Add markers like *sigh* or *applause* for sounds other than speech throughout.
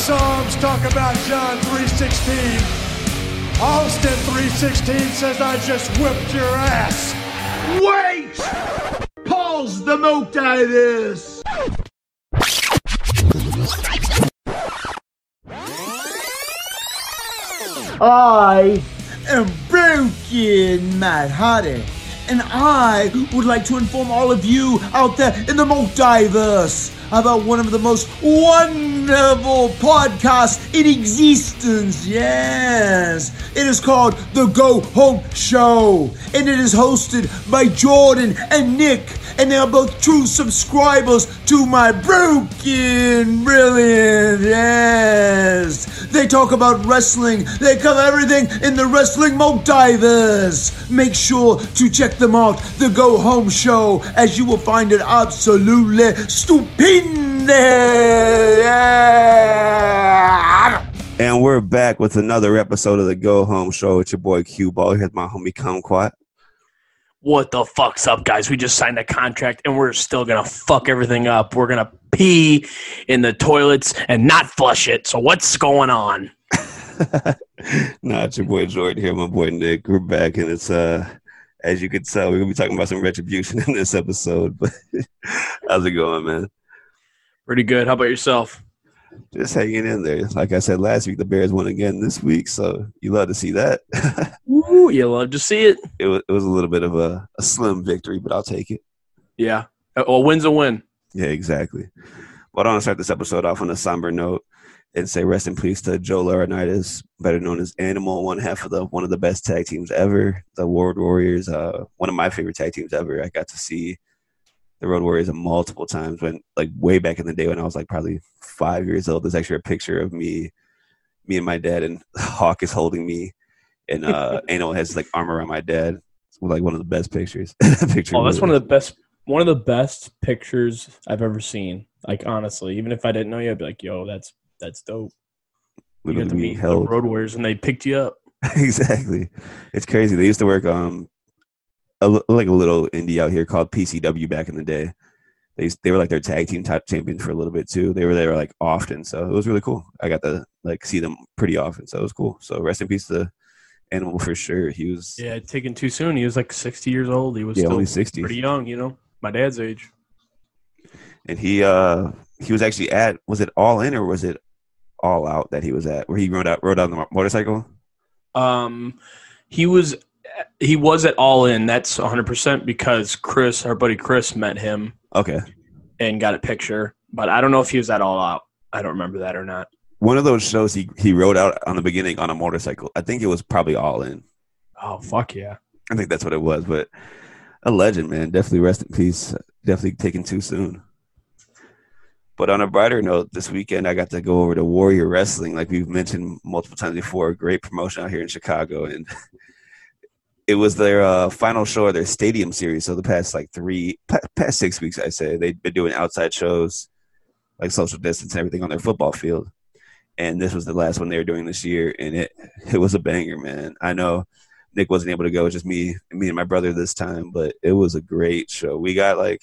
Psalms. Talk about John 3.16. Austin 3.16 says I just whipped your ass. Wait! Pause the motives! I am Broken Matt Hardy, and I would like to inform all of you out there in the multiverse about one of the most wonderful podcasts in existence. Yes, it is called The Go Home Show, and it is hosted by Jordan and Nick, and they are both true subscribers to my Broken Brilliant. Yes, they talk about wrestling, they cover everything in the wrestling multiverse. Make sure to check them out, The Go Home Show, as you will find it absolutely stupendous. And we're back with another episode of the Go Home Show. It's your boy Q Ball. Here's my homie Kumquat. what the fuck's up, guys? We just signed a contract and we're still gonna fuck everything up. We're gonna pee in the toilets and not flush it. So what's going on? *laughs* nah, it's your boy Jordan here, my boy Nick. We're back, and it's uh, as you can tell, we're gonna be talking about some retribution *laughs* in this episode. But *laughs* how's it going, man? Pretty good. How about yourself? Just hanging in there. Like I said last week, the Bears won again this week, so you love to see that. *laughs* Ooh, you love to see it. it was it was a little bit of a, a slim victory, but I'll take it. Yeah. Uh, Well, win's a win. Yeah, exactly. But I want to start this episode off on a somber note and say rest in peace to Joe Laurinaitis, better known as Animal, one half of the one of the best tag teams ever, the Road Warriors, uh, one of my favorite tag teams ever. I got to see the Road Warriors multiple times when like way back in the day when I was like probably five years old. There's actually a picture of me, me and my dad, and *laughs* Hawk is holding me, and uh, *laughs* Animal has like arm around my dad. It's like one of the best pictures. *laughs* picture Oh, that's one of the best one of the best pictures I've ever seen. Like honestly, even if I didn't know you, I'd be like, "Yo, that's that's dope." You got to meet the. Road Warriors and they picked you up. exactly. It's crazy. They used to work um a, like a little indie out here called PCW back in the day. They they were like their tag team type champions for a little bit too. They were there like often, so it was really cool. I got to like see them pretty often, so it was cool. So rest in peace to Animal for sure. He was Yeah, taken too soon. He was like sixty years old. He was yeah still only sixty, pretty young, you know, my dad's age. and he uh he was actually at was it All In or was it All Out that he was at where he rode out rode out on the motorcycle? Um, he was he was at All In. That's 100 percent because Chris, our buddy Chris, met him Okay, and got a picture. But I don't know if he was at All Out. I don't remember that or not. one of those shows he he rode out on the beginning on a motorcycle. I think it was probably All In. Oh fuck yeah! I think that's what it was, but a legend, man. Definitely rest in peace. Definitely taken too soon. But on a brighter note, this weekend I got to go over to Warrior Wrestling, like we've mentioned multiple times before. A great promotion out here in Chicago, and *laughs* it was their uh, final show of their stadium series. So the past like three, past six weeks, I say they've been doing outside shows, like social distance and everything on their football field. And this was the last one they were doing this year, and it it was a banger, man. I know Nick wasn't able to go, it's just me, me and my brother this time, but it was a great show. We got like,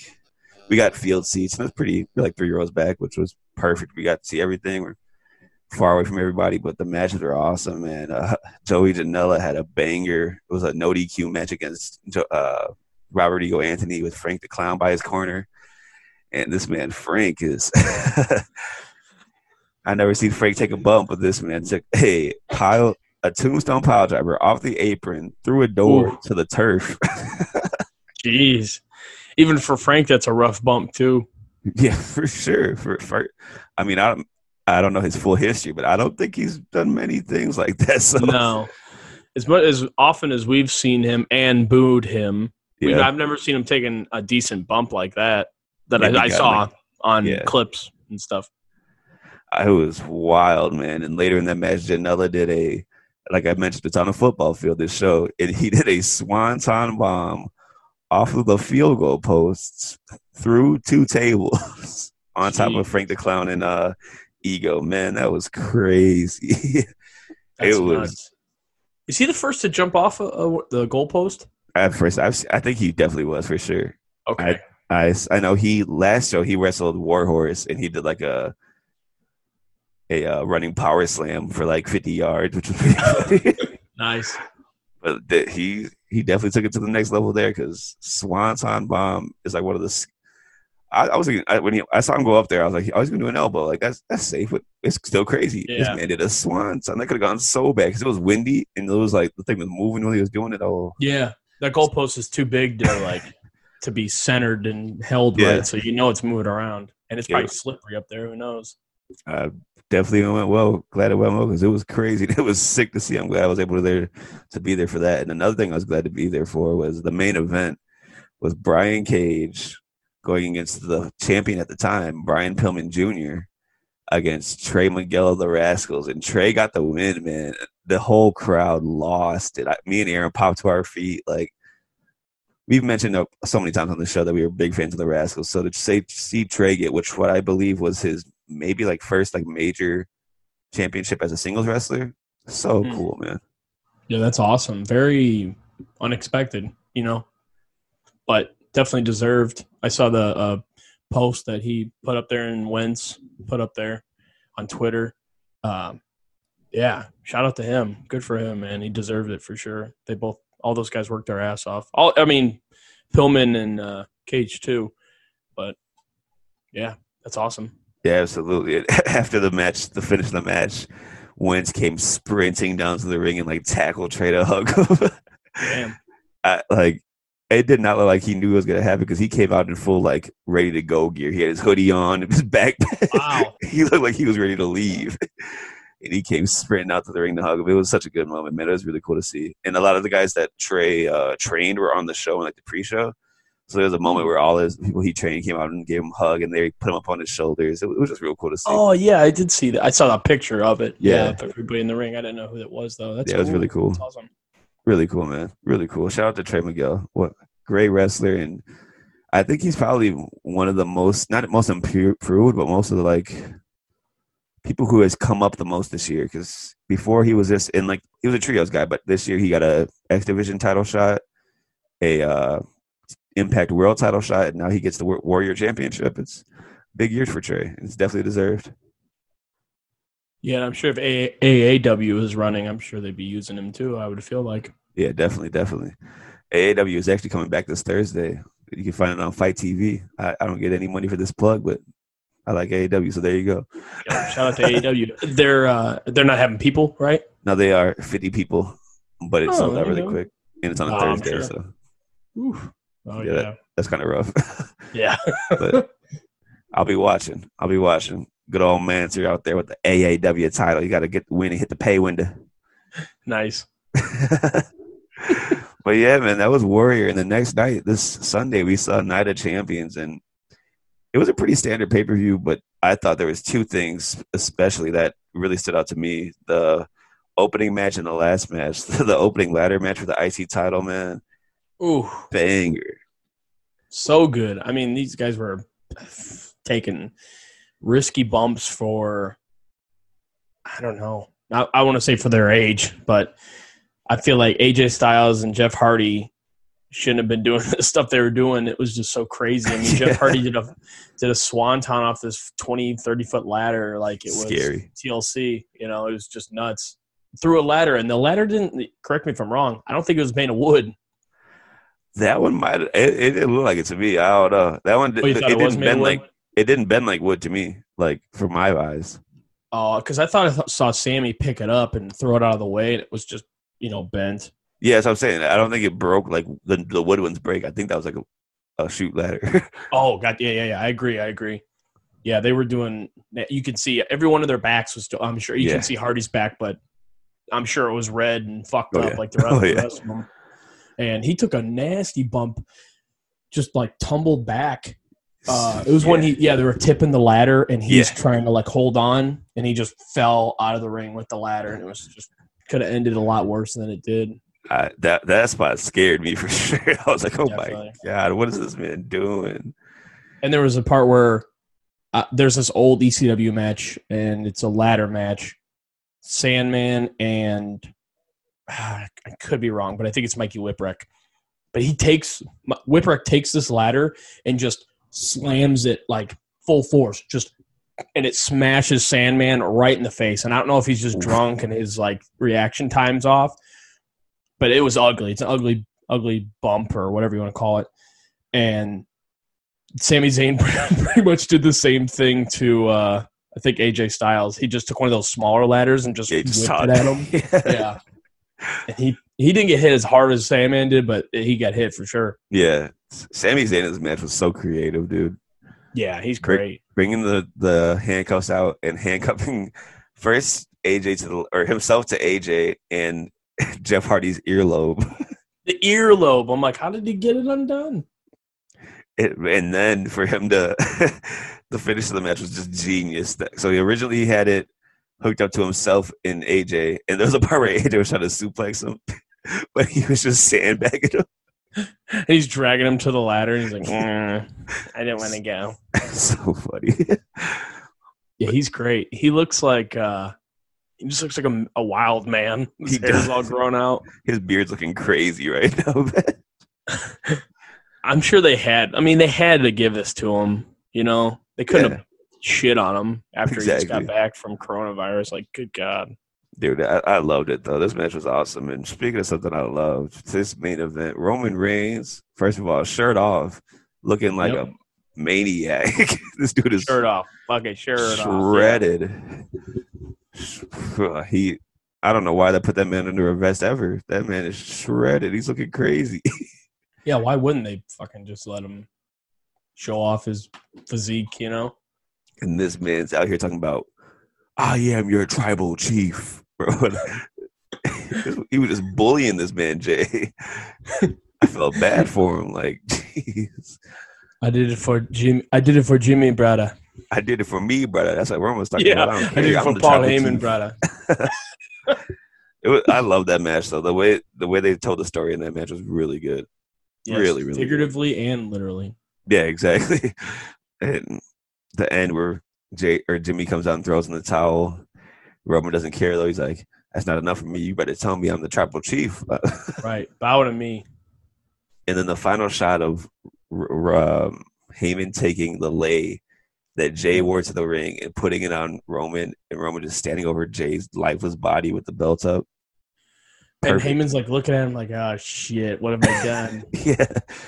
we got field seats, and it was pretty like three rows back, which was perfect. We got to see everything. We're far away from everybody, but the matches were awesome. And uh, *laughs* Joey Janela had a banger. It was a no DQ match against uh, Robert Ego Anthony with Frank the Clown by his corner. And this man Frank is. *laughs* I never seen Frank take a bump, but this man took a pile, a tombstone pile driver off the apron through a door Ooh. to the turf. *laughs* Jeez, even for Frank, that's a rough bump too. yeah, for sure. For, for I mean, I don't, I don't know his full history, but I don't think he's done many things like *laughs* that. So No, as much as often as we've seen him and booed him, yeah, I've never seen him taking a decent bump like that that Yeah, I, I saw like- on yeah. clips and stuff. it was wild, man. And later in that match, Janela did a, like I mentioned, it's on a football field. This show, and he *laughs* did a swanton bomb off of the field goal posts through two tables *laughs* on top of Frank the Clown and uh, ego, man, that was crazy. *laughs* It was nuts. Is he the first to jump off a, a, the goalpost? at first. I've, I think he definitely was for sure. Okay. I s- I know he last show he wrestled Warhorse and he did like a a uh, running power slam for like 50 yards, which was pretty *laughs* funny. nice. but th- he he definitely took it to the next level there because Swanton Bomb is like one of the. I, I was thinking I, when he, I saw him go up there, I was like, I was gonna do an elbow. Like that's that's safe, but it's still crazy. This man did a Swanton. That could have gone so bad because it was windy and it was like the thing was moving when he was doing it. Oh, Yeah, that goalpost is too big to like to be centered and held Yeah. right, so you know it's moving around, and it's Yeah. probably slippery up there. Who knows? uh, definitely went well. Glad it went well because it was crazy. *laughs* It was sick to see. I'm glad I was able to there to be there for that. And another thing I was glad to be there for was the main event was Brian Cage going against the champion at the time, Brian Pillman Jr. against Trey Miguel of the Rascalz, and Trey got the win. Man, the whole crowd lost it. I, me and Aaron popped to our feet like. We've mentioned uh, so many times on the show that we were big fans of the Rascalz. So to say see Trey get, which what I believe was his maybe like first like major championship as a singles wrestler. So Hmm. cool, man. Yeah, that's awesome. Very unexpected, you know, but definitely deserved. I saw the uh, post that he put up there and Wentz put up there on Twitter. Um, yeah, shout out to him. Good for him, man. He deserved it for sure. They both, all those guys worked their ass off. All, I mean, Pillman and uh, Cage too. But yeah, that's awesome. Yeah, absolutely. *laughs* After the match, the finish of the match, Wentz came sprinting down to the ring and like tackled Trey to hug him. *laughs* Damn. I, like it did not look like he knew it was gonna happen because he came out in full like ready to go gear. He had his hoodie on, and *laughs* his backpack. Wow. *laughs* he looked like he was ready to leave. And he came sprinting out to the ring to hug him. It was such a good moment, man. It was really cool to see. And a lot of the guys that Trey uh, trained were on the show in like the pre-show. So there was a moment where all his people he trained came out and gave him a hug, and they put him up on his shoulders. It was, just real cool to see. Oh yeah, I did see that. I saw a picture of it. Yeah. of everybody in the ring. I didn't know who that was though. That's Yeah, it was really cool. That's awesome. Really cool, man. Really cool. Shout out to Trey Miguel. What great wrestler, and I think he's probably one of the most not most improved, but most of the like people who has come up the most this year. Because before he was just in like he was a trios guy, but this year he got a X Division title shot, a uh, Impact World title shot, and now he gets the Warrior Championship. It's big years for Trey. It's definitely deserved. Yeah, and I'm sure if A- AAW is running, I'm sure they'd be using him too. I would feel like. Yeah, definitely, definitely. AAW is actually coming back this Thursday. You can find it on Fight TV. I, I don't get any money for this plug, but I like AAW, so there you go. Yeah, shout out to AAW. They're uh, they're not having people, right? Now they are 50 people, but it's Oh, sold out really quick, and it's on a Oh, Thursday, sure. so Oof. Oh Yeah, yeah, that's kind of rough. *laughs* yeah. but *laughs* I'll be watching. I'll be watching. Good old Mansour out there with the AAW title. You got to get the win and hit the pay window. *laughs* nice. *laughs* but yeah, man, that was Warrior. And the next night, this Sunday, we saw Night of Champions, and it was a pretty standard pay per view. But I thought there was two things, especially that really stood out to me: the opening match and the last match. *laughs* the opening ladder match for the IC title, man, Ooh, banger. so good. I mean, these guys were taking risky bumps for. I don't know. I, I want to say for their age, but I feel like AJ Styles and Jeff Hardy shouldn't have been doing *laughs* the stuff they were doing. It was just so crazy. I mean, *laughs* Yeah. Jeff Hardy did a did a swanton off this 20, 30 foot ladder like it was Scary. TLC. You know, it was just nuts. Through a ladder, and the ladder didn't. Correct me if I'm wrong. I don't think it was made of wood. That one might. It, it didn't look like it to me. I don't know. That one. Oh, it, it, it didn't bend wood? like. It didn't bend like wood to me. Like for my eyes. Oh, because I thought I th- saw Sami pick it up and throw it out of the way, and it was just you know bent. Yeah, that's what I'm saying. I don't think it broke like the the wood ones break. I think that was like a, a shoot ladder. *laughs* Oh God, yeah, yeah, yeah. I agree. I agree. Yeah, they were doing. You can see every one of their backs was. Still, I'm sure you Yeah. can see Hardy's back, but I'm sure it was red and fucked Oh, up yeah. like the rest, *laughs* Oh, the yeah. rest of them. And he took a nasty bump, just like tumbled back. Uh, it was when he, yeah, they were tipping the ladder, and he's Yeah. trying to like hold on, and he just fell out of the ring with the ladder, and it was just could have ended a lot worse than it did. I, that that spot scared me *laughs* for sure. I was like, oh Definitely. my god, what is this man doing? And there was a part where uh, there's this old ECW match, and it's a ladder match. Sandman and ah, I could be wrong, but I think it's Mikey Whipwreck. But he takes Whipwreck takes this ladder and just slams it like full force, just and it smashes Sandman right in the face. And I don't know if he's just drunk and his like reaction time's off, but it was ugly. It's an ugly, ugly bump or whatever you want to call it. And Sami Zayn *laughs* pretty much did the same thing to uh, I think AJ Styles. He just took one of those smaller ladders and just Yeah, he whipped it at him. *laughs* yeah. And he he didn't get hit as hard as Sandman did, but he got hit for sure. Yeah. Sami Zayn in this match was so creative, dude. Yeah, he's Great. Bringing the, the handcuffs out and handcuffing *laughs* first AJ to the, or himself to AJ and *laughs* Jeff Hardy's earlobe. *laughs* The earlobe. I'm like, how did he get it undone? It, and then for him to the finish of the match was just genius. So he originally he had it hooked up to himself and AJ, and there was a part where AJ was trying to suplex him, but he was just sandbagging him. And he's dragging him to the ladder, and he's like, "Mm, I didn't want to go. *laughs* so funny. Yeah, he's great. He looks like uh he just looks like a, a wild man. His He hair's does. all grown out. *laughs* His beard's looking crazy right now. *laughs* I'm sure they had. I mean, they had to give this to him. You know, they couldn't Yeah. have shit on him after he just got back from coronavirus. Like, good God. Dude, I, I loved it though. This match was awesome. And speaking of something I loved, this main event, Roman Reigns, first of all, shirt off, looking like Yep. a maniac. *laughs* this dude is Shirt off. Fucking shirt off. shredded. *sighs* He, I don't know why they put that man under a vest ever. That man is shredded. He's looking crazy. *laughs* Yeah, why wouldn't they fucking just let him show off his physique? You know. and this man's out here talking about, I am your tribal chief, *laughs* bro. he was just bullying this man, Jay. *laughs* I felt bad for him. Like, *laughs* jeez. I did it for Jim. I did it for Jimmy, brother. I did it for me, brother. That's what Roman was talking Yeah, about. I, don't did care. it I'm for Paul tribal Heyman, chief. brother. It was, I love that match though. The way the way they told the story in that match was really good. Yes, Really, really good. figuratively and literally. Yeah, exactly. And the end where Jay or Jimmy comes out and throws in the towel. Roman doesn't care though. He's like, "That's not enough for me. You better tell me I'm the tribal chief." *laughs* Right. Bow to me. and then the final shot of um, Heyman taking the lay that Jay wore to the ring and putting it on Roman, and Roman just standing over Jay's lifeless body with the belt up. And Perfect. Heyman's like looking at him like, oh shit, what have I done? *laughs* Yeah,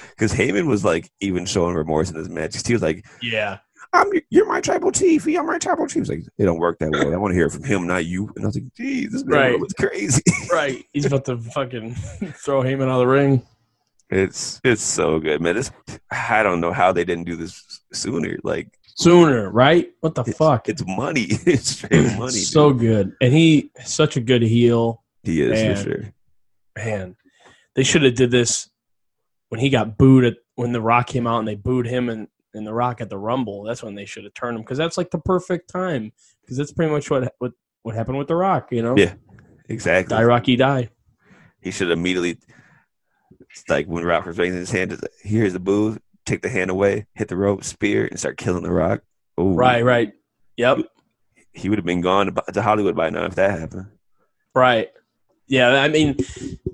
because Heyman was like even showing remorse in this match. He was like, yeah. "I'm you're my tribal chief. I'm my tribal chief." Like, "It don't work that way. I want to hear it from him, not you." And I was like, "Geez, this man Right. was crazy." *laughs* Right. He's about to fucking *laughs* throw Heyman out of the ring. it's it's so good, man. This I don't know how they didn't do this sooner. Like Sooner, right? What the it's, fuck? it's money. *laughs* it's straight *clears throat* money. so dude. good. And he such a good heel. He is for sure. Man. They should have did this when he got booed at when the Rock came out and they booed him and, and the Rock at the Rumble. That's when they should have turned him because that's like the perfect time. Because that's pretty much what what what happened with the Rock, you know? Yeah. Exactly. Die Rocky die. He should immediately, it's like when Rock was raising his hand, here's the booth, take the hand away, hit the rope, spear, and start killing the Rock. Ooh, Right, right. Yep. He would have been gone to- to Hollywood by now if that happened. Right. Yeah, I mean,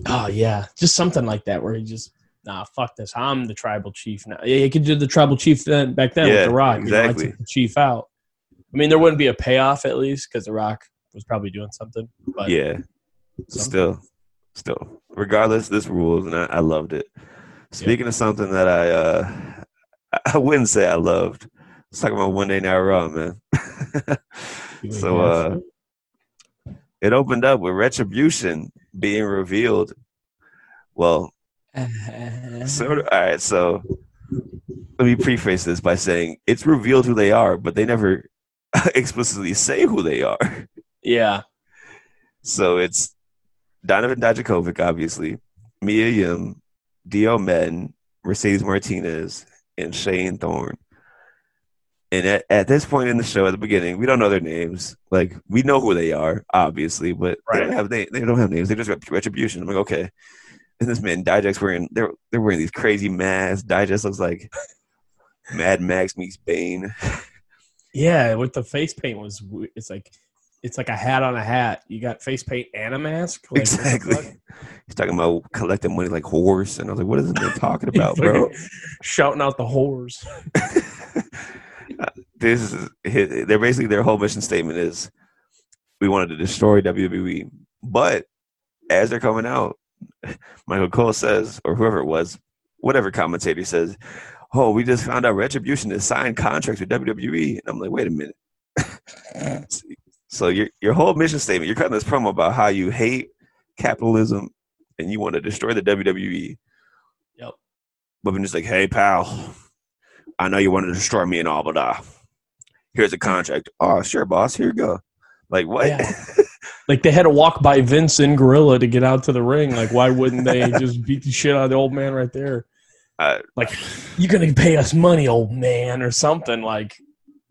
oh yeah, just something like that where he just nah, fuck this. I'm the tribal chief now. Yeah, he could do the tribal chief then back then with Yeah, the Rock. You know, I exactly. took the chief out. I mean, there wouldn't be a payoff at least because the Rock was probably doing something. But yeah. So- Still, still. Regardless, this rules, and I, I loved it. Speaking of something that I, uh, *laughs* I wouldn't say I loved. Let's talk about Monday Night Raw, man. *laughs* so, uh, it opened up with Retribution being revealed. Well, *laughs* sort of. All right, so let me preface this by saying it's revealed who they are, but they never *laughs* explicitly say who they are. yeah, So it's Donovan Dijakovic, obviously, Mia Yim, Dio Maddin, Mercedes Martinez, and Shane Thorne. And at, at this point in the show, at the beginning, we don't know their names. Like we know who they are, obviously, but they don't have they, they don't have names. They just got retribution. I'm like, okay. And this man Dijak's wearing they're they're wearing these crazy masks. Dijak looks like *laughs* Mad Max meets Bane. Yeah, with the face paint was it's like it's like a hat on a hat. You got face paint and a mask. Like, exactly. He's talking about collecting money like horse, and I was like, "What is this man talking *laughs* about, bro?" *laughs* Shouting out the whores. Uh, this is his, they're basically their whole mission statement is we wanted to destroy WWE, but as they're coming out, *laughs* Michael Cole says, or whoever it was, whatever commentator says, "Oh, we just found out Retribution has signed contracts with WWE," and I'm like, "Wait a minute." *laughs* so your your whole mission statement, you're cutting this promo about how you hate capitalism and you want to destroy the WWE. Yep. But I'm just like, hey, pal, I know you wanted to destroy me and all, but uh, here's a contract. Oh, sure, boss. Here you go. Like what? Yeah. *laughs* Like they had to walk by Vince and Gorilla to get out to the ring. Like why wouldn't they *laughs* just beat the shit out of the old man right there? Uh, Like you're gonna pay us money, old man, or something. Like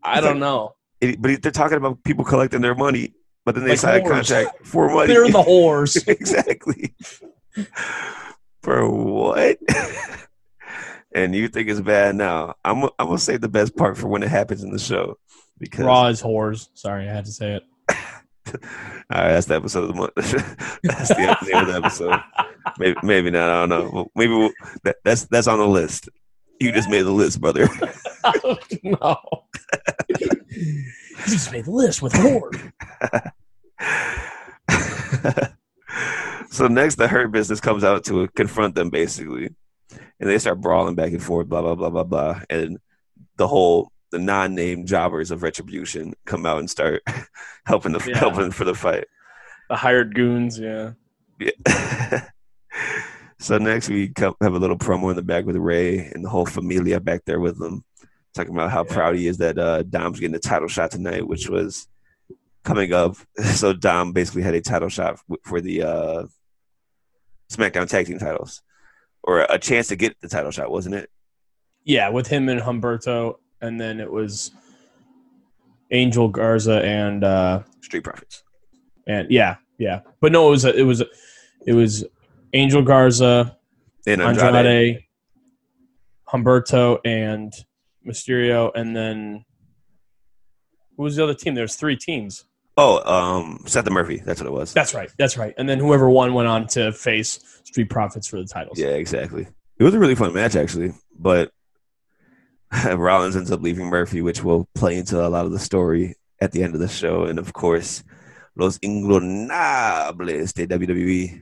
I don't like- know. it- but they're talking about people collecting their money, but then they Like sign a contract for money. They're the *laughs* whores. exactly. For what? and you think it's bad now? I'm I'm gonna save the best part for when it happens in the show because Raw is whores. Sorry, I had to say it. *laughs* All right, that's the episode of the month. *laughs* that's the name of the episode. Maybe, maybe not. I don't know. Maybe we'll, that, that's that's on the list. You just made the list, brother. *laughs* no. you just made the list with whore. so next, the hurt business comes out to confront them, basically, and they start brawling back and forth, blah blah blah blah blah, and the whole the non-name jobbers of retribution come out and start *laughs* helping the Yeah. helping for the fight. The hired goons, yeah. Yeah. *laughs* so next we come, have a little promo in the back with Ray and the whole familia back there with them, talking about how Yeah. proud he is that uh, Dom's getting a title shot tonight, which was coming up. *laughs* So Dom basically had a title shot for the uh, SmackDown Tag Team titles, or a chance to get the title shot, wasn't it? Yeah, with him and Humberto, and then it was Angel Garza and uh Street Profits. and yeah, yeah. But no, it was a, it was a, it was Angel Garza, And Andrade. Andrade, Humberto, and Mysterio, and then who was the other team? There's three teams. Oh, um, Seth Murphy. That's what it was. That's right. That's right. And then whoever won went on to face Street Profits for the titles. Yeah, exactly. It was a really fun match, actually. But *laughs* Rollins ends up leaving Murphy, which will play into a lot of the story at the end of the show. And of course, Los Ingobernables de WWE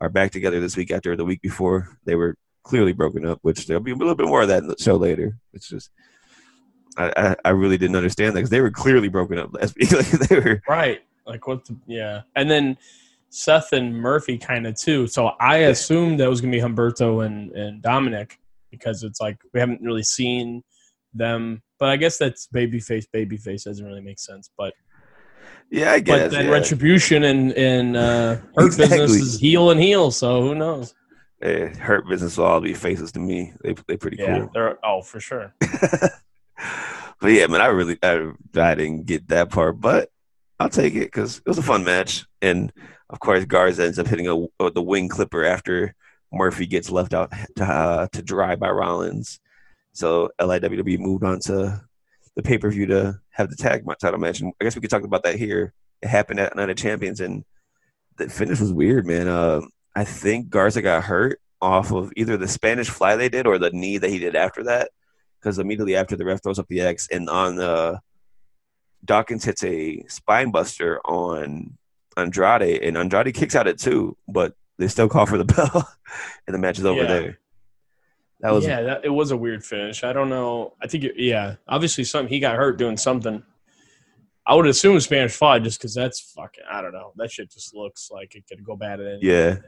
are back together this week after the week before they were clearly broken up, which there'll be a little bit more of that in the show later. It's just. I, I, I really didn't understand that because they were clearly broken up last *laughs* week. like they were, Right. Like what the yeah. And then Seth and Murphy kind of too. So I assumed that was gonna be Humberto and, and Dominic because it's like we haven't really seen them. But I guess that's babyface, babyface doesn't really make sense. But yeah, I guess. but then yeah. retribution and, and uh *laughs* hurt business is heel and heel, so who knows? Eh, hurt business will all be faces to me. They they pretty Yeah, cool. they're oh for sure. *laughs* but yeah, man, I really I, I didn't get that part, but I'll take it because it was a fun match. And of course, Garza ends up hitting a, the wing clipper after Murphy gets left out to, uh, to dry by Rollins. So LIWW moved on to the pay per view to have the tag title match. And I guess we could talk about that here. It happened at Night of Champions, and the finish was weird, man. Uh, I think Garza got hurt off of either the Spanish fly they did or the knee that he did after that. Because immediately after the ref throws up the X, and on uh, Dawkins hits a spine buster on Andrade, and Andrade kicks out at two, but they still call for the *laughs* bell, and the match is over Yeah. there. That was yeah, that, it was a weird finish. I don't know. I think, it, yeah, obviously, something he got hurt doing something. I would assume Spanish fly just because that's fucking. I don't know. That shit just looks like it could go bad at any. Yeah. So-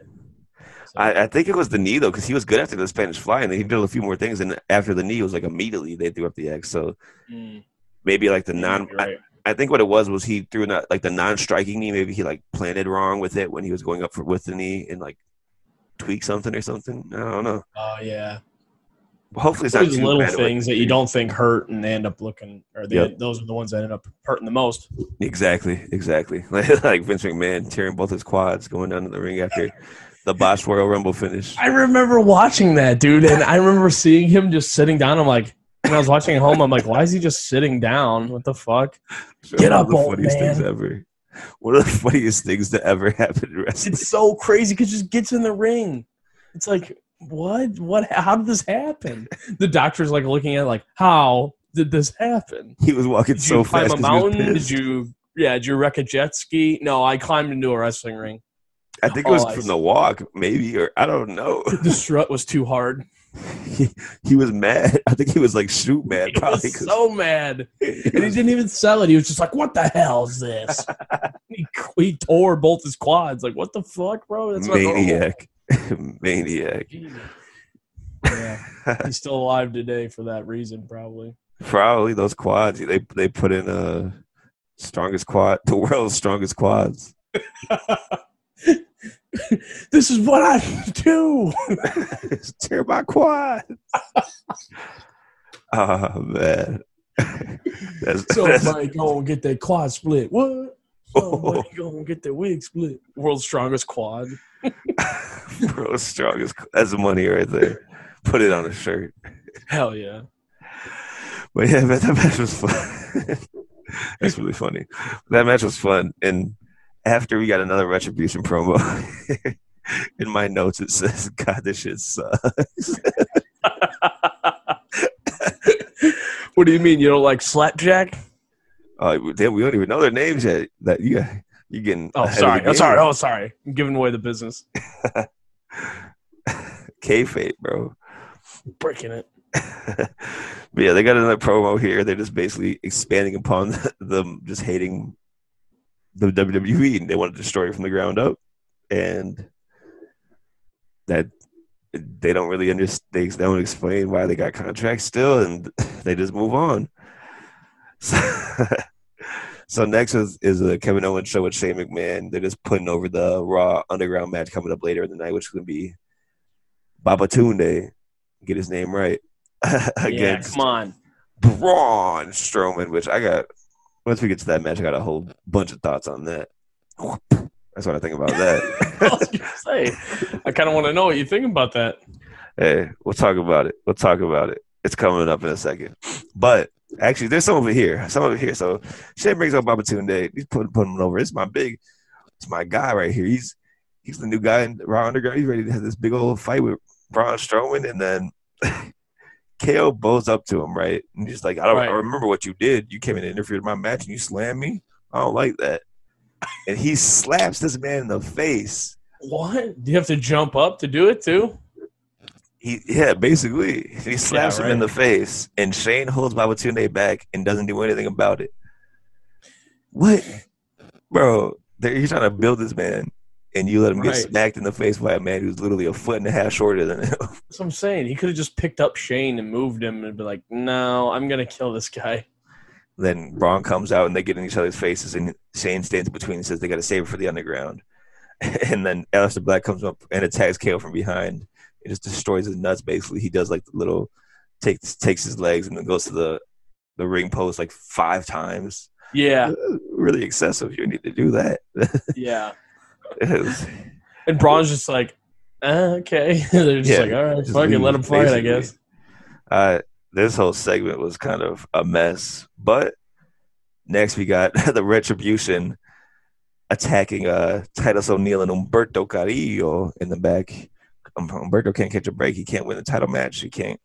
I, I think it was the knee though, because he was good after the Spanish fly, and then he did a few more things. And after the knee, it was like immediately they threw up the X. So Mm, maybe like the non. right. I, think what it was was he threw not like the non-striking knee. Maybe he like planted wrong with it when he was going up for with the knee and like tweak something or something. I don't know. Oh yeah, Well, Hopefully it's those little things that you don't think hurt and they end up looking, or they, Yep. those are the ones that end up hurting the most. Exactly, exactly. Like, *laughs* like Vince McMahon tearing both his quads going down to the ring after the Bosch Royal Rumble finish. I remember watching that dude, and I remember seeing him just sitting down. I'm like, when I was watching at home, I'm like, why is he just sitting down? What the fuck? Get One up, of the old funniest things ever. One of the funniest things to ever happen in wrestling. It's so crazy because just gets in the ring. It's like, what? What? How did this happen? The doctor's like looking at it like, how did this happen? He was walking Did so you climb fast. a he was mountain? Did you? Yeah, did you wreck a jet ski? No, I climbed into a wrestling ring. I think it was I from see. the walk, maybe, or I don't know. The strut was too hard. *laughs* he, he was mad. I think he was like shoot mad, He probably. so mad, he and he didn't even sell it. He was just like, "What the hell is this?" *laughs* he, he tore both his quads. Like, what the fuck, bro? That's maniac, *laughs* maniac. Yeah, he's still alive today for that reason, probably. Probably those quads. They they put in uh strongest quad, the world's strongest quads. *laughs* this is what I do. *laughs* Tear my quad. *laughs* oh man, that's, So that's Mike, go and get that quad split. What? So Mike, go and get that wig split. World's strongest quad. world's strongest. That's money right there. Put it on a shirt. Hell yeah. But yeah, man, that match was fun. That's really funny. That match was fun. And after we got another retribution promo, *laughs* in my notes it says, "God, this shit sucks." *laughs* what do you mean? You don't like slapjack? Uh, we don't even know their names yet. That you, you getting? Oh, sorry. Oh, sorry. Oh, sorry. I'm giving away the business. *laughs* Kayfabe, bro. Breaking it. but yeah, they got another promo here. They're just basically expanding upon them just hating the WWE and they want to destroy it from the ground up. And that they don't really understand. They don't explain why they got contracts still, and *laughs* they just move on. So, *laughs* so next is, is a Kevin Owens show with Shane McMahon. They're just putting over the Raw Underground match coming up later in the night, which is going to be Babatunde. Get his name right. *laughs* Yeah, Against come on. Braun Strowman, which I got. Once we get to that match, I got a whole bunch of thoughts on that. That's what I think about that. *laughs* I was gonna say, I kind of want to know what you think about that. hey, we'll talk about it. We'll talk about it. It's coming up in a second. But actually, there's some over here. Some over here. So Shane brings up Babatunde. He's putting putting him over. It's my big. It's my guy right here. He's he's the new guy in Raw Underground. He's ready to have this big old fight with Braun Strowman, and then. *laughs* KO bows up to him, right? And he's like, I don't Right. I remember what you did. You came in and interfered in my match and you slammed me. I don't like that. *laughs* And he slaps this man in the face. What? Do you have to jump up to do it too? He yeah, basically he slaps him in the face, and Shane holds Babatunde back and doesn't do anything about it. What, bro? He's trying to build this man, and you let him get Right. smacked in the face by a man who's literally a foot and a half shorter than him. *laughs* That's what I'm saying. He could have just picked up Shane and moved him and be like, "No, I'm gonna kill this guy." then Braun comes out, and they get in each other's faces, and Shane stands between and says they got to save it for the underground. *laughs* And then Aleister Black comes up and attacks KO from behind. It just destroys his nuts. Basically, he does like the little takes takes his legs and then goes to the the ring post like five times. Yeah, *laughs* really excessive. You need to do that. yeah. Was- And Braun's just like, uh, "Okay." *laughs* They're just Yeah, like, "All right, just fuck it, let him leave, fight." I guess. uh, this whole segment was kind of a mess. But next we got *laughs* the Retribution attacking uh, Titus O'Neil and Humberto Carrillo in the back. Um, Humberto can't catch a break. He can't win the title match. He can't.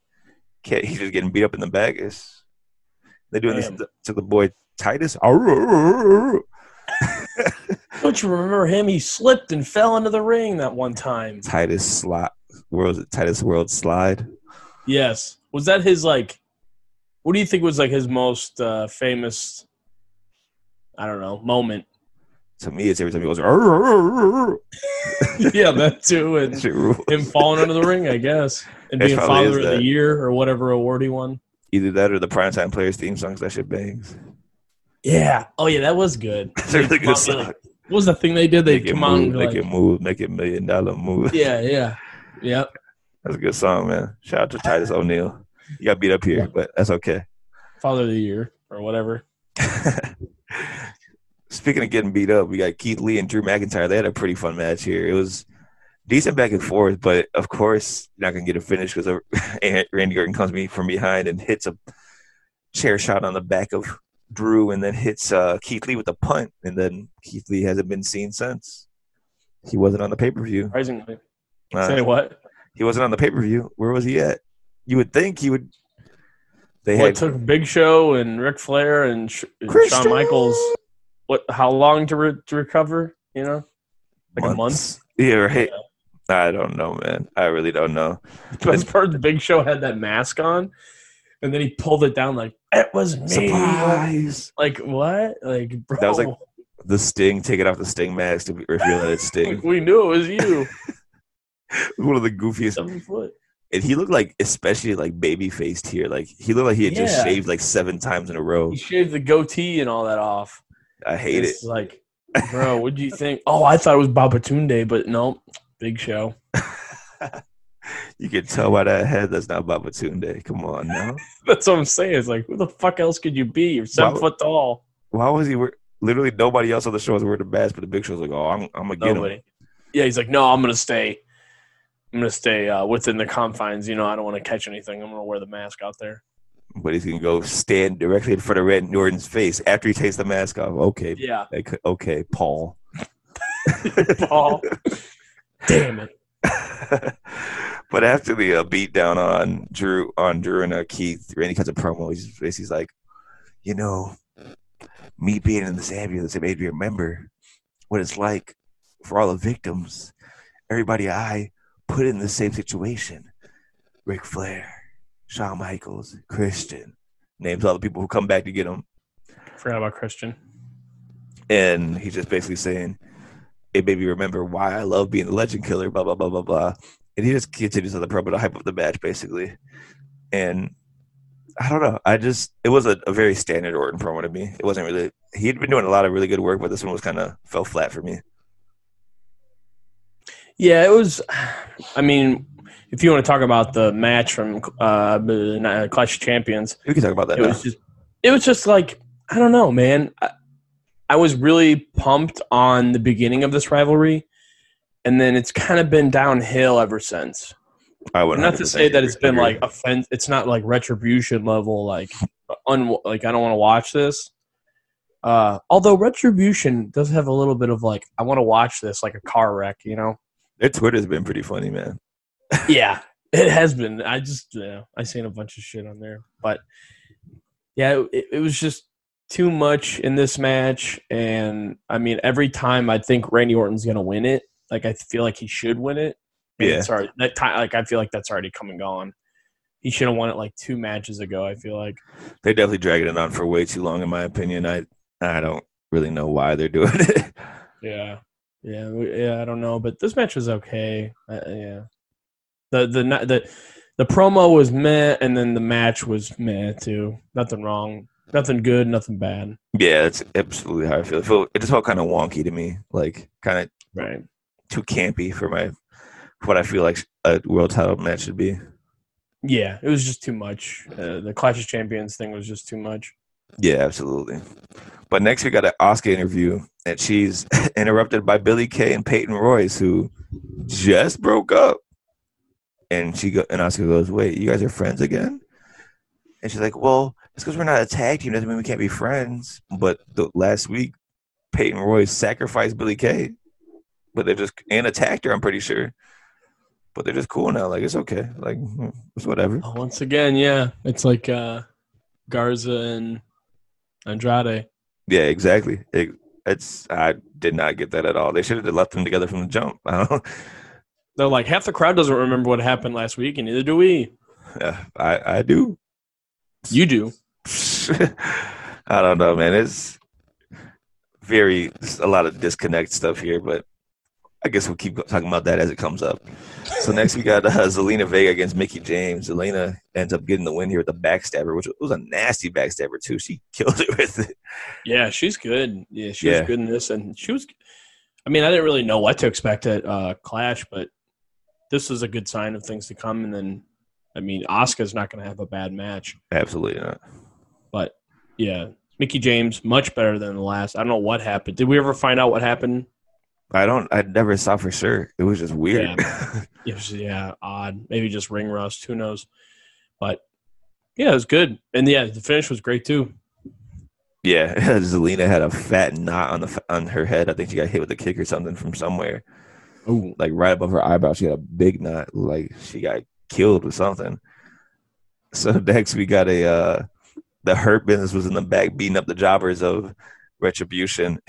can't he's just getting beat up in the back. It's, they're doing Damn. this to the boy Titus. *laughs* Don't you remember him? He slipped and fell into the ring that one time. Titus slide. World Titus World Slide. Yes. Was that his like? What do you think was like his most uh, famous? I don't know moment. To me, it's every time he goes. Yeah, that too, and him falling into the ring, I guess, and being father of the year or whatever award he won. Either that or the primetime players theme songs. That shit bangs. Yeah. Oh yeah, that was good. It's a really good song. like- What was the thing they did? They Make come move, be make like, it move, make it million dollar move. yeah, yeah, yep. That's a good song, man. Shout out to Titus O'Neil. You got beat up here, but that's okay. Father of the year or whatever. *laughs* Speaking of getting beat up, we got Keith Lee and Drew McIntyre. They had a pretty fun match here. It was decent back and forth, but of course you're not gonna get a finish because *laughs* Randy Orton comes me from behind and hits a chair shot on the back of Drew, and then hits uh, Keith Lee with a punt, and then Keith Lee hasn't been seen since. He wasn't on the pay per view. Surprisingly. Uh, Say what? he wasn't on the pay per view. Where was he at? You would think he would. They What had took Big Show and Ric Flair and, Sh- Shawn Michaels? What? How long to re- to recover? You know, like a month. months. Yeah, right. I don't know, man. I really don't know. *laughs* Best part, the Big Show had that mask on, and then he pulled it down like it was me. Surprise! Like what? Like bro, That was like- The Sting taking off the Sting mask to reveal that it's Sting. we knew it was you. *laughs* One of the goofiest Seven foot. And he looked like, especially like baby faced here. Like he looked like he had just shaved like seven times in a row. He shaved the goatee and all that off. I hate it. Like, *laughs* bro, what do you think? Oh, I thought it was Babatunde, but no, Big Show. *laughs* You can tell by that head that's not Babatunde. Come on now. *laughs* That's what I'm saying. It's like, who the fuck else could you be? You're seven Why- foot tall. Why was he? Wear- Literally nobody else on the show was wearing the mask, but the Big Show's like, "Oh, I'm, I'm gonna get him." Yeah, he's like, no, I'm gonna stay. I'm gonna stay uh, within the confines. You know, I don't want to catch anything. I'm gonna wear the mask out there. But he's gonna go stand directly in front of Red Norton's face after he takes the mask off. Okay, Yeah, like, okay, Paul. *laughs* Paul. *laughs* Damn it. But after the uh, beat down on Drew on Drew and uh, Keith, Randy cuts a promo. He's basically like, you know, me being in this ambulance, it made me remember what it's like for all the victims, everybody I put in the same situation. Ric Flair, Shawn Michaels, Christian, names all the people who come back to get him. Forgot about Christian. And he's just basically saying, it made me remember why I love being the legend killer, blah, blah, blah, blah, blah. And he just continues on the promo to hype up the match, basically. And I don't know. I just, it was a, a very standard Orton promo to me. It wasn't really, he'd been doing a lot of really good work, but this one was kind of fell flat for me. Yeah, it was. I mean, if you want to talk about the match from uh, Clash of Champions, We can talk about that it now. was just it was just like I don't know, man. I, I was really pumped on the beginning of this rivalry, and then it's kind of been downhill ever since. I would Not to say that it's been like offense. It's not like retribution level. Like, un, like I don't want to watch this. Uh, although retribution does have a little bit of like I want to watch this like a car wreck, you know. their Twitter's been pretty funny, man. *laughs* yeah, it has been. I just yeah, I seen a bunch of shit on there, but yeah, it, it was just too much in this match. And I mean, every time I think Randy Orton's gonna win it, like I feel like he should win it. Yeah. it's already that time. Like I feel like that's already come and gone. He should have won it like two matches ago. I feel like. They're definitely dragging it on for way too long, in my opinion. I I don't really know why they're doing it. *laughs* Yeah, yeah, yeah. I don't know, but this match was okay. Uh, yeah, the the the the the promo was meh, and then the match was meh too. Nothing wrong, nothing good, nothing bad. yeah, that's absolutely how I feel. It, felt, it just felt kind of wonky to me, like kind of Right. Too campy for my what I feel like a world title match should be. Yeah, it was just too much. Uh, the Clash of Champions thing was just too much. Yeah, absolutely. But next we got an Asuka interview, and she's *laughs* interrupted by Billie Kay and Peyton Royce, who just broke up. And she go, and Asuka goes, "Wait, you guys are friends again?" And she's like, "Well, it's because we're not a tag team. Doesn't mean we can't be friends." But the last week, Peyton Royce sacrificed Billie Kay, but they're just and attacked her. I'm pretty sure. But they're just cool now. Like it's okay. Like it's whatever. Oh, once again, yeah, it's like uh, Garza and Andrade. Yeah, exactly. It, it's I did not get that at all. They should have left them together from the jump. *laughs* I don't. They're like half the crowd doesn't remember what happened last week, and neither do we. Yeah, I I do. You do. *laughs* I don't know, man. It's very a lot of disconnect stuff here, but I guess we'll keep talking about that as it comes up. So next we got uh, Zelina Vega against Mickie James. Zelina ends up getting the win here with the backstabber, which was a nasty backstabber too. She *laughs* killed it with it. Yeah, she's good. Yeah, she Yeah. was good in this, and she was. I mean, I didn't really know what to expect at uh, Clash, but this is a good sign of things to come. And then, I mean, Asuka's not going to have a bad match, Absolutely not. but yeah, Mickie James much better than the last. I don't know what happened. Did we ever find out what happened I don't. I never saw for sure. It was just weird. *laughs* It was, yeah, odd. Maybe just ring rust. Who knows? But yeah, it was good. And yeah, the finish was great too. Yeah, *laughs* Zelina had a fat knot on the on her head. I think she got hit with a kick or something from somewhere. Oh, Like right above her eyebrow, she had a big knot. Like she got killed with something. So *laughs* next we got a uh the hurt business was in the back beating up the jobbers of retribution.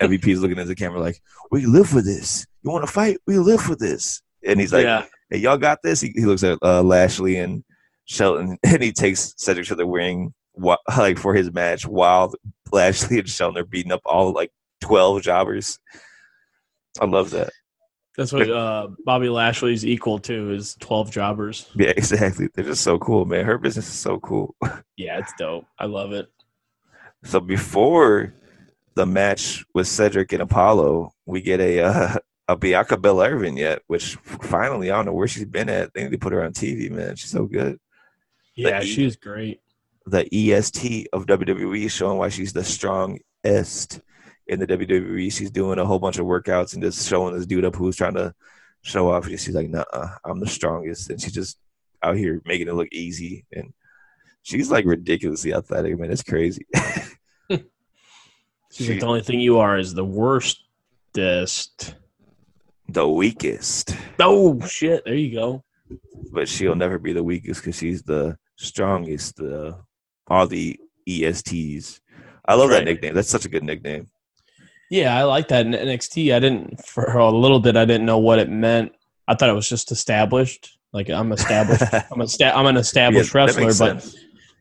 MVP's looking at the camera like, "We live for this. You want to fight? We live for this." And he's like, yeah. hey, y'all got this? He, he looks at uh, Lashley and Shelton, *laughs* and he takes Cedric to the ring, like for his match, while Lashley and Shelton are beating up all like twelve jobbers. I love that. That's what uh, Bobby Lashley's equal to is twelve jobbers. Yeah, exactly. They're just so cool, man. Hurt Business is so cool. *laughs* Yeah, it's dope. I love it. So before the match with Cedric and Apollo, we get a uh, *laughs* a Bianca Belair vignette, which finally I don't know where she's been at. They need to put her on TV, man. She's so good. Yeah, The- she's great. the EST of WWE, showing why she's the strongest in the WWE. She's doing a whole bunch of workouts and just showing this dude up who's trying to show off. She's like, "Nah, I'm the strongest," and she's just out here making it look easy. And she's like ridiculously athletic, man. It's crazy. *laughs* She's She- like the only thing you are is the worstest. the weakest, Oh shit! There you go. but she'll never be the weakest because she's the strongest. The all the ESTs. I love Right. that nickname. That's such a good nickname. Yeah, I like that in NXT. I didn't for a little bit. I didn't know what it meant. I thought it was just established. Like I'm established. *laughs* I'm a sta- I'm an established Yeah, wrestler, makes but sense.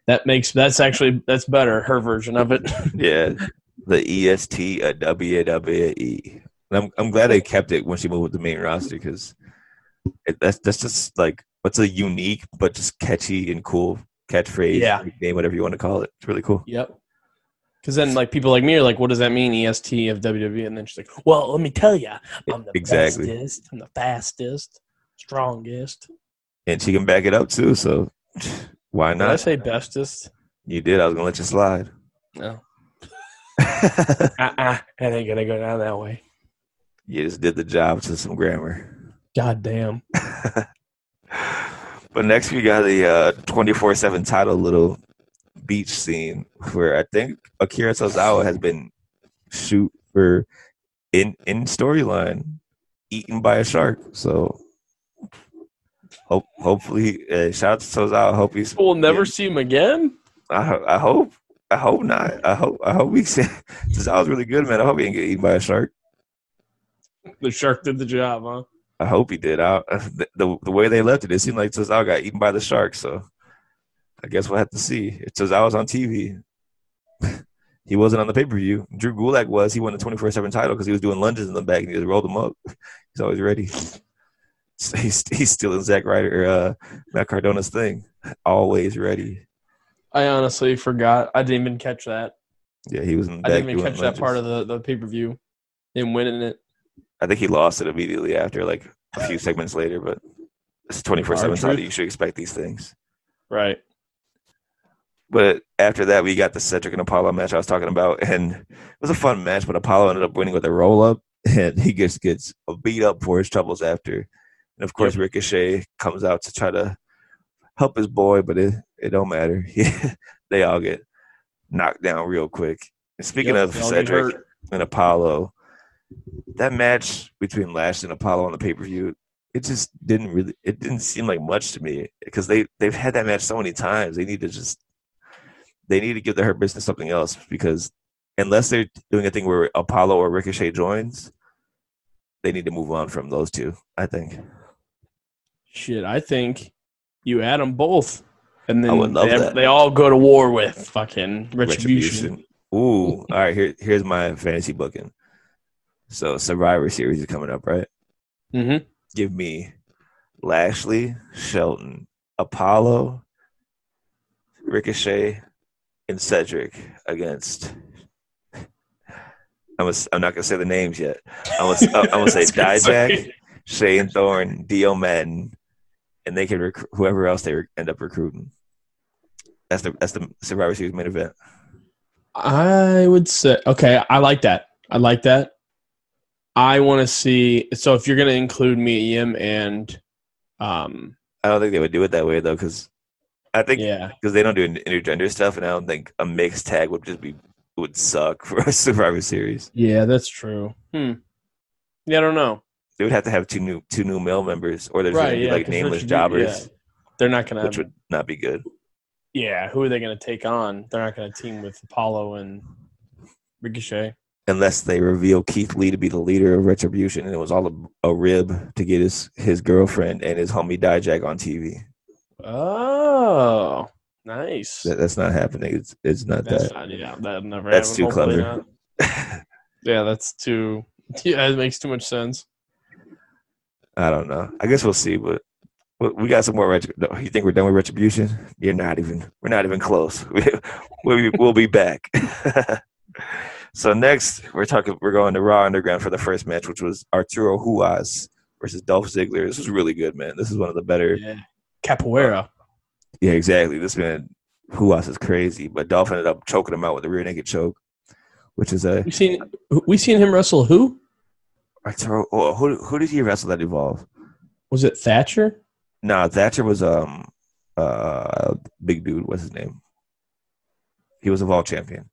that makes that's actually that's better. Her version of it. Yeah, *laughs* the EST at WWE. And I'm I'm glad they kept it when she moved to the main roster because that's that's just like what's a unique but just catchy and cool catchphrase. Yeah. name whatever you want to call it. It's really cool. Yep. Because then, like people like me are like, "What does that mean, EST of WWE?" And then she's like, "Well, let me tell you, I'm the Exactly. bestest, I'm the fastest, strongest." And she can back it up too. So why Did I say bestest? You did. I was gonna let you slide. No. *laughs* Uh-uh. It ain't gonna go down that way. you just did the job to some grammar. God damn. *laughs* But next we got a twenty four seven title little beach scene where I think Akira Tozawa has been shoot for in in storyline eaten by a shark. So hope hopefully uh, shout out to Tozawa. Hope he's We'll never see him again. I, I hope I hope not. I hope I hope he *laughs* Tozawa's really good, man. I hope he didn't get eaten by a shark. The shark did the job, huh? I hope he did. I, the, the the way they left it, it seemed like Tozawa got eaten by the shark. So I guess we'll have to see. If was on TV, *laughs* he wasn't on the pay per view. Drew Gulak was. He won the twenty four seven title because he was doing lunges in the back and he just rolled them up. *laughs* He's always ready. He's he's stealing Zack Ryder, uh, Matt Cardona's thing. Always ready. I honestly forgot. I didn't even catch that. Yeah, he was in the I didn't even catch that part of the, the pay per view. Him winning it. I think he lost it immediately after, like a few segments later. But it's twenty four seven. R-Truth. You should expect these things. Right. But after that, we got the Cedric and Apollo match I was talking about, and it was a fun match. But Apollo ended up winning with a roll up, *laughs* and he just gets beat up for his troubles after. And of course, Ricochet comes out to try to help his boy, but it it don't matter. *laughs* they all get knocked down real quick. And speaking Yep, of they all get Cedric and Apollo, that match between Lash and Apollo on the pay per view, it just didn't really it didn't seem like much to me because they they've had that match so many times. They need to just they need to give the Hurt Business something else because unless they're doing a thing where Apollo or Ricochet joins, they need to move on from those two. I think. Shit, I think you add them both, and then I would love they, that. they all go to war with fucking retribution. Ooh, all right. Here, here's my fantasy booking. So Survivor Series is coming up, right? Mm-hmm. Give me Lashley, Shelton, Apollo, Ricochet, and Cedric against. I'm, gonna, I'm not gonna say the names yet. I'm gonna, I'm gonna say *laughs* Dijak, Shane Thorne, Dio Maddin, and they can recruit whoever else they re- end up recruiting. That's the that's the Survivor Series main event. I would say okay. I like that. I like that. I want to see. So if you're going to include Mia Yim and, um, I don't think they would do it that way though, because I think yeah, because they don't do intergender stuff, and I don't think a mixed tag would just be would suck *laughs* for a Survivor Series. yeah, that's true. Hmm. Yeah, I don't know. They would have to have two new two new male members, or there's Right? gonna be Yeah, like nameless jobbers, yeah. They're not going to, which would not be good. Yeah, who are they going to take on? They're not going to team with Apollo and Ricochet. Unless they reveal Keith Lee to be the leader of Retribution, and it was all a, a rib to get his his girlfriend and his homie Dijak on TV. Oh, nice. That, that's not happening. It's it's not That's that. not, yeah, that never. That's happen. too clever. *laughs* Yeah, that's too. *laughs* Yeah, it makes too much sense. I don't know. I guess we'll see, but we- got some more. Retri- no, you think we're done with Retribution? You're not even. We're not even close. *laughs* We, we, we'll be back. *laughs* so next, we're talking. We're going to Raw Underground for the first match, which was Arturo Ruas versus Dolph Ziggler. This was really good, man. This is one of the better. Yeah, Capoeira. Yeah, exactly. This man Ruas is crazy, but Dolph ended up choking him out with a rear naked choke, which is a We seen we seen him wrestle. Who Arturo. Oh, who who did he wrestle that evolve? was it? Thatcher. No, Thatcher was um uh big dude. What's his name? He was a vault champion.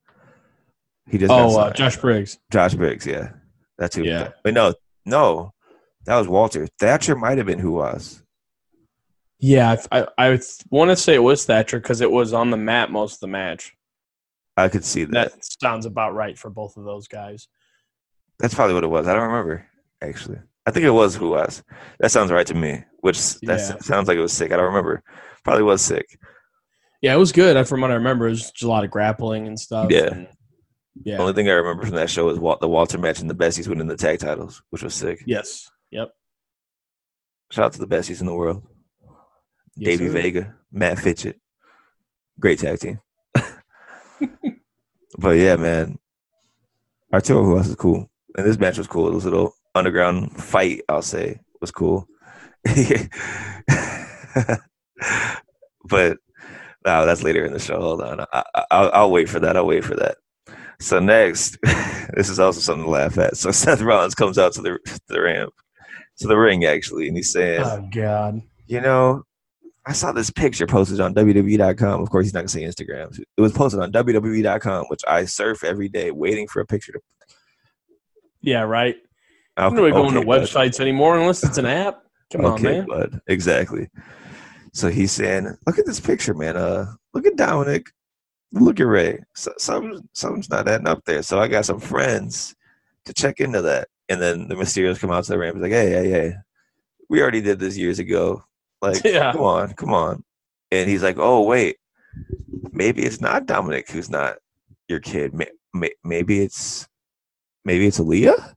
He just Oh, uh. Josh Briggs. Josh Briggs. Yeah, that's who. Yeah. but no, no, that was Walter. Thatcher might have been who was. Yeah, I I, I want to say it was Thatcher because it was on the mat most of the match. I could see that. That sounds about right for both of those guys. That's probably what it was. I don't remember actually. I think it was who was. That sounds right to me. Which that Yeah. sounds like it was sick. I don't remember. Probably was sick. Yeah, it was good. From what I remember, it was just a lot of grappling and stuff. Yeah. and- yeah. The only thing I remember from that show was Walt, the Walter match and the Besties winning the tag titles, which was sick. yes. Yep. Shout out to the Besties in the world. Yes, Davey sir. Vega, Matt Fitchett. Great tag team. *laughs* but yeah, man. Arturo who else is cool. And this match was cool. It was a little underground fight, I'll say. was cool. *laughs* but no, that's later in the show. Hold on. I, I, I'll, I'll wait for that. I'll wait for that. So next, *laughs* this is also something to laugh at. So *laughs* Seth Rollins comes out to the to the ramp, to the ring actually, and he's saying, Oh God. you know, I saw this picture posted on WWE.com. Of course, he's not gonna say Instagram. It was posted on WWE.com, which I surf every day, waiting for a picture to. Yeah. Right. Okay, I'm not going to okay, bud. websites anymore unless it's an app. Come on, man. bud. Exactly. So he's saying, "Look at this picture, man. Uh, look at Dominic. Look at Ray. So, something, something's not adding up there. So I got some friends to check into that. And then the Mysterios come out to the ramp. He's like, "Hey, hey, hey, we already did this years ago. Like, *laughs* Yeah. come on, come on." And he's like, "Oh, wait, maybe it's not Dominic who's not your kid. May- may- Maybe it's, maybe it's Aaliyah."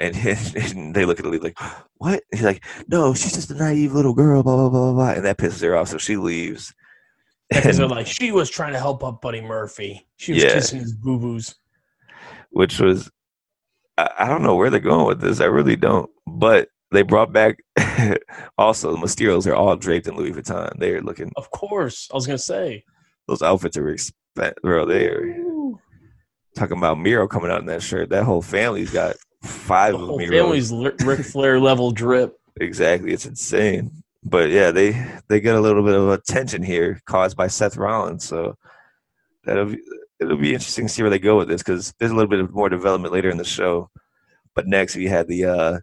And, *laughs* and they look at Aaliyah like, "What?" And he's like, "No, she's just a naive little girl." Blah blah blah blah. blah. And that pisses her off, so she leaves. Because they're like, she was trying to help up Buddy Murphy. She was Yeah. kissing his boo boos. which was I, I don't know where they're going with this. I really don't. But they brought back *laughs* also the Mysterios are all draped in Louis Vuitton. They're looking Of course. I was gonna say. those outfits are expensive. Bro, they're talking about Miro coming out in that shirt. That whole family's got five The of Miros. family's Ric Flair level drip. Exactly. It's insane. But yeah, they they get a little bit of attention here caused by Seth Rollins. So that'll be it'll be interesting to see where they go with this because there's a little bit of more development later in the show. But next we had the uh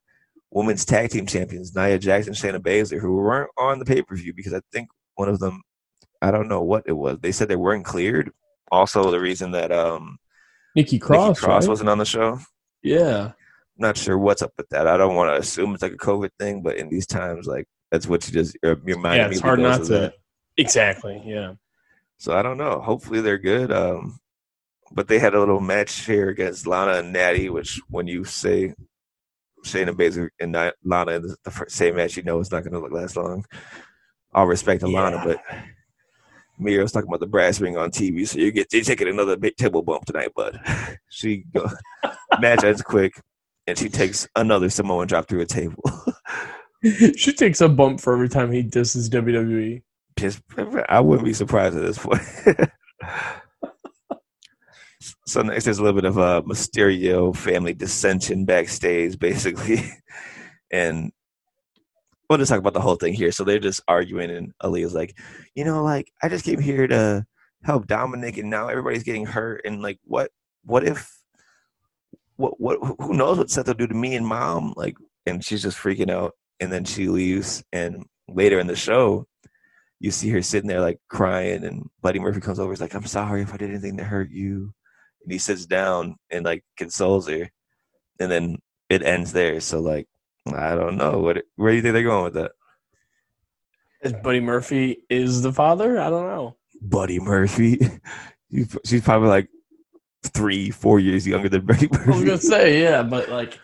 women's tag team champions, Nia Jackson, and Shayna Baszler, who weren't on the pay per view because I think one of them I don't know what it was. They said they weren't cleared. Also the reason that um Nikki Nikki Cross. Cross right? wasn't on the show. Yeah. Not sure what's up with that. I don't want to assume it's like a COVID thing, but in these times, like that's what you just your, your mind. Yeah, it's hard not to that. Exactly. Yeah. So I don't know. Hopefully they're good. Um, but they had a little match here against Lana and Natty, which when you say Shayna Baszler and Lana in the, first, same match, you know it's not going to last long. All respect to Lana, Yeah. but was talking about the brass ring on TV, so you get you're taking another big table bump tonight, bud. *laughs* she go, match ends quick, and she takes another Samoan drop through a table. *laughs* *laughs* she takes a bump for every time he disses WWE. Just, I wouldn't be surprised at this point. *laughs* So next, there's a little bit of a Mysterio family dissension backstage, basically, and we'll just talk about the whole thing here. So they're just arguing, and Aaliyah's like, you know, like I just came here to help Dominic, and now everybody's getting hurt, and like, what, what if, what, what, who knows what Seth will do to me and mom? Like, and she's just freaking out, and then she leaves, and later in the show, you see her sitting there like crying, and Buddy Murphy comes over, he's like, I'm sorry if I did anything to hurt you, and he sits down and like consoles her, and then it ends there. So like, I don't know what, where do you think they're going with that? Is Buddy Murphy is the father? I don't know. Buddy Murphy. *laughs* She's she's probably like three, four years younger than Buddy I was gonna say yeah, but like,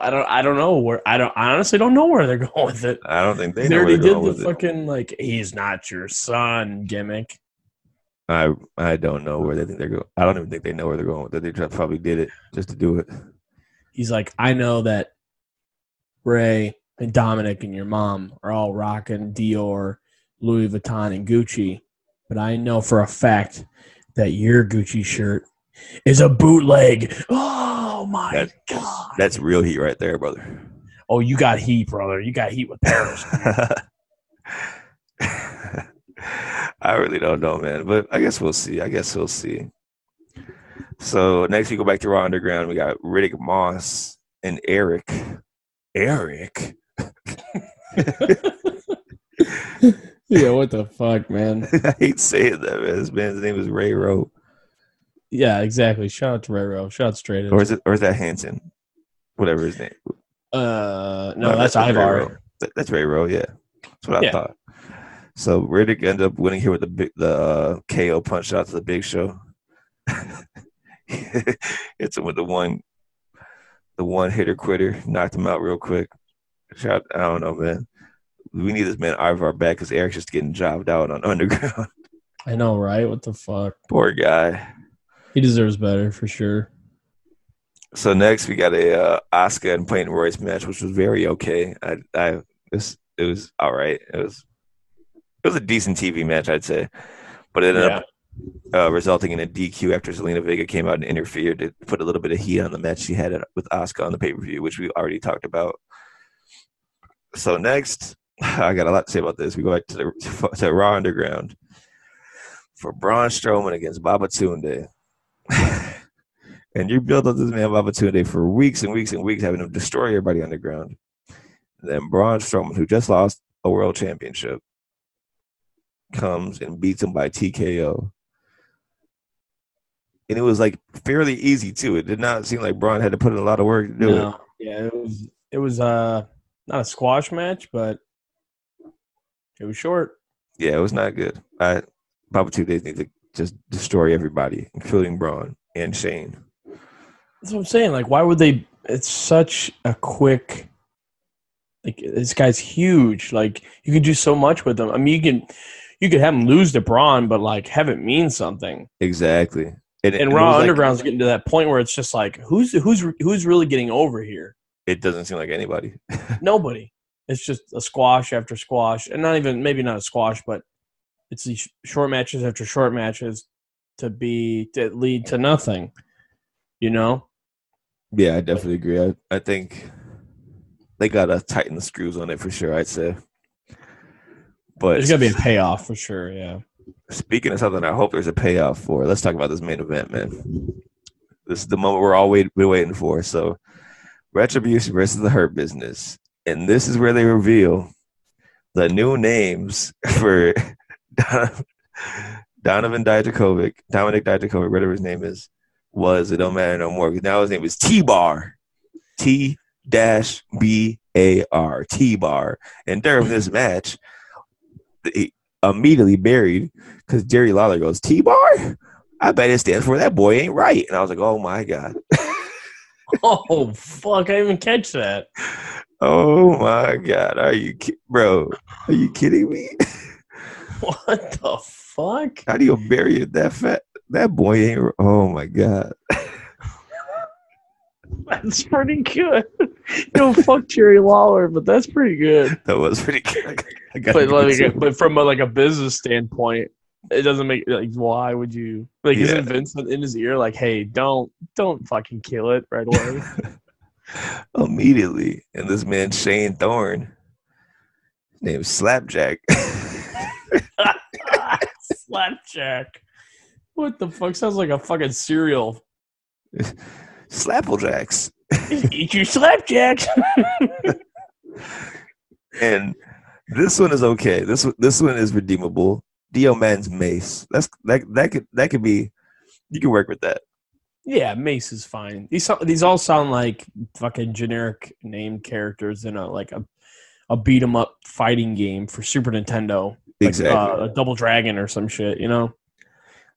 I don't, I don't know where. I don't. I honestly don't know where they're *laughs* going with it. I don't think they, They, know where already they're did going the with it. fucking like he's not your son gimmick. I I don't know where they think they're going. I don't even think they know where they're going with it. They probably did it just to do it. He's like, I know that Ray and Dominic and your mom are all rocking Dior, Louis Vuitton, and Gucci, but I know for a fact that your Gucci shirt is a bootleg. Oh my That- god! That's real heat right there, brother. oh, you got heat, brother. You got heat with Paris. *laughs* I really don't know, man. But I guess we'll see. I guess we'll see. So next we go back to Raw Underground. We got Riddick Moss and Eric. Eric. *laughs* yeah, what the fuck, man? *laughs* I hate saying that, man. This man's name is Ray Rowe. Yeah, exactly. Shout out to Ray Rowe. Shout out straight. Or is it or is that Hanson? Whatever his name. Uh, no, No, that's that's Ray Ivar. Rowe. That- That's Ray Rowe, yeah. That's what I Yeah. thought. So Riddick ended up winning here with the big, the uh, KO punch out to the Big Show. *laughs* it's him with the one, the one hitter quitter, knocked him out real quick. Shout, I don't know, man. We need this man Ivar back because Eric's just getting jobbed out on *laughs* Underground. I know, right? What the fuck? Poor guy. He deserves better for sure. So next we got a uh, Asuka and Peyton Royce match, which was very okay. I, I, this, it was all right. It was, it was a decent TV match, I'd say, but it ended up uh, resulting in a DQ after Zelina Vega came out and interfered to put a little bit of heat on the match she had with Asuka on the pay per view, which we already talked about. So next, *sighs* I got a lot to say about this. We go back to the *laughs* to Raw Underground for Braun Strowman against Baba Tunde. *laughs* and you build up this man Baba Tunde for weeks and weeks and weeks, having him destroy everybody underground. And then Braun Strowman, who just lost a world championship, comes and beats him by TKO. And it was like fairly easy too. It did not seem like Braun had to put in a lot of work to do it. Yeah, it was it was uh not a squash match, but it was short. Yeah, it was not good. I Baba two days need to just destroy everybody, including Braun and Shane. That's what I'm saying. Like, why would they? It's such a quick. Like this guy's huge. Like you can do so much with him. I mean, you can you could have him lose to Braun, but like have it mean something. Exactly. And, And it Raw was like- Underground's getting to that point where it's just like, who's who's who's really getting over here? it doesn't seem like anybody. *laughs* Nobody. It's just a squash after squash, and not even maybe not a squash, but it's these short matches after short matches to be to lead to nothing. You know, Yeah, I definitely agree. I, I think they gotta tighten the screws on it for sure. I'd say. But there's gonna be a payoff for sure. Yeah. speaking of something, I hope there's a payoff for. Let's talk about this main event, man. This is the moment we're all wait, we're waiting for. So, Retribution versus the Hurt Business, and this is where they reveal the new names *laughs* for *laughs* Donovan Dijakovic, Dominic Dijakovic, whatever his name is, was. It don't matter no more. Now his name is T Bar, T dash B A R, T Bar, and during this *laughs* match, he immediately buried because Jerry Lawler goes, T bar? I bet it stands for that boy ain't right. And I was like, oh my God. *laughs* Oh fuck! I didn't even catch that. Oh my God. Are you, ki- bro? Are you kidding me? *laughs* What the fuck? How do you bury it that fat? That boy ain't, oh my God. *laughs* That's pretty good. Know, fuck Jerry Lawler, but that's pretty good. That was pretty good. But like, but from a, like a business standpoint, It doesn't make like why would you like Yeah. isn't Vince in his ear like, hey, don't don't fucking kill it right away. *laughs* Immediately. And this man, Shane Thorne, named Slapjack. Slapjack. What the fuck? Sounds like a fucking cereal. *laughs* Slapplejacks. *laughs* Eat your slapjacks. *laughs* And this one is okay. This one, this one is redeemable. Dio Man's mace. That's that that could that could be you can work with that. yeah, Mace is fine. These these all sound like fucking generic named characters in a like a a beat 'em up fighting game for Super Nintendo. Like, Exactly. uh, a Double Dragon or some shit, you know?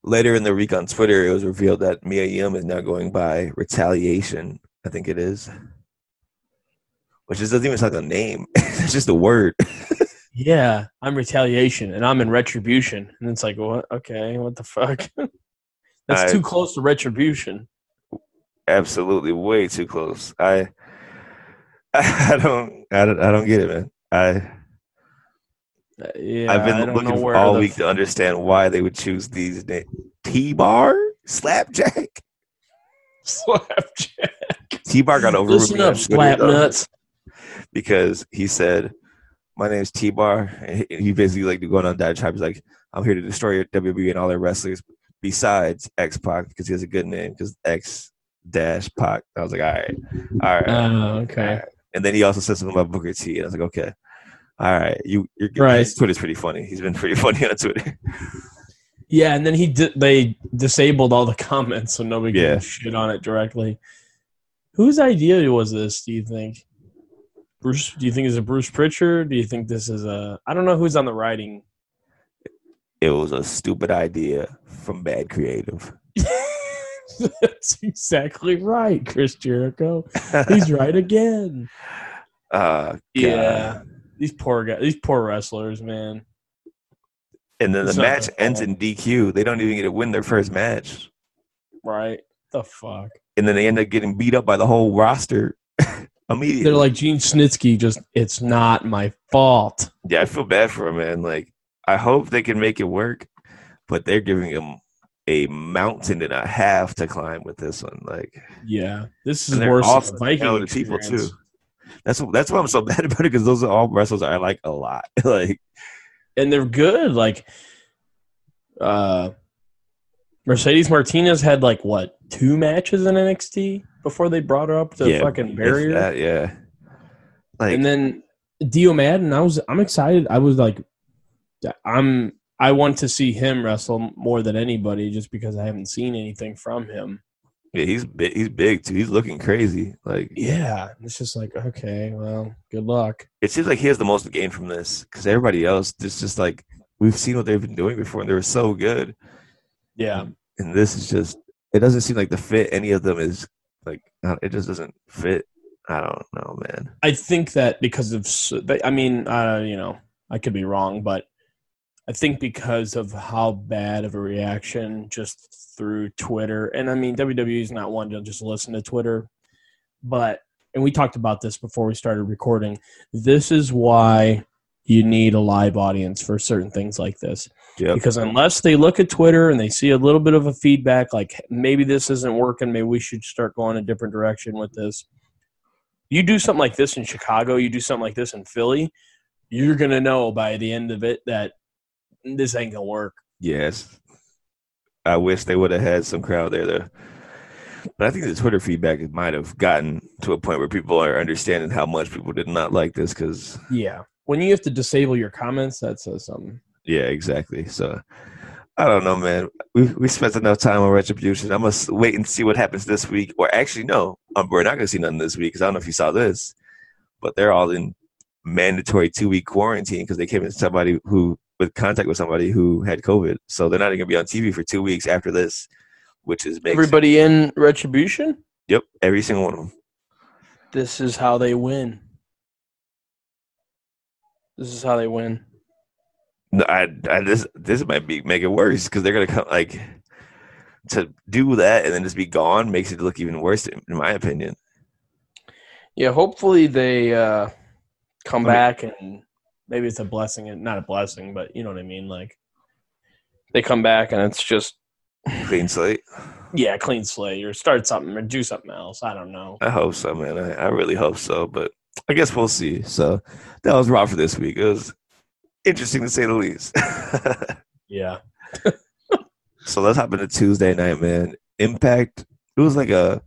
Later in the week on Twitter, it was revealed that Mia Yim is now going by Retaliation. I think it is, which just doesn't even sound like a name. *laughs* it's just a word. *laughs* Yeah, I'm retaliation and I'm in retribution. And it's like, what? Okay, what the fuck? *laughs* That's I- too close to retribution. Absolutely, way too close. I, I don't, I don't, I don't get it, man. I, Uh, yeah, I've been looking know for all the week to understand why they would choose these names. T-Bar, Slapjack. *laughs* slapjack. T-Bar got over Listen up, slap nuts. because he said, "My name's T-Bar." And he- he basically like going on that tribe. He's like, "I'm here to destroy your WWE and all their wrestlers besides X Pac because he has a good name because X dash Pac." I was like, "All right, all right." Oh, okay. And then he also said something about Booker T. And I was like, "Okay, all right, you you're Right. His Twitter's pretty funny. He's been pretty *laughs* funny on Twitter. Yeah, and then he di- they disabled all the comments so nobody Yeah. can shit on it directly. Whose idea was this? Do you think? Bruce? Do you think it's a Bruce Pritchard? Do you think this is a? I don't know who's on the writing. It was a stupid idea from bad creative." *laughs* That's exactly right, Chris Jericho. He's right again. *laughs* Uh, Yeah. These poor guys, these poor wrestlers, man. And then the match ends in DQ. They don't even get to win their first match. Right? The fuck. and then they end up getting beat up by the whole roster *laughs* immediately. They're like Gene Snitsky. Just it's not my fault. yeah, I feel bad for him, man. Like, I hope they can make it work, but they're giving him a mountain and a half to climb with this one. Like, Yeah, this is worse than awesome the Viking people too. That's that's why I'm so *laughs* bad about it because those are all wrestlers I like a lot. *laughs* like, and they're good. Like, uh, Mercedes Martinez had like what two matches in NXT before they brought her up to yeah, fucking barrier, that, yeah. Like, and then Dio Maddin. I was I'm excited. I was like, I'm I want to see him wrestle more than anybody just because I haven't seen anything from him. Yeah, he's big. He's big too. He's looking crazy. Like, Yeah, it's just like okay, well, good luck. it seems like he has the most to gain from this because everybody else, it's just like we've seen what they've been doing before, and they were so good. Yeah, and this is just it doesn't seem like the fit any of them is like it just doesn't fit i don't know man I think that because of, I mean, uh, you know, I could be wrong, but I think because of how bad of a reaction just through Twitter, and I mean, WWE is not one to just listen to Twitter, but, and we talked about this before we started recording, this is why you need a live audience for certain things like this. Yep. Because unless they look at Twitter and they see a little bit of a feedback, like maybe this isn't working, maybe we should start going a different direction with this. You do something like this in Chicago, you do something like this in Philly, you're gonna know by the end of it that this ain't gonna work. yes i wish they would have had some crowd there though. But i think the twitter feedback might have gotten to a point where people are understanding how much people did not like this because Yeah. When you have to disable your comments, that says something. yeah exactly. So i don't know man. We, we spent enough time on retribution. I must wait and see what happens this week. Or actually no um, we're not going to see nothing this week because i don't know if you saw this but they're all in mandatory two week quarantine because they came in somebody who with contact with somebody who had COVID. So they're not even gonna be on TV for two weeks after this, which is makes Everybody in retribution? Yep, every single one of them. This is how they win. This is how they win. No, I, I this this might be make it worse because they're gonna come like to do that and then just be gone makes it look even worse in my opinion. Yeah, hopefully they uh, come I mean- back and maybe it's a blessing and not a blessing, but you know what I mean. Like they come back and it's just Clean slate. yeah, clean slate or start something or do something else. I don't know. I hope so, man. I, I really hope so, but I guess we'll see. So that was Raw for this week. It was interesting to say the least. *laughs* Yeah. so let's hop into Tuesday night, man. Impact. It was like a,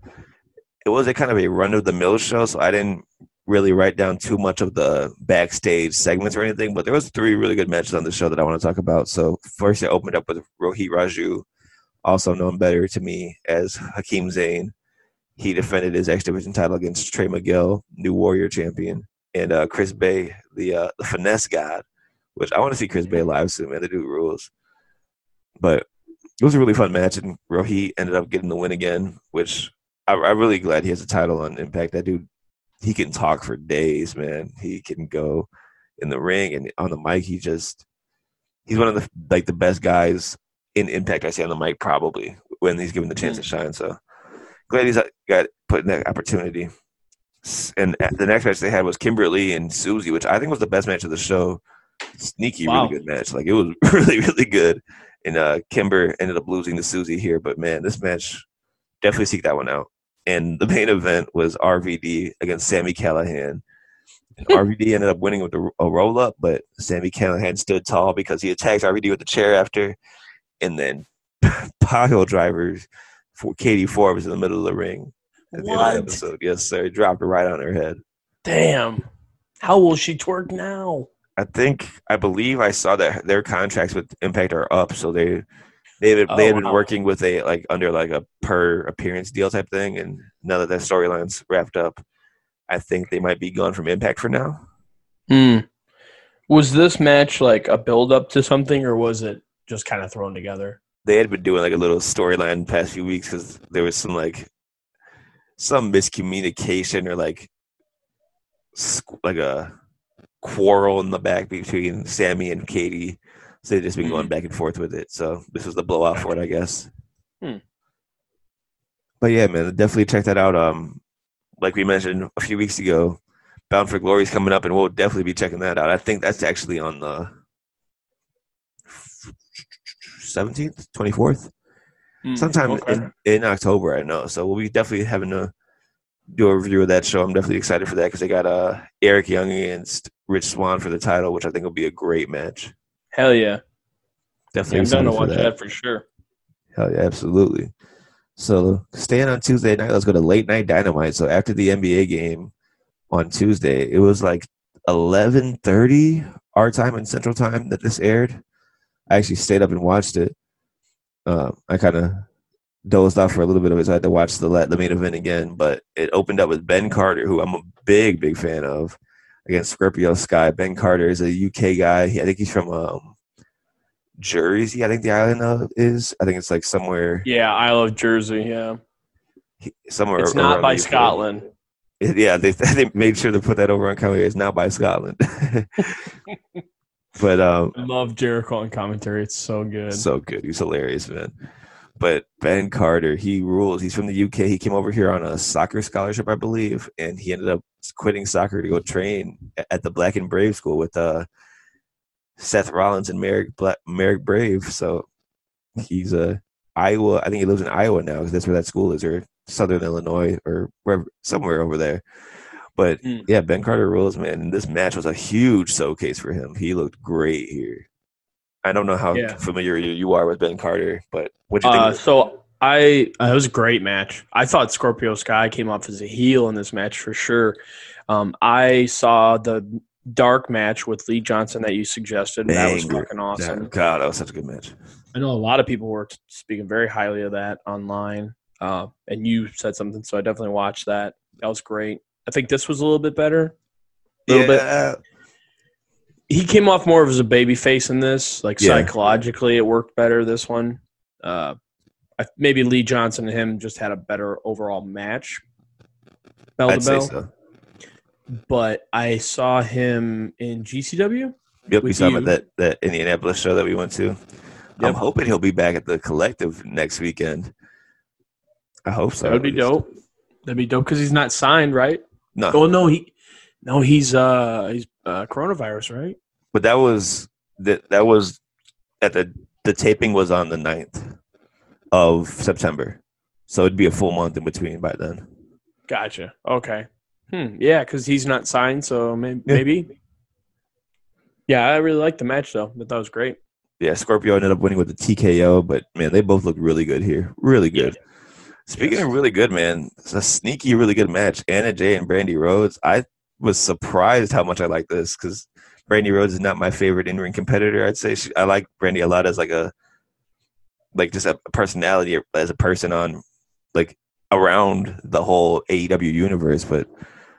it was a kind of a run of the mill show. So I didn't really write down too much of the backstage segments or anything, but there was three really good matches on the show that I want to talk about. So first, it opened up with Rohit Raju, also known better to me as Hakeem Zayn. He defended his X Division title against Trey Miguel, new Warrior champion, and uh, Chris Bey, the uh, the finesse god. Which I want to see Chris Bey live soon, man. The dude rules. But it was a really fun match, and Rohit ended up getting the win again, which I, I'm really glad he has a title on Impact. That dude, he can talk for days, man. He can go in the ring and on the mic. He just he's one of the like the best guys in Impact I see on the mic probably when he's given the chance to mm-hmm. shine. So glad he's uh, got put in that opportunity. And uh, the next match they had was Kimber Lee and Susie, which I think was the best match of the show. Sneaky, Wow. really good match. Like it was *laughs* really, really good. And uh, Kimber ended up losing to Susie here, but man, this match definitely seek that one out. And the main event was RVD against Sami Callihan. And RVD ended up winning with a, a roll up, but Sami Callihan stood tall because he attacked RVD with the chair after, and then *laughs* pile drivers for Katie Forbes in the middle of the ring. At the end of the What? episode. Yes, sir. He dropped her right on her head. Damn. How will she twerk now? I think I believe I saw that their contracts with Impact are up, so they they had, they Oh, had been wow. working with a like under like a per appearance deal type thing, and now that that storyline's wrapped up, I think they might be gone from Impact for now. Hmm. Was this match like a build up to something or was it just kind of thrown together? They had been doing like a little storyline past few weeks because there was some like some miscommunication or like squ- like a quarrel in the back between Sami and Katie. So they've just been going back and forth with it. So this was the blowout for it, I guess. Hmm. But yeah, man, definitely check that out. Um, like we mentioned a few weeks ago, Bound for Glory is coming up, and we'll definitely be checking that out. I think that's actually on the seventeenth, twenty fourth, Hmm, sometime okay. in, in October. I know, so we'll be definitely having to do a review of that show. I'm definitely excited for that because they got uh Eric Young against Rich Swann for the title, which I think will be a great match. Hell yeah. Definitely yeah I'm down to watch that. that for sure. Hell yeah, absolutely. So staying on Tuesday night, let's go to late night dynamite. So after the NBA game on Tuesday, it was like eleven thirty our time and Central Time that this aired. I actually stayed up and watched it. Uh, I kind of dozed off for a little bit of it, so I had to watch the the main event again. But it opened up with Ben Carter, who I'm a big big fan of, against Scorpio Sky. Ben Carter is a UK guy. He, I think he's from um, Jersey. I think the island of, is. I think it's like somewhere Yeah, I of Jersey. Yeah. somewhere. It's not by. Scotland. Yeah, they *laughs* they made sure to put that over on commentary. It's not by Scotland. *laughs* but um, I love Jericho on commentary. It's so good. so good. He's hilarious, man. But Ben Carter, he rules. He's from the UK. He came over here on a soccer scholarship, I believe, and he ended up quitting soccer to go train at the Black and Brave school with uh, Seth Rollins and Merrick Bla- Marek Brave. So he's a Iowa. I think he lives in Iowa now because that's where that school is, or Southern Illinois, or wherever, somewhere over there. But Mm. yeah, Ben Carter rules, man. And this match was a huge showcase for him. He looked great here. I don't know how Yeah. familiar you, you are with Ben Carter, but what do you think? Uh, so I uh, it was a great match. I thought Scorpio Sky came off as a heel in this match for sure. Um, I saw the dark match with Lee Johnson that you suggested. That was fucking awesome. Yeah, God, that was such a good match. I know a lot of people were speaking very highly of that online, uh, and you said something, so I definitely watched that. That was great. I think this was a little bit better. A little bit. He came off more of as a baby face in this. Like Yeah. psychologically, it worked better. This one, uh, I, maybe Lee Johnson and him just had a better overall match. Bell I'd to say bell, so. but I saw him in GCW. Yep, we saw him at that, that Indianapolis show that we went to. I'm hoping he'll be back at the collective next weekend. I hope so. That would be dope. That'd be dope because he's not signed, right? No, Oh no, he no, he's uh he's uh coronavirus, right? but that was that that was at the the taping was on the 9th of September, so it'd be a full month in between by then. Gotcha. Okay. Hmm. Yeah, because he's not signed, so maybe. Yeah. maybe. Yeah, I really liked the match though. But that was great. Yeah, Scorpio ended up winning with the TKO, but man, they both look really good here. Really good. Speaking of really good, man, it's a sneaky, really good match. Anna Jay and Brandi Rhodes. I was surprised how much I like this because Brandi Rhodes is not my favorite in ring competitor. I'd say she, I like Brandi a lot as like a like just a personality as a person on like around the whole AEW universe, but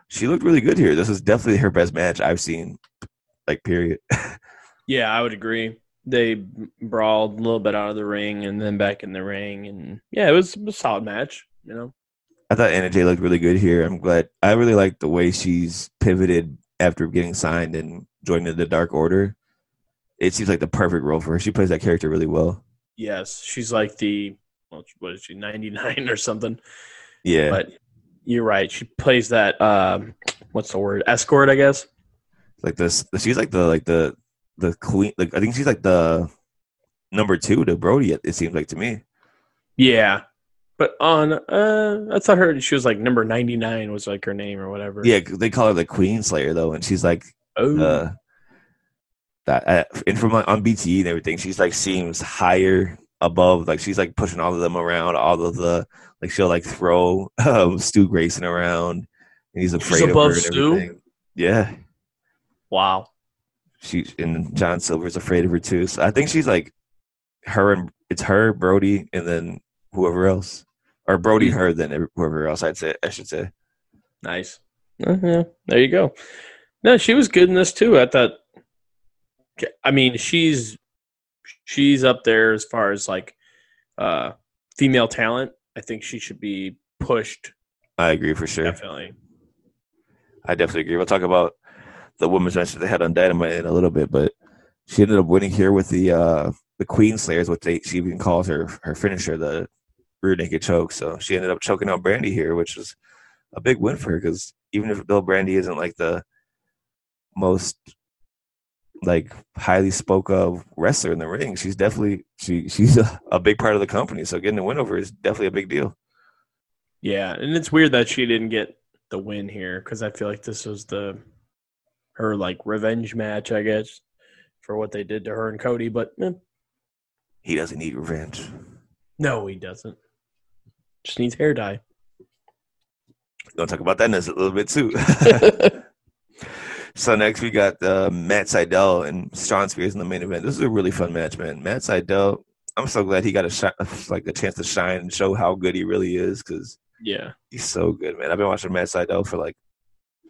she looked really good here. This is definitely her best match I've seen. Like period. *laughs* Yeah, I would agree. They brawled a little bit out of the ring and then back in the ring, and yeah, it was a solid match. You know. I thought Anna Jay looked really good here. I'm glad. I really like the way she's pivoted after getting signed and joining the Dark Order. It seems like the perfect role for her. She plays that character really well. Yes, she's like the well, what is she ninety nine or something? Yeah, But you're right. She plays that. Um, what's the word? Escort, I guess. like this. She's like the like the the queen. Like I think she's like the number two to Brody. It seems like to me. Yeah, but on uh, I thought her she was like number ninety nine was like her name or whatever. Yeah, they call her the Queen Slayer though, and she's like Oh, uh, that. Uh, and from like, on BTE and everything, she's like seems higher above. Like she's like pushing all of them around. All of the like she'll like throw *laughs* um, Stu Grayson around, and he's afraid of above her. And Stu? everything. Yeah, wow. she and John Silver's afraid of her too. So I think she's like her and it's her, Brody, and then whoever else, or Brody, her, than whoever else. I'd say I should say. Nice. Uh, yeah, there you go. No, she was good in this too. I thought. I mean, she's she's up there as far as like uh female talent. I think she should be pushed I agree for sure. definitely. I definitely agree. We'll talk about the women's match that they had on Dynamite in a little bit, but she ended up winning here with the uh the Queen Slayers, what they she even calls her her finisher, the rear naked choke. So she ended up choking out Brandi here, which was a big win for her because even if Bill Brandi isn't like the most like highly spoke of wrestler in the ring, she's definitely she she's a, a big part of the company. So getting a win over is definitely a big deal. Yeah, and it's weird that she didn't get the win here because I feel like this was the her like revenge match, I guess, for what they did to her and Cody. But eh, He doesn't need revenge. no, he doesn't. Just needs hair dye. Gonna talk about that in a little bit too. *laughs* So next we got uh, Matt Sydal and Shawn Spears in the main event. This is a really fun match, man. Matt Sydal, I'm so glad he got a shot, like a chance to shine and show how good he really is because yeah, he's so good, man. I've been watching Matt Sydal for like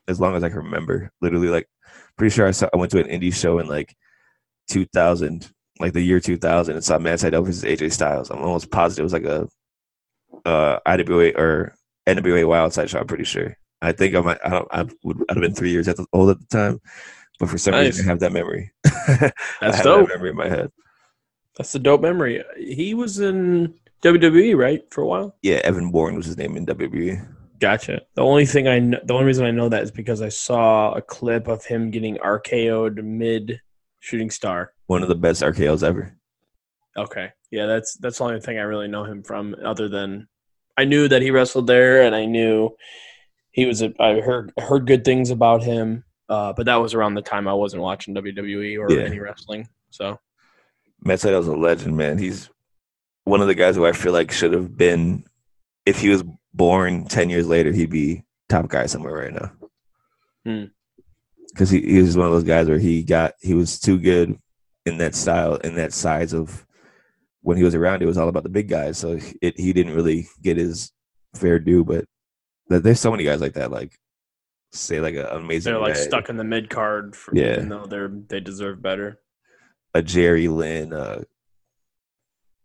as long as I can remember. Literally, like pretty sure I saw I went to an indie show in like 2000, like the year 2000, and saw Matt Sydal versus AJ Styles. I'm almost positive it was like a uh, IWA or NWA Wildside show. I'm pretty sure. I think I might. I don't. I would. I'd have been three years old at the time, but for some Nice. reason I have that memory. *laughs* I That's have dope. that memory in my head. That's a dope memory. He was in WWE, right, for a while. Yeah, Evan Bourne was his name in. WWE. Gotcha. The only thing I know, the only reason I know that is because I saw a clip of him getting RKO'd mid shooting star. One of the best RKO's ever. Okay, yeah, that's that's the only thing I really know him from. Other than I knew that he wrestled there, and I knew he was. A, I heard heard good things about him, uh, but that was around the time I wasn't watching WWE or Yeah. any wrestling. So Matt Sydal's a legend, man. He's one of the guys who I feel like should have been, if he was born 10 years later, he'd be top guy somewhere right now. Hmm. Because he, he was one of those guys where he got, he was too good in that style, in that size of when he was around, it was all about the big guys. So it, he didn't really get his fair due, but there's so many guys like that, like, say, like an amazing, they're like Red, stuck in the mid card, for, Yeah. even though they're they deserve better. a Jerry Lynn, uh,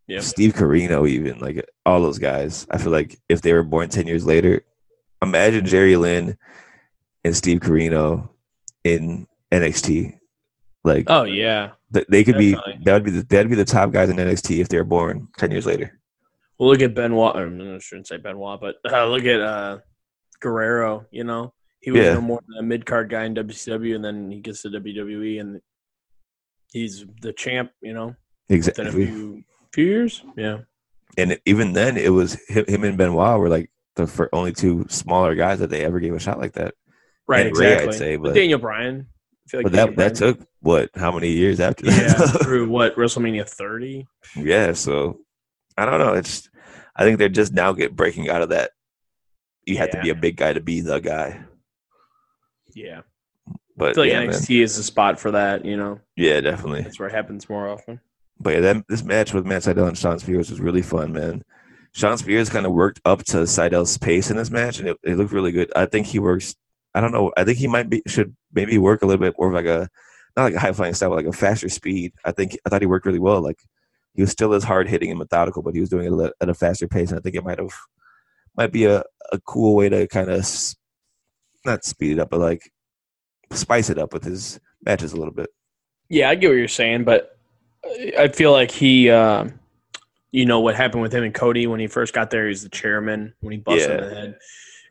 Yeah, Steve Corino, even like all those guys. I feel like if they were born ten years later, imagine Jerry Lynn and Steve Corino in NXT. Like Oh yeah. Th- they could definitely. be that would be the, that'd be the top guys in NXT if they were born ten years later. Well, look at Benoit. or, I shouldn't say Benoit, but uh, look at uh, Guerrero. You know, he was Yeah. no more than a mid card guy in WCW, and then he gets to WWE, and he's the champ. You know, within a Exactly. few few years. Yeah, And even then, it was him, him and Benoit were like the only two smaller guys that they ever gave a shot like that. right. And Ray, I'd exactly. say, But but- Daniel Bryan. I like But that that took what? How many years after yeah that? *laughs* through what WrestleMania 30. yeah. So I don't know. It's I think they're just now get breaking out of that. You have to be a big guy to be the guy. Yeah, I But feel like yeah, man. NXT is the spot for that. You know, yeah, definitely. that's where it happens more often. But yeah, that, this match with Matt Sydal and Shawn Spears was really fun, man. Shawn Spears kind of worked up to Sydal's pace in this match, and it, it looked really good. I think he works. I don't know. I think he might be should maybe work a little bit more of like a not like a high flying style, but like a faster speed. I think I thought he worked really well. Like he was still as hard hitting and methodical, but he was doing it at a- faster pace, and I think it might have might be a, a cool way to kind of not speed it up, but like spice it up with his matches a little bit. Yeah, I get what you're saying, but I feel like he, uh, you know, what happened with him and Cody when he first got there. He's the chairman when he busted Yeah. in the head, and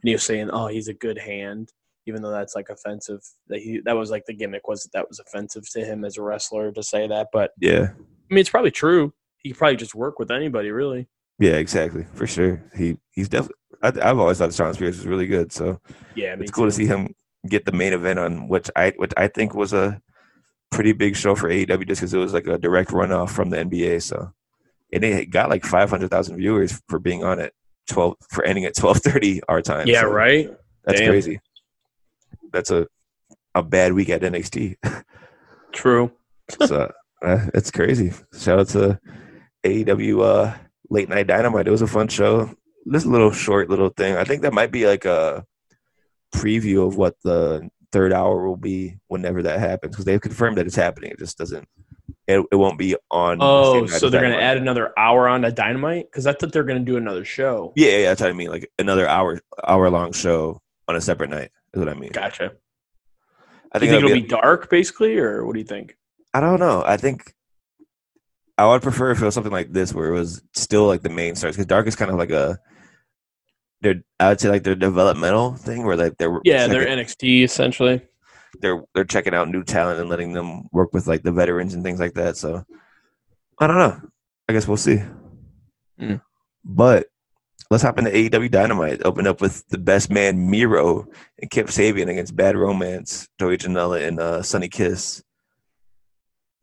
he was saying, "Oh, he's a good hand," even though that's like offensive. That he that was like the gimmick was that that was offensive to him as a wrestler to say that. But Yeah, I mean, it's probably true. He could probably just work with anybody, really. Yeah, exactly, for sure. He he's definitely. I, I've always thought Shawn Spears was really good, so Yeah, it's cool to see him get the main event on which I which I think was a pretty big show for AEW just because it was like a direct runoff from the NBA. So and it got like five hundred thousand viewers for being on it twelve for ending at twelve thirty our time. Yeah, So right. That's Damn. crazy. That's a a bad week at NXT. True. *laughs* so uh, it's crazy. Shout out to AEW uh, Late Night Dynamite. It was a fun show. This little short little thing. I think that might be like a preview of what the third hour will be whenever that happens because they've confirmed that it's happening. It just doesn't. It, it won't be on. Oh, same night so they're gonna add another hour on to Dynamite because I thought they're gonna do another show. Yeah, yeah, that's what I mean. Like another hour hour long show on a separate night is what I mean. Gotcha. I think, think it'll it'll be dark, basically, or what do you think? I don't know. I think I would prefer if it was something like this, where it was still like the main stars. Because Dark is kind of like a, they're I would say like their developmental thing, where like they're Yeah, they're NXT essentially. they're they're checking out new talent and letting them work with like the veterans and things like that. So I don't know. I guess we'll see. Mm. But let's hop into AEW Dynamite. Open up with the best man Miro and Kip Sabian against Bad Romance, Joey Janela, and uh, Sunny Kiss.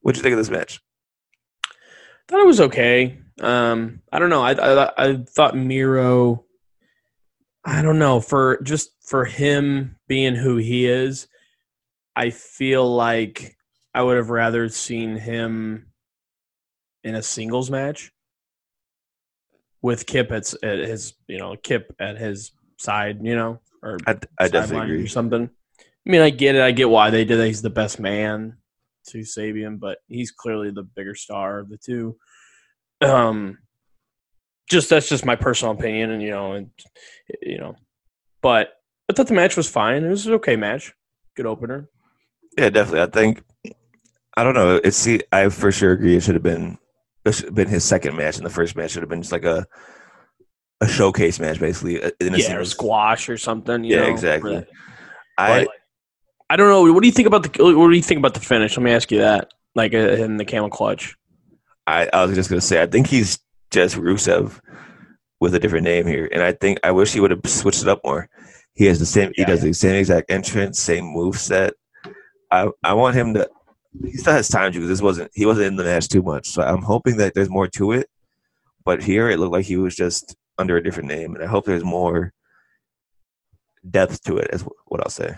What'd you think of this match? I thought it was okay. Um, I don't know. I, I I thought Miro. I don't know for just for him being who he is. I feel like I would have rather seen him in a singles match with Kip at, at his you know Kip at his side, you know, or I, I definitely agree. or something. I mean, I get it. I get why they did it. He's the best man to Sabian, but he's clearly the bigger star of the two. Um, just that's just my personal opinion, and you know, and you know, but I thought the match was fine. It was an okay match, good opener. Yeah, definitely. I think I don't know. It's see, I for sure agree. It should have been should been his second match, and the first match should have been just like a a showcase match, basically. uh, In a Yeah, or squash or something. You Yeah, know, exactly. that. I But I don't know. What do you think about the? What do you think about the finish? Let me ask you that. Like uh, in the camel clutch. I, I was just gonna say, I think he's just Rusev with a different name here, and I think I wish he would have switched it up more. He has the same. he Yeah. does the same exact entrance, same move set. I I want him to. He still has time to. 'cause This wasn't. He wasn't in the match too much, so I'm hoping that there's more to it. But here, it looked like he was just under a different name, and I hope there's more depth to it. Is what I'll say.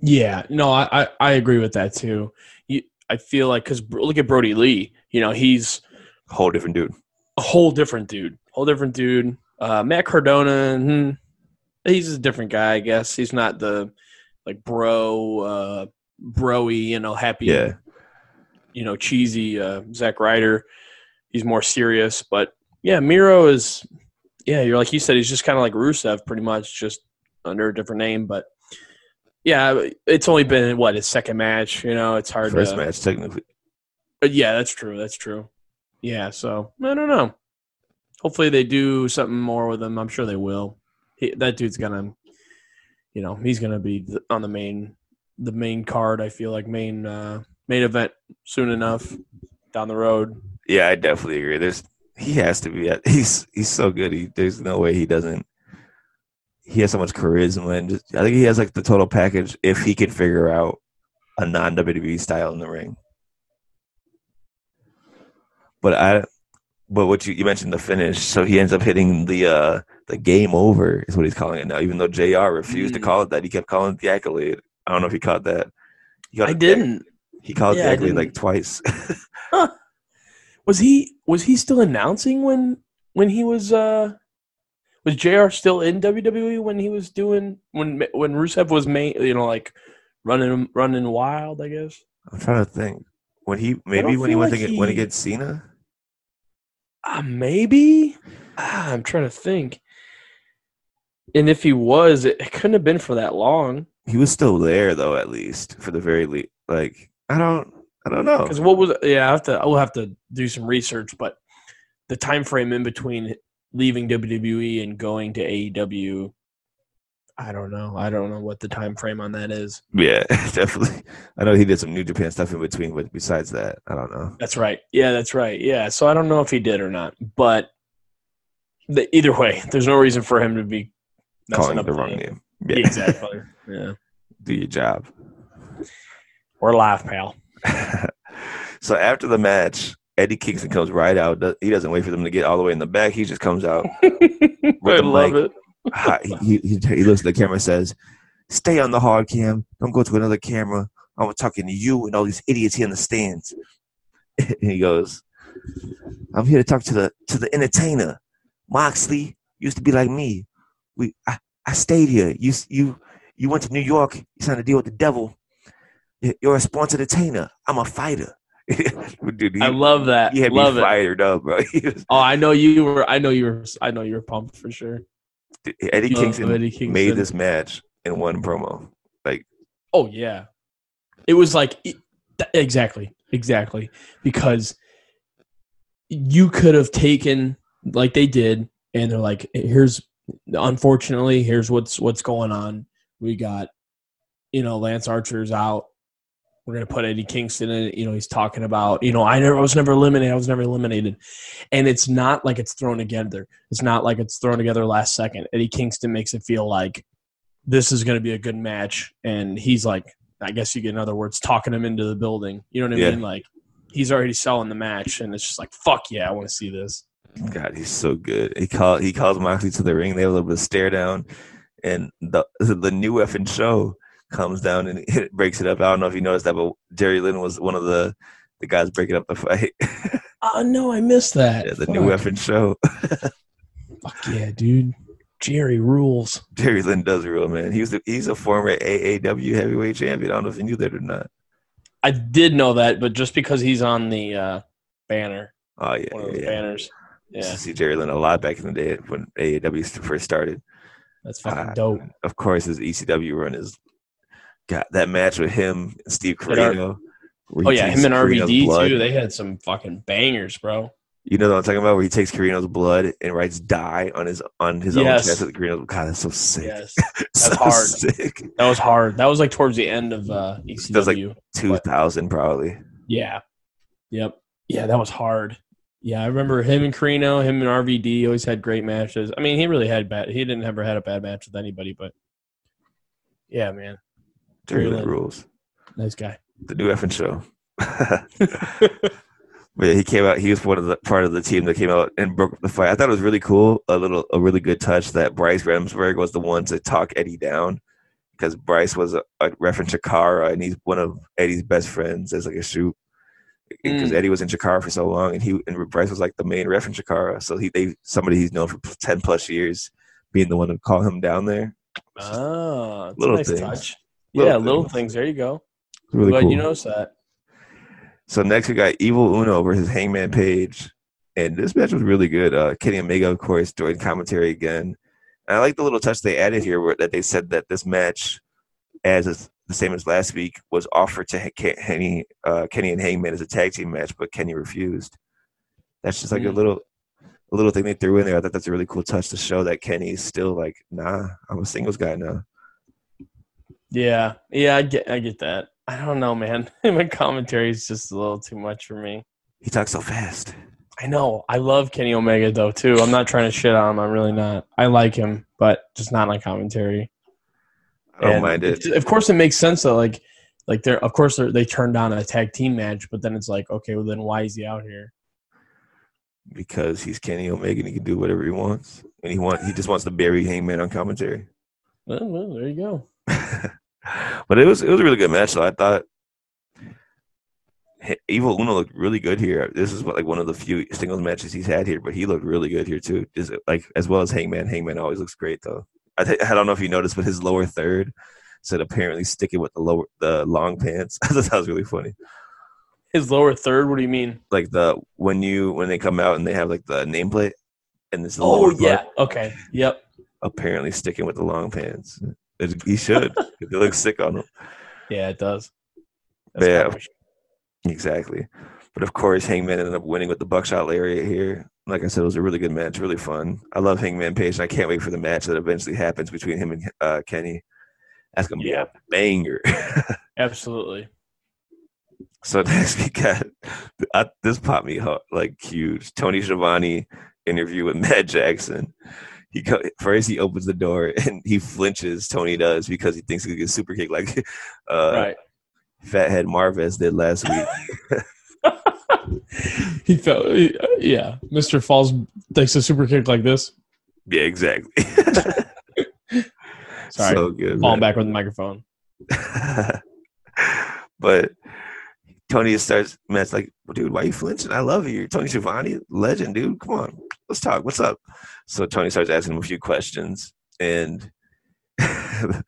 Yeah, no, I, I, I agree with that too. You, I feel like because look at Brodie Lee, you know, he's a Whole different dude. a whole different dude, whole different dude. Uh, Matt Cardona, hmm, he's a different guy, I guess. He's not the like bro, uh, broy, you know, happy, Yeah, you know, cheesy uh, Zack Ryder. He's more serious, but yeah, Miro is, yeah, you're like you said, he's just kind of like Rusev, pretty much, just under a different name, but. Yeah, it's only been what his second match. You know, it's hard first to. match technically. But yeah, that's true. That's true. Yeah, so I don't know. Hopefully they do something more with him. I'm sure they will. He, that dude's gonna, you know, he's gonna be on the main, the main card. I feel like main uh, main event soon enough down the road. Yeah, I definitely agree. There's he has to be. He's he's so good. He there's no way he doesn't. He has so much charisma and just, I think he has like the total package if he can figure out a non WWE style in the ring. But I, but what you you mentioned the finish, so he ends up hitting the uh the game over is what he's calling it now. Even though JR refused to Mm. call it that, he kept calling it the accolade. I don't know if he caught that. He I didn't. He called Yeah, like twice. *laughs* *laughs* Was he was he still announcing when when he was uh was JR still in WWE when he was doing when when Rusev was main you know like running running wild I guess I'm trying to think. When he maybe when he went like to get when he he- gets Cena. uh, maybe ah, I'm trying to think and if he was it, it couldn't have been for that long He was still there though, at least for the very least. Like I don't, I don't know. because what was yeah I have to I will have to do some research but the time frame in between leaving WWE and going to AEW I don't know I don't know what the time frame on that is Yeah, *laughs* definitely. I know he did some New Japan stuff in between, but besides that, I don't know. That's right. Yeah, that's right. Yeah. So I don't know if he did or not, but the, either way, there's no reason for him to be Calling the wrong name. Yeah. Exactly. *laughs* yeah. Do your job. We're live, pal. *laughs* so after the match, Eddie Kingston comes right out. He doesn't wait for them to get all the way in the back. He just comes out. *laughs* I love mic. it. *laughs* He, he, he looks at the camera and says, Stay on the hard cam. Don't go to another camera. I'm talking to you and all these idiots here in the stands. and he goes, I'm here to talk to the to the entertainer. Moxley used to be like me. We I, I stayed here. You you you went to New York. You signed a deal with the devil. You- You're a sports entertainer. I'm a fighter. *laughs* Dude, he, I love that. he had love me it. fired up, bro. *laughs* Was- Oh, I know you were. I know you were. I know you were pumped for sure. Eddie Kingston, Eddie Kingston. made this match in one promo. Like Oh yeah, it was like it- th- exactly, exactly because you could have taken like they did, and they're like, here's unfortunately here's what's what's going on. We got you know Lance Archer's out. We're gonna put Eddie Kingston in. it. You know he's talking about you know I never I was never eliminated. I was never eliminated, and it's not like it's thrown together. It's not like it's thrown together last second. Eddie Kingston makes it feel like this is going to be a good match. And he's like, I guess you get in other words, talking him into the building. You know what I Yeah. mean? Like he's already selling the match, and it's just like, fuck yeah, I want to see this. God, he's so good. He call he calls Moxley to the ring. They have a little bit of stare down, and the the new effing show comes down and *laughs* it breaks it up. I don't know if you noticed that, but Jerry Lynn was one of the the guys breaking up the fight. *laughs* Oh no, I missed that. yeah, the fuck. new effing show. *laughs* Fuck yeah, dude. Jerry rules. Jerry Lynn does rule, man. He's the, he's a former AAW heavyweight champion. I don't know if you knew that or not. I did know that, but just because he's on the uh, banner, Oh yeah, one of yeah, those yeah. banners, Used yeah, to see Jerry Lynn a lot back in the day when AAW first started. that's fucking Ah, dope. Of course, his ECW run is got that match with him and Steve Corino. Oh yeah, him and Corino's RVD blood. too. They had some fucking bangers, bro. You know what I'm talking about? Where he takes Corino's blood and writes "die" on his on his Yes. own chest with Corino's. God, that's so sick. Yes, *laughs* so hard. sick. that was hard. That was like towards the end of uh, ECW. That was like- Two thousand probably. Yeah. Yep. Yeah, that was hard. Yeah, I remember him and Corino, him and RVD always had great matches. I mean, he really had bad. He didn't ever had a bad match with anybody, but yeah, man, Jerry Jerry Lynn Lynn. rules. nice guy. The new effing show. *laughs* But yeah, he came out. He was one of the part of the team that came out and broke up the fight. I thought it was really cool. A little, a really good touch that Bryce Remsburg was the one to talk Eddie down because Bryce was a, a ref in Chikara and he's one of Eddie's best friends as like a shoot. Because Mm. Eddie was in Chikara for so long, and he and Bryce was like the main ref in Chikara. So he, they, somebody he's known for ten plus years, being the one to call him down there. Ah, that's Little a nice things. touch. Little yeah, little things. things. There you go. Really Glad cool. you noticed that. So next we got Evil Uno versus Hangman Page, and this match was really good. Uh, Kenny Omega, of course, joined commentary again. And I like the little touch they added here, where that they said that this match, as is the same as last week, was offered to Kenny, uh, Kenny and Hangman as a tag team match, but Kenny refused. That's just like a Mm. little, a little thing they threw in there. I thought that's a really cool touch to show that Kenny's still like, nah, I'm a singles guy now. Yeah, yeah, I get, I get that. I don't know, man. *laughs* My commentary is just a little too much for me. He talks so fast. I know. I love Kenny Omega though too. I'm not trying to shit on him. I'm really not. I like him, but just not on commentary. I don't And mind it Of course, it makes sense that like, like they're of course they're, they turned on a tag team match, but then it's like, okay, well then why is he out here? because he's Kenny Omega and he can do whatever he wants, and he want he just wants to bury Hangman on commentary. Well, well there you go. *laughs* but it was it was a really good match. So I thought Evil Uno looked really good here. This is what, like one of the few singles matches he's had here, but he looked really good here too. Just like as well as Hangman. Hangman always looks great though. I th- I don't know if you noticed, but his lower third said apparently sticking with the lower the long pants. *laughs* I thought that was really funny. His lower third. What do you mean? Like the when you when they come out and they have like the nameplate and this Oh lower yeah. Okay. Yep. apparently sticking with the long pants. It- he should. it looks sick on him. *laughs* Yeah, it does. Yeah. Exactly. But of course, Hangman ended up winning with the buckshot lariat here. Like I said, it was a really good match, really fun. I love Hangman Page, and I can't wait for the match that eventually happens between him and uh, Kenny. That's gonna be Yeah. a banger. *laughs* Absolutely. so next we got I, this popped me hu- like huge. Tony Schiavone interview with Matt Jackson. He first he opens the door *laughs* and he flinches. Tony does because he thinks he could get super kick like *laughs* uh, right. Fathead Marvez did last week. *laughs* he felt. Yeah. Mr. Falls takes a super kick like this. yeah, exactly. Sorry. so good. Man. back with the microphone. but Tony starts, Matt's like, well, dude, why are you flinching? I love you. You're Tony Schiavone, legend, dude. Come on, let's talk. What's up? So Tony starts asking him a few questions, and *laughs*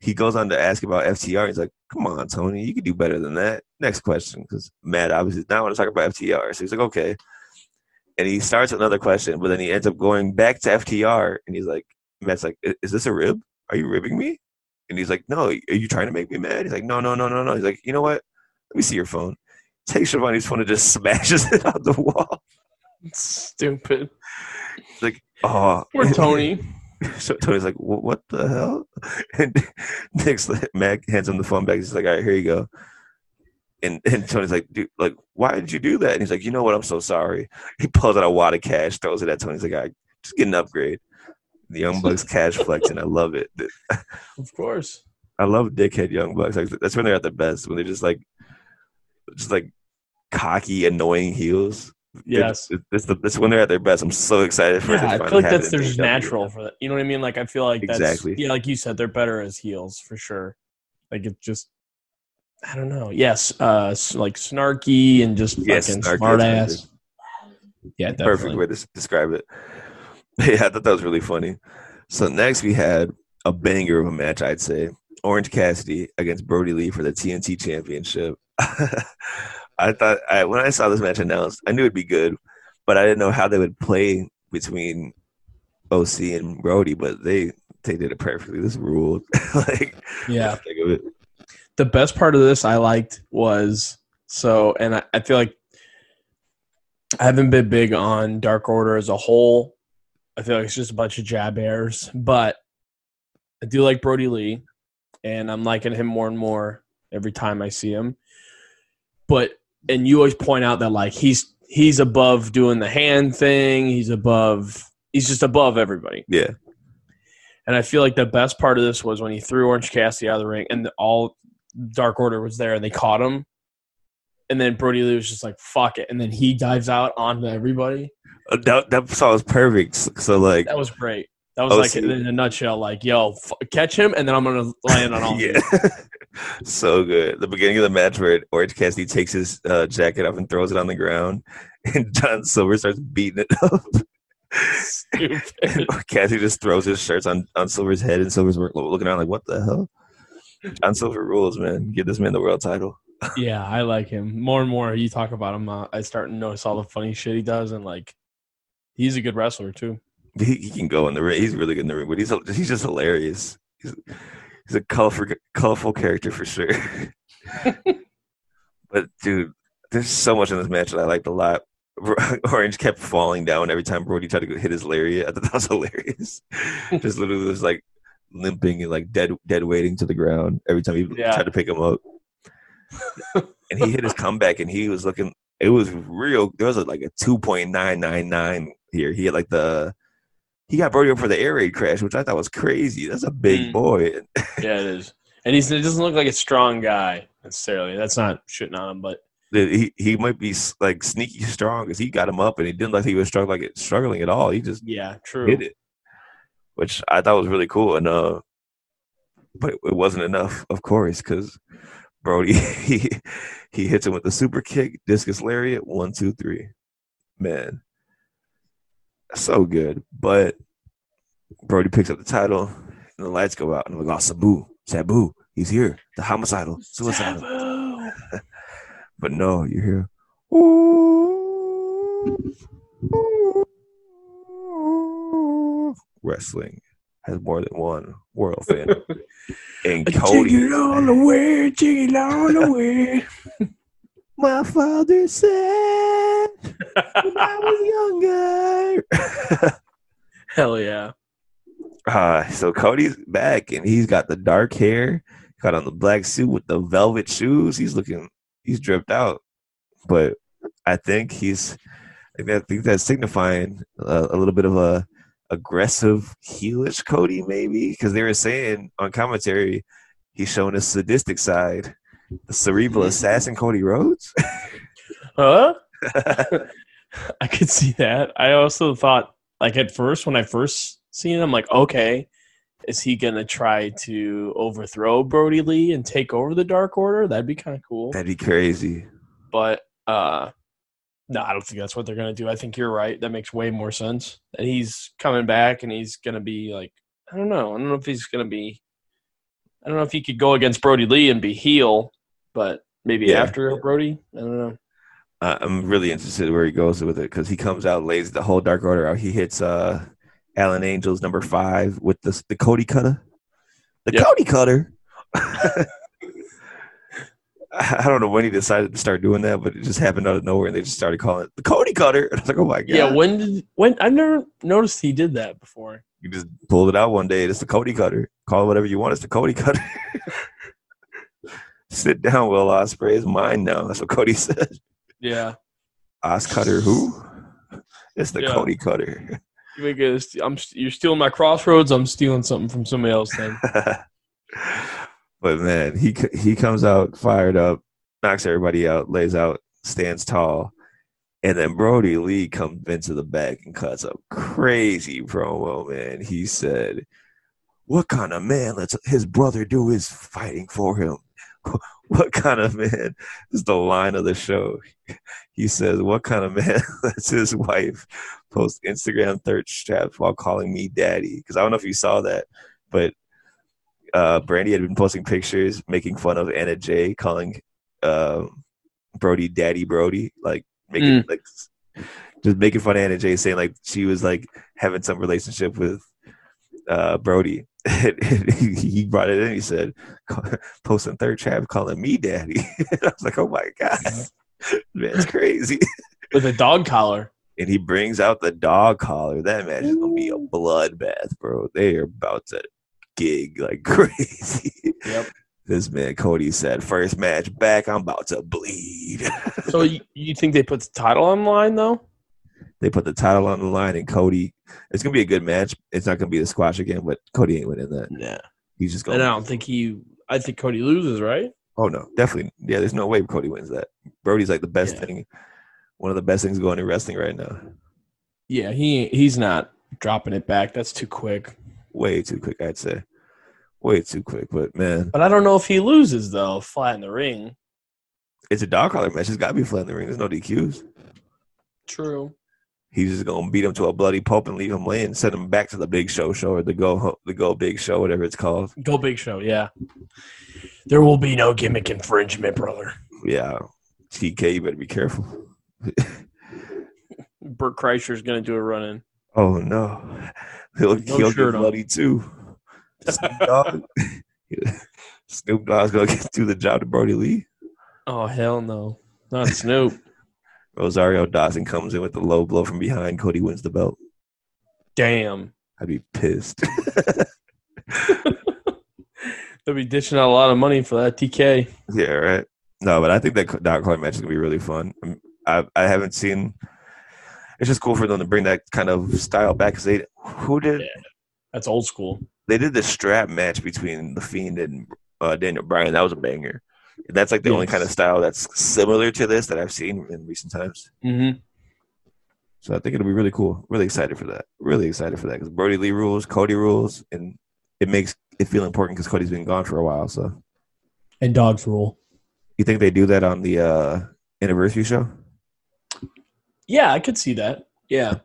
he goes on to ask about FTR. He's like, come on, Tony, you can do better than that. Next question, because Matt obviously now want to talk about FTR. So he's like, okay. And he starts another question, but then he ends up going back to FTR, and he's like, Matt's like, is this a rib? Are you ribbing me? And he's like, no, are you trying to make me mad? He's like, no, no, no, no, no. He's like, you know what? Let me see your phone. Takes Schiavone's phone and just smashes *laughs* it on the wall. Stupid. Like, oh. Poor *laughs* Tony. So Tony's like, what the hell? *laughs* And Nick's Mac hands him the phone back. He's like, all right, here you go. And, and Tony's like, dude, like, why did you do that? And he's like, you know what? I'm so sorry. He pulls out a wad of cash, throws it at Tony's He's like, right, just get an upgrade. The Young Bucks cash flexing. I love it. Of course. I love dickhead Young Bucks. Like, that's when they're at the best. When they're just like, just like cocky, annoying heels. Yes. It's, it's, the, it's when they're at their best. I'm so excited for it. to Yeah, I feel like that's in their just natural for that. You know what I mean? Like I feel like that's Exactly. yeah, like you said, they're better as heels for sure. Like it just I don't know. Yes, uh like snarky and just Yes, fucking smart ass. Yeah, perfect way to describe it. *laughs* Yeah, I thought that was really funny. So next we had a banger of a match, I'd say. Orange Cassidy against Brodie Lee for the TNT Championship. *laughs* I thought I, when I saw this match announced, I knew it'd be good, but I didn't know how they would play between OC and Brodie. But they they did it perfectly. This ruled. *laughs* like, Yeah. think of it. the best part of this I liked was so, and I, I feel like I haven't been big on Dark Order as a whole. I feel like it's just a bunch of jab airs, but I do like Brodie Lee, and I'm liking him more and more every time I see him. But and you always point out that like he's he's above doing the hand thing. He's above. He's just above everybody. Yeah, And I feel like the best part of this was when he threw Orange Cassidy out of the ring and the, all Dark Order was there and they caught him. And then Brodie Lee was just like, fuck it. And then he dives out onto everybody. Uh, that that song was perfect. So, so, like, That was great. That was Oh, like, in a nutshell, like, yo, f- catch him and then I'm going to land on *laughs* all yeah. *laughs* so good. The beginning of the match where Orange Cassidy takes his uh, jacket off and throws it on the ground, *laughs* and John Silver starts beating it up. Stupid. Cassidy just throws his shirts on, on Silver's head, and Silver's looking around like, "What the hell?" John Silver rules, man. Give this man the world title. yeah, I like him. More and more you talk about him, uh, I start to notice all the funny shit he does. And like, he's a good wrestler too. He, he can go in the ring. He's really good in the ring, but he's he's just hilarious. He's, he's a colorful colorful character for sure. *laughs* but dude, there's so much in this match that I liked a lot. *laughs* Orange kept falling down every time Brodie tried to go hit his lariat. I thought that was hilarious. *laughs* just literally was like limping and like dead dead waiting to the ground every time he Yeah. tried to pick him up. and he hit his comeback, and he was looking it was real. There was a, like a two point nine nine nine here. He had like the he got Brodie up for the air raid crash, which I thought was crazy. That's a big Mm. boy. *laughs* Yeah, it is. And he's it doesn't look like a strong guy necessarily. That's not shitting on him, but he he might be like sneaky strong because he got him up and he didn't like he was struggling like struggling at all. He just yeah, true. hit it, which I thought was really cool. And uh, but it wasn't enough, of course, because Brodie *laughs* he he hits him with the super kick, discus lariat, one, two, three. Man, so good. But Brodie picks up the title, and the lights go out, and I'm like, oh, Sabu, Sabu, he's here, the homicidal, suicidal. *laughs* But no, you're "Ooh, ooh." *laughs* Wrestling has more than one world fan. *laughs* and Cody, all the way, it all the way. My father said when I was *laughs* younger. *laughs* Hell yeah. uh, so Cody's back, and he's got the dark hair, got on the black suit with the velvet shoes. He's looking, he's dripped out, but I think he's, I think, that's signifying a, a little bit of a aggressive heelish Cody, maybe because they were saying on commentary he's showing a sadistic side, the cerebral *laughs* assassin Cody Rhodes. *laughs* Huh? *laughs* I could see that. I also thought, like at first, when I first seen it, I'm like, okay, is he gonna try to overthrow Brodie Lee and take over the Dark Order? That'd be kind of cool. That'd be crazy. But uh, no, I don't think that's what they're gonna do. I think you're right. That makes way more sense. That he's coming back and he's gonna be like, I don't know. I don't know if he's gonna be. I don't know if he could go against Brodie Lee and be heel, but maybe Yeah. after Brodie. I don't know. Uh, I'm really interested where he goes with it because he comes out, lays the whole Dark Order out. He hits uh, Alan Angels number five with the the Cody Cutter, the Yep. Cody Cutter. *laughs* I don't know when he decided to start doing that, but it just happened out of nowhere, and they just started calling it the Cody Cutter. *laughs* And I was like, "Oh my god!" Yeah, when did when I've never noticed he did that before. you just pulled it out one day. It's the Cody Cutter. Call it whatever you want. It's the Cody Cutter. *laughs* Sit down, Will Ospreay. It's mine now. That's what Cody *laughs* said. Yeah, Os Cutter, who? It's the Yeah. Cody Cutter. you make it. I'm you're stealing my Cross Rhodes. I'm stealing something from somebody else. Then *laughs* but man, he he comes out fired up, knocks everybody out, lays out, stands tall, and then Brodie Lee comes into the back and cuts a crazy promo. Man, he said, "What kind of man lets his brother do his fighting for him?" *laughs* What kind of man is the line of the show? He says, What kind of man *laughs* lets his wife post Instagram thirst traps while calling me daddy? Because I don't know if you saw that, but uh, Brandi had been posting pictures making fun of Anna Jay, calling um, Brodie Daddy Brodie, like making like just making fun of Anna Jay, saying like she was like having some relationship with uh, Brodie. He *laughs* he brought it in. He said, posting third trap, calling me daddy. *laughs* I was like, oh my god, mm-hmm. man, it's crazy. *laughs* with a dog collar. and he brings out the dog collar. That match is gonna be a bloodbath, bro. They are about to gig like crazy. Yep. This man Cody said, first match back, I'm about to bleed. So you, you think they put the title on line though? They put the title on the line, and Cody. It's gonna be a good match. It's not gonna be the squash again, but Cody ain't winning that. Yeah. He's just going. And I don't think he. I think Cody loses, right? Oh no, definitely. Yeah, there's no way Cody wins that. Brodie's like the best Yeah. thing, one of the best things going in wrestling right now. Yeah, he he's not dropping it back. That's too quick. Way too quick, I'd say. Way too quick, but man, But I don't know if he loses though, flat in the ring. it's a dog collar match. It's got to be flat in the ring. There's no DQs. True. He's just gonna beat him to a bloody pulp and leave him laying, send him back to the big show show or the go the go big show, whatever it's called. Go big show, yeah. There will be no gimmick infringement, brother. Yeah, TK, you better be careful. *laughs* Bert Kreischer's gonna do a run in. Oh no, he'll No he'll shirt get on. bloody too. Snoop Dogg, *laughs* Snoop Dogg's gonna get *laughs* do the job to Brodie Lee. Oh hell no. Not Snoop. Rosario Dawson comes in with the low blow from behind. Cody wins the belt. Damn. I'd be pissed. *laughs* *laughs* They'll be dishing out a lot of money for that TK. yeah, right. No, but I think that dog collar match is gonna be really fun. Um, I I haven't seen. It's just cool for them to bring that kind of style back because they who did Yeah. That's old school. they did the strap match between the Fiend and uh, Daniel Bryan. That was a banger. That's like the only kind of style that's similar to this that I've seen in recent times. Mm-hmm. So I think it'll be really cool. Really excited for that. Really excited for that because Brodie Lee rules, Cody rules, and it makes it feel important because Cody's been gone for a while. So And dogs rule. you think they do that on the uh, anniversary show? Yeah, I could see that. Yeah.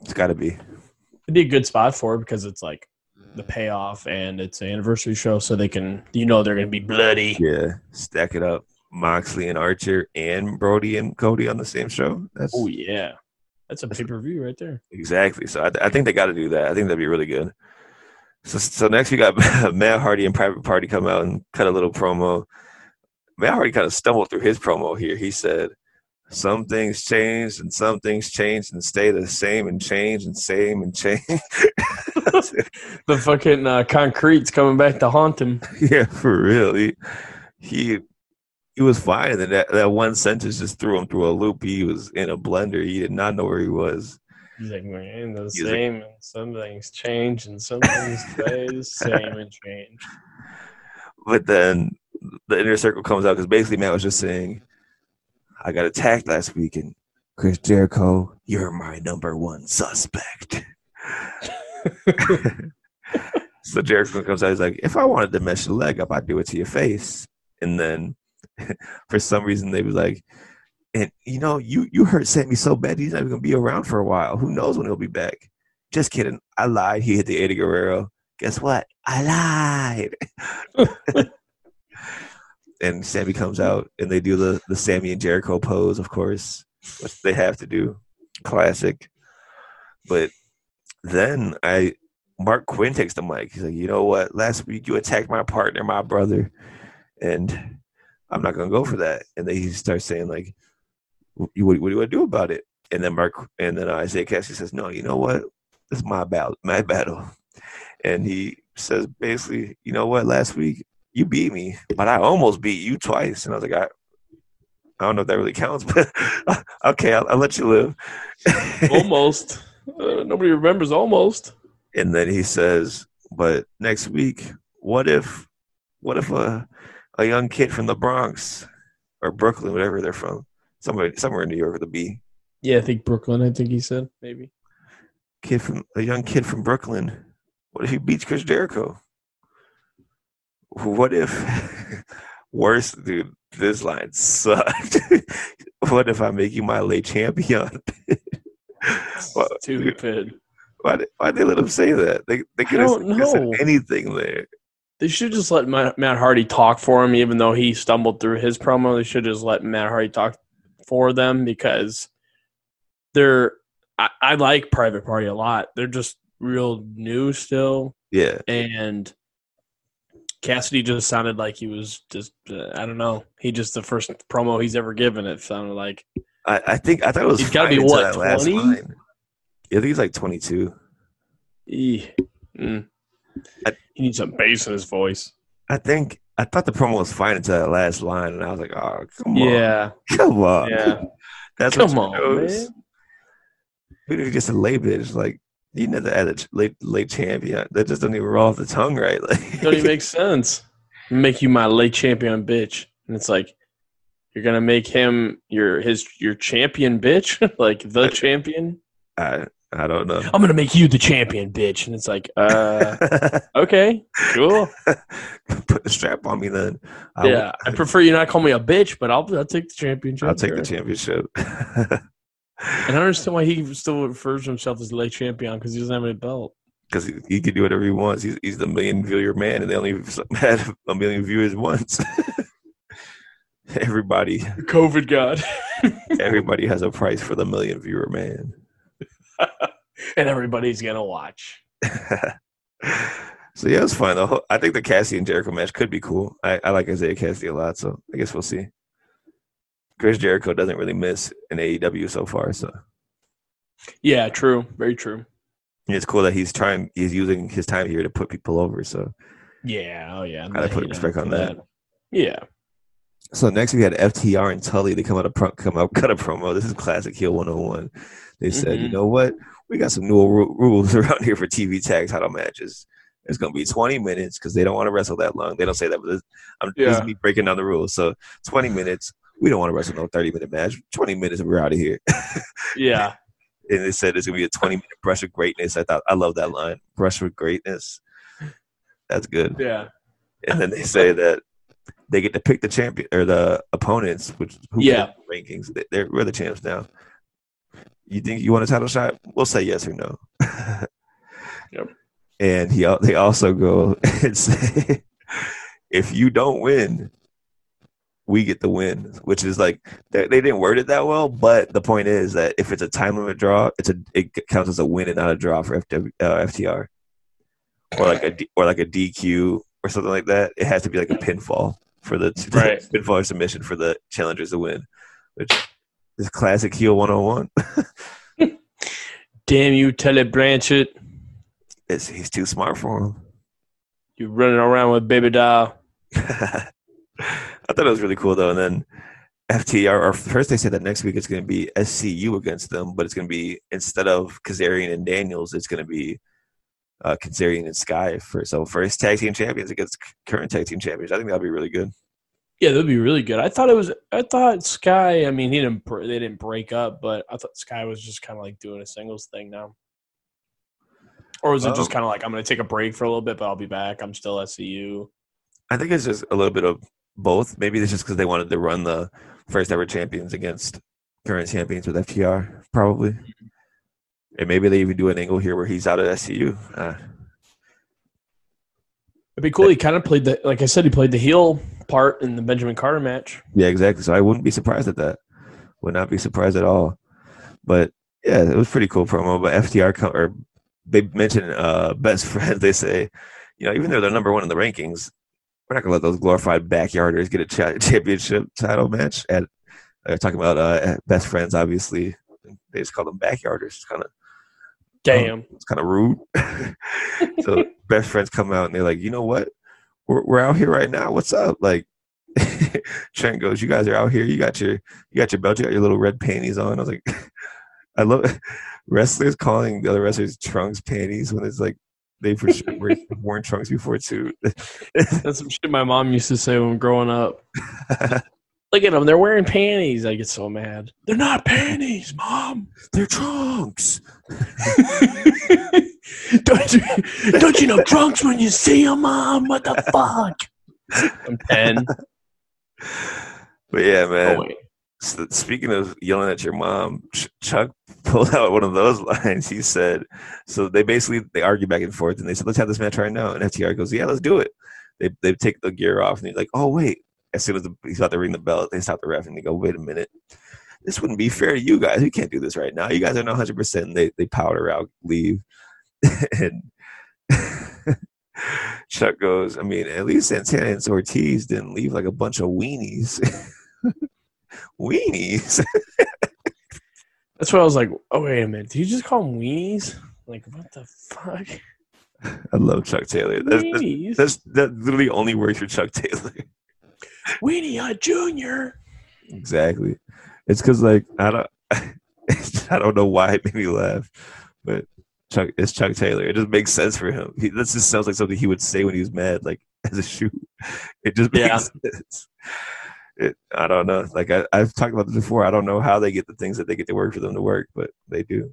It's got to be. It'd be a good spot for it because it's like the payoff and it's an anniversary show, so they can you know they're gonna be bloody. Yeah, stack it up. Moxley and Archer and Brodie and Cody on the same show. That's Oh yeah. That's a pay per view right there. exactly. So I, I think they got to do that. I think that'd be really good. So, so next we got *laughs* Matt Hardy and Private Party come out and cut a little promo. Matt Hardy kind of stumbled through his promo here. He said, "Some things change and some things change and stay the same and change and same and change." *laughs* *laughs* The fucking uh, concrete's coming back to haunt him. *laughs* yeah, for real. He he he was fine, and that, that one sentence just threw him through a loop. He was in a blender. He did not know where he was. He's like, man, the He's like- same, and some things change, and some things stay the same and change. But then the inner circle comes out because basically Matt was just saying, "I got attacked last week, and Chris Jericho, you're my number one suspect." *laughs* so Jericho comes out. He's like, "If I wanted to mess your leg up, I'd do it to your face." And then, *laughs* for some reason, they was like, "And you know, you you hurt Sammy so bad, he's not even gonna be around for a while. Who knows when he'll be back?" Just kidding. I lied. He hit the Eddie Guerrero. Guess what? I lied. *laughs* and Sammy comes out and they do the the Sammy and Jericho pose, of course, which they have to do, classic. But then I, Marq Quen takes the mic. He's like, you know what? Last week you attacked my partner, my brother, and I'm not gonna go for that. And then he starts saying like, what, what do to do about it? And then Marq and then Isiah Kassidy says, no, you know what? This is my battle, my battle. And he says basically, you know what? Last week you beat me, but I almost beat you twice. And I was like, I, I don't know if that really counts, *laughs* but *laughs* okay, I'll, I'll let you live. *laughs* Almost. Uh, nobody remembers almost. and then he says, but next week, what if, what if a, a young kid from the Bronx or Brooklyn, whatever they're from, somewhere, somewhere in New York with a B, Yeah, I think Brooklyn. I think he said maybe. kid from a young kid from Brooklyn, what if he beats Chris Jericho? What if, *laughs* worse, dude, this line sucked. *laughs* what if I make you my late champion? *laughs* Well, dude, Stupid. why did why they let him say that? They they could have said know. anything there. They should just let Matt, Matt Hardy talk for him, even though he stumbled through his promo. They should just let Matt Hardy talk for them because they're. I, I like Private Party a lot. They're just real new still, Yeah, and Kassidy just sounded like he was just. Uh, I don't know. He just the first promo he's ever given. It sounded like I, I think I thought it was. He's gotta be, until what, 20? Yeah, I think he's like twenty two. mm. He needs some bass in his voice. I think I thought the promo was fine until that last line, and I was like, "Oh, come on, Yeah, *laughs* come on, yeah. that's Come what on, chose. man. Even if just a lay bitch, like you never had a late late champion. That just doesn't even roll off the tongue right. *laughs* Like, Don't even make sense. Make you my late champion bitch, and it's like you're gonna make him your his your champion bitch, *laughs* like the champion. I I don't know. I'm gonna make you the champion bitch, and it's like, uh, *laughs* okay, cool. Put the strap on me then. I yeah, I prefer you not call me a bitch, but I'll I'll take the championship. I'll take the championship. And I understand why he still refers to himself as the late champion because he doesn't have any belt. because he, he can do whatever he wants. He's, he's the million viewer man, and they only *laughs* had a million viewers once. *laughs* everybody, The COVID god, *laughs* everybody has a price for the million viewer man. and everybody's gonna watch. so yeah, it's fun. I think the Cassie and Jericho match could be cool. I, I like Isaiah Cassie a lot, so I guess we'll see. Chris Jericho doesn't really miss in AEW so far, so Yeah, true, very true. it's cool that he's trying. He's using his time here to put people over. So Yeah, oh yeah. Gotta put You respect on for that. Yeah. So next we had FTR and Tully. They come out a pro- come out *laughs* cut a promo. This is classic heel 101. They said, you Mhm. know what? We got some new ru- rules *laughs* around here for TV tag title matches. It's gonna be 20 minutes because they don't want to wrestle that long. They don't say that, but this, I'm this is Yeah. me breaking down the rules. So 20 minutes. We don't want to wrestle no 30 minute match. 20 minutes and we're out of here. Yeah. *laughs* and they said it's gonna be a 20 minute brush with greatness. I thought I love that line. Brush with greatness. That's good. Yeah. And then they say that they get to pick the champion or the opponents, which who Yeah. rankings. They- They're we're the champs now. You think you want a title shot? We'll say yes or no. *laughs* Yep. And he they also go *laughs* and say, if you don't win, we get the win, which is like they, they didn't word it that well, but the point is that if it's a time limit draw, it's a it counts as a win and not a draw for FW, uh, FTR, or like a D, or like a DQ or something like that. It has to be like a pinfall for the *laughs* Right. pinfall or submission for the challengers to win, which is classic heel 101. *laughs* Damn you, Tully Blanchard. It's, he's too smart for him. You're running around with baby doll. *laughs* I thought it was really cool though. And then FTR, or first they said that next week it's going to be SCU against them, but it's going to be instead of Kazarian and Daniels, it's going to be uh, Kazarian and Sky for so first tag team champions against current tag team champions. I think that'll be really good. Yeah, that'd be really good. I thought it was. I thought Sky. I mean, he didn't. They didn't break up, but I thought Sky was just kind of like doing a singles thing now. Or was it just Oh. kind of like I'm going to take a break for a little bit, but I'll be back. I'm still SCU. I think it's just a little bit of both. Maybe it's just because they wanted to run the first ever champions against current champions with FTR, probably. And maybe they even do an angle here where he's out of SCU. Uh, It'd be cool. He kind of played the. Like I said, he played the heel part in the Benjamin Carter match. Yeah, exactly. So I wouldn't be surprised at that. Would not be surprised at all. But yeah, it was pretty cool promo. But FTR co- or they mentioned uh, best *laughs* friends. They say, you know, even though they're number one in the rankings, we're not gonna let those glorified backyarders get a cha- *laughs* championship title match. At uh, talking about uh, best friends, obviously, they just call them backyarders. It's kind of Damn. it's kind of rude. *laughs* so *laughs* best friends come out and they're like, you know what? We're we're out here right now. What's up? Like Trent goes, you guys are out here. You got your you got your belt. You got your little red panties on. I was like, I love wrestlers calling the other wrestlers trunks panties when it's like they for sure were- worn *laughs* trunks before too. *laughs* That's some shit my mom used to say when growing up. Look at them. They're wearing panties. I get so mad. They're not panties, mom. They're trunks. *laughs* don't you don't you know trunks when you see them, mom? What the fuck? I'm ten. But yeah, man. Oh, wait. S- Speaking of yelling at your mom, Ch- Chuck *laughs* pulled out one of those lines. He said, "So they basically they argue back and forth, and they said, let's have this match right now." And FTR goes, "Yeah, let's do it." They they take the gear off, and he's like, "Oh wait!" As soon as the, he's about to ring the bell, they stop the ref, and they go, "Wait a minute, this wouldn't be fair to you guys. You can't do this right now. You guys are not 100." percent They they powder out, leave, *laughs* and. *laughs* Chuck goes, I mean, at least Santana and Ortiz didn't leave like a bunch of weenies. Weenies. *laughs* That's what I was like. Oh wait a minute. Did you just call them weenies? Like what the fuck? I love Chuck Taylor. That's, that's, Weenies. that's that literally only works for Chuck Taylor. *laughs* Weenie Hut Junior. exactly. It's because like I don't, *laughs* I don't know why it made me laugh, but Chuck, it's Chuck Taylor. It just makes sense for him. He, that just sounds like something he would say when he was mad, like as a shoe. It just makes Yeah. sense. It, I don't know. Like I, I've talked about this before. I don't know how they get the things that they get to work for them to work, but they do.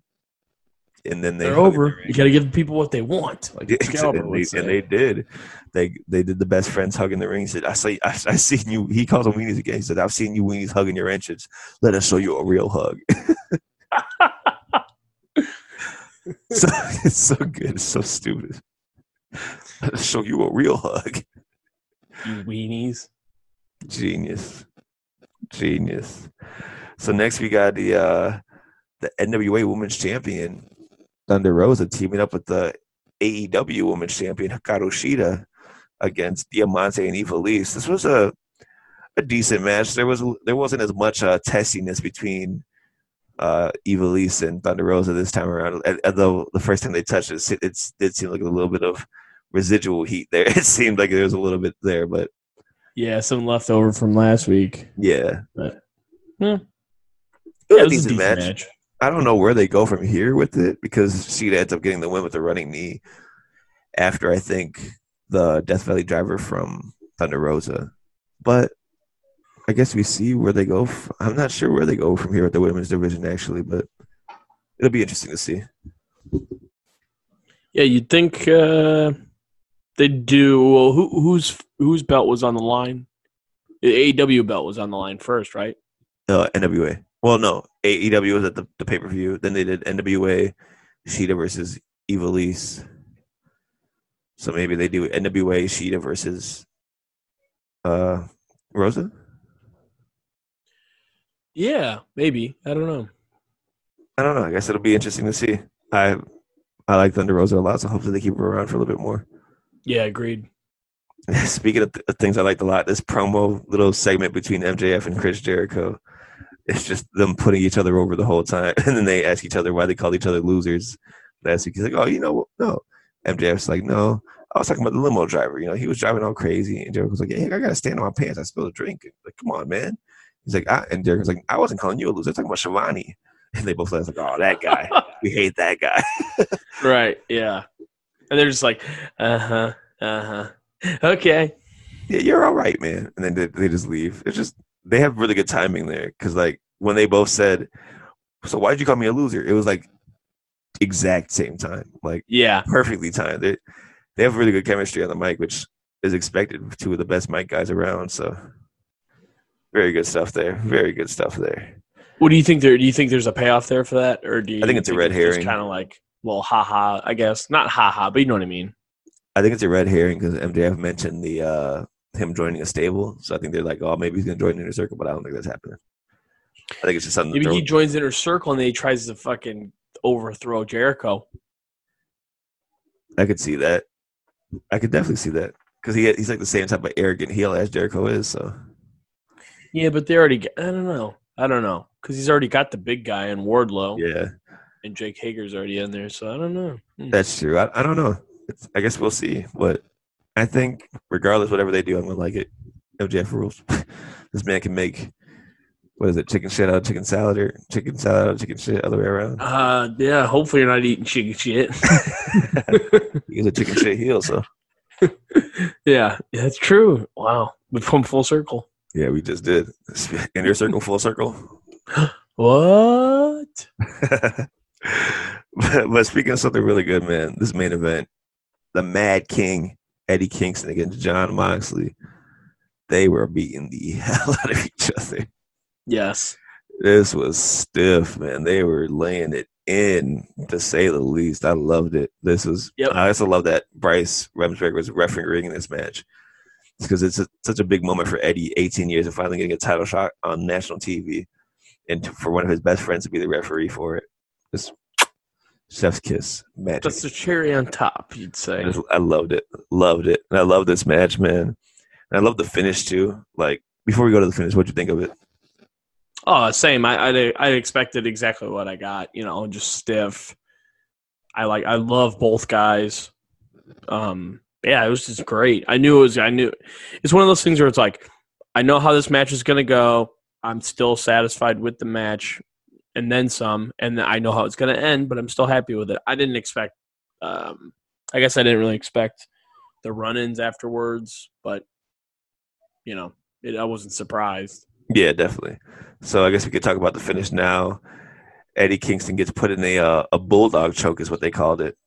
And then they They're over. You got to give the people what they want. Like Excalibur and, they, and they did. They they did the best friends hug in the ring. He said, "I say I, I seen you." He calls them weenies again. He said, "I've seen you weenies hugging your entrance. Let us show you a real hug." *laughs* so it's so good. It's so stupid. Let us show you a real hug. you weenies. Genius, genius. So next we got the uh the NWA Women's Champion Thunder Rosa teaming up with the AEW Women's Champion Hikaru Shida against Diamante and Ivelisse. This was a a decent match. There was there wasn't as much uh, testiness between uh, Ivelisse and Thunder Rosa this time around. Although the first time they touched it, it did seem like a little bit of residual heat there. *laughs* It seemed like there was a little bit there, but Yeah, some leftover from last week. Yeah. But, hmm. It was Yeah, a it was a decent match. match. I don't know where they go from here with it because she ends up getting the win with the running knee after I think the Death Valley driver from Thunder Rosa. But I guess we see where they go. F- I'm not sure where they go from here with the women's division actually, but it'll be interesting to see. Yeah, you'd think uh, they'd do. Well, who, whose whose belt was on the line? The AEW belt was on the line first, right? Uh, NWA. Well, no, AEW was at the, the pay per view. Then they did NWA, Shida versus Ivelisse. So maybe they do NWA Shida versus uh Rosa. Yeah, maybe. I don't know. I don't know. I guess it'll be interesting to see. I I like Thunder Rosa a lot, so hopefully they keep her around for a little bit more. Yeah, agreed. *laughs* Speaking of, th- things I liked a lot, this promo little segment between MJF and Chris Jericho, it's just them putting each other over the whole time, *laughs* and then they ask each other why they call each other losers. Last week he's like, "Oh, you know, no." MJF's like, "No, I was talking about the limo driver. You know, he was driving all crazy." And Jericho's like, "Yeah, I gotta stand on my pants. I spilled a drink. Like, come on, man." He's like, I, and Jericho's like, "I wasn't calling you a loser. I'm talking about Schiavone." *laughs* And they both like, "Oh, that guy. we hate that guy." Right. Yeah. And they're just like, uh huh, uh huh. *laughs* Okay. yeah, you're all right, man. And then they, they just leave. It's just they have really good timing there because like when they both said, "So why'd you call me a loser?" It was like exact same time, like Yeah. perfectly timed. They they have really good chemistry on the mic, which is expected with two of the best mic guys around. So very good stuff there. Very good stuff there. What do you think there? Do you think there's a payoff there for that, or do you? I think it's a red herring. Kind of like, well, haha. I guess not haha, but you know what I mean. I think it's a red herring because MJF mentioned the uh him joining a stable, so I think they're like, oh, maybe he's gonna join Inner Circle, but I don't think that's happening. I think it's just something. Maybe he joins Inner Circle and then he tries to fucking overthrow Jericho. I could see that. I could definitely see that because he he's like the same type of arrogant heel as Jericho is. So Yeah, but they already. I don't know. I don't know because he's already got the big guy in Wardlow, yeah, and Jake Hager's already in there. So I don't know. Hmm. that's true. I, I don't know. It's, I guess we'll see. But I think regardless, whatever they do, I'm gonna like it. MJF rules. *laughs* this man can make what is it? Chicken shit out of chicken salad or chicken salad out of chicken shit, other way around. Uh, yeah. Hopefully you're not eating chicken shit. *laughs* *laughs* He's a chicken shit heel, so yeah, that's true. Wow, we've come full circle. yeah, we just did inner circle, full circle. *gasps* What? but, but speaking of something really good, man, this main event, the Mad King Eddie Kingston against Jon Moxley, they were beating the *laughs* hell out of each other. Yes. This was stiff, man. They were laying it in, to say the least. I loved it. This was. Yep. I also love that Bryce Remsburg was refereeing this match because it's a, such a big moment for Eddie. 18 years of finally getting a title shot on national TV, and to, for one of his best friends to be the referee for it. Just chef's kiss magic. That's the cherry on top, you'd say. I, just, I loved it. Loved it. And I love this match, man. And I love the finish too. Like before we go to the finish, what'd you think of it? Oh, same. I, I I expected exactly what I got. You know, just stiff. I like. I love both guys. Um, yeah, it was just great. I knew it was. I knew it's one of those things where it's like, I know how this match is gonna go. I'm still satisfied with the match, and then some. And I know how it's gonna end, but I'm still happy with it. I didn't expect. Um, I guess I didn't really expect the run-ins afterwards, but you know, it, I wasn't surprised. Yeah, definitely. So I guess we could talk about the finish now. Eddie Kingston gets put in a uh, a bulldog choke, is what they called it,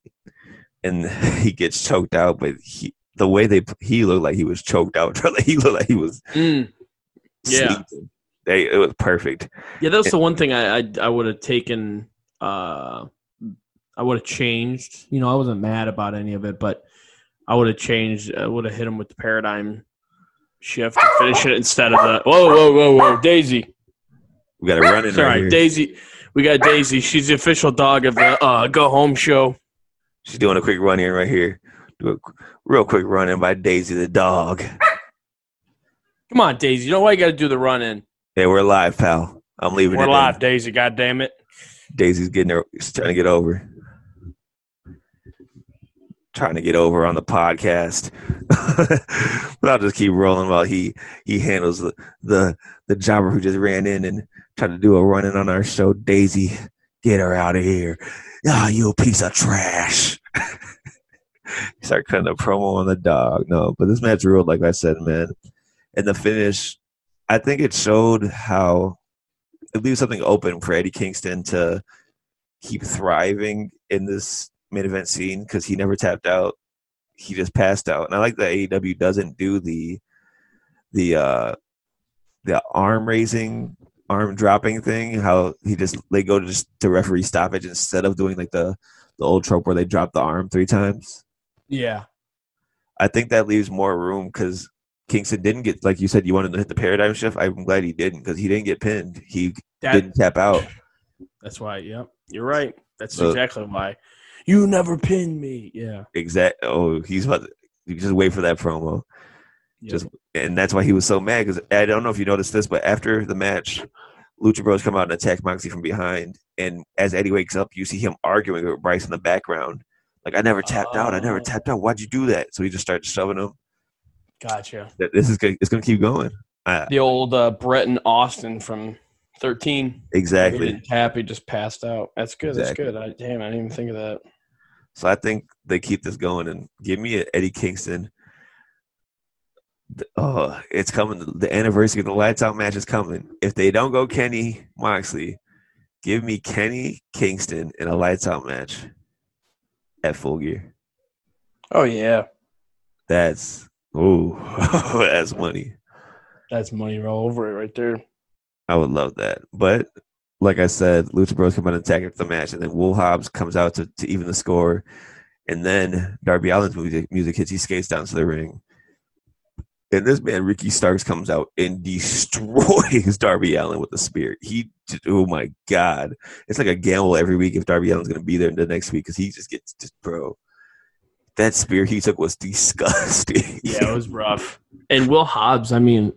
and *laughs* he gets choked out. But he, the way they he looked like he was choked out. *laughs* he looked like he was Mm. Yeah. sleeping. They, it was perfect. Yeah, that was the one thing I I, I would have taken. Uh, I would have changed. You know, I wasn't mad about any of it, but I would have changed. I would have hit him with the paradigm shift to finish it instead of the. Whoa, whoa, whoa, whoa, Daisy! We got to run in Sorry, right. Daisy. We got Daisy. She's the official dog of the uh, Go Home show. She's doing a quick run in right here. Do a real quick run in by Daisy the dog. Come on, Daisy. You know why you got to do the run in? Yeah, we're live, pal. I'm leaving We're it. in. live, Daisy. God damn it! Daisy's getting her, she's trying to get over. trying to get over on the podcast. *laughs* but I'll just keep rolling while he he handles the the the jobber who just ran in and tried to do a run in on our show. Daisy, get her out of here. Ah, you piece of trash. *laughs* Start cutting a promo on the dog. No, but this match ruled, like I said, man. And the finish, I think it showed how it leaves something open for Eddie Kingston to keep thriving in this main event scene because he never tapped out. He just passed out. And I like that AEW doesn't do the the uh the arm raising arm dropping thing, how he just they go to just to referee stoppage instead of doing like the the old trope where they drop the arm three times. Yeah. I think that leaves more room because Kingston didn't get like you said you wanted to hit the paradigm shift. I'm glad he didn't because he didn't get pinned. He That, didn't tap out. that's why. Yep. You're right. That's So- exactly why. You never pinned me. Yeah. Exact. Oh, he's about. To, you just wait for that promo. Yep. Just and that's why he was so mad because I don't know if you noticed this, but after the match, Lucha Bros come out and attack Moxie from behind, and as Eddie wakes up, you see him arguing with Bryce in the background. Like I never tapped out. I never Oh. tapped out. Why'd you do that? So he just started shoving him. Gotcha. This is gonna, it's gonna keep going. The old uh, Brett and Austin from 13. Exactly. He just passed out. That's good. Exactly. That's good. I, damn, I didn't even think of that. So I think they keep this going and give me a Eddie Kingston. Oh, it's coming. The anniversary of the lights out match is coming. If they don't go Kenny Moxley, give me Kenny Kingston in a lights out match at full gear. Oh, yeah. That's oh, *laughs* that's money. That's money all over it right there. I would love that. But like I said, Lucha Bros come out and attack after the match, and then Will Hobbs comes out to, to even the score. And then Darby Allin's music, music hits. He skates down to the ring. And this man, Ricky Starks, comes out and *laughs* destroys Darby Allin with a spear. He, oh my God. It's like a gamble every week if Darby Allin's going to be there the next week because he just gets, just, bro. That spear he took was disgusting. *laughs* Yeah, it was rough. And Will Hobbs, I mean,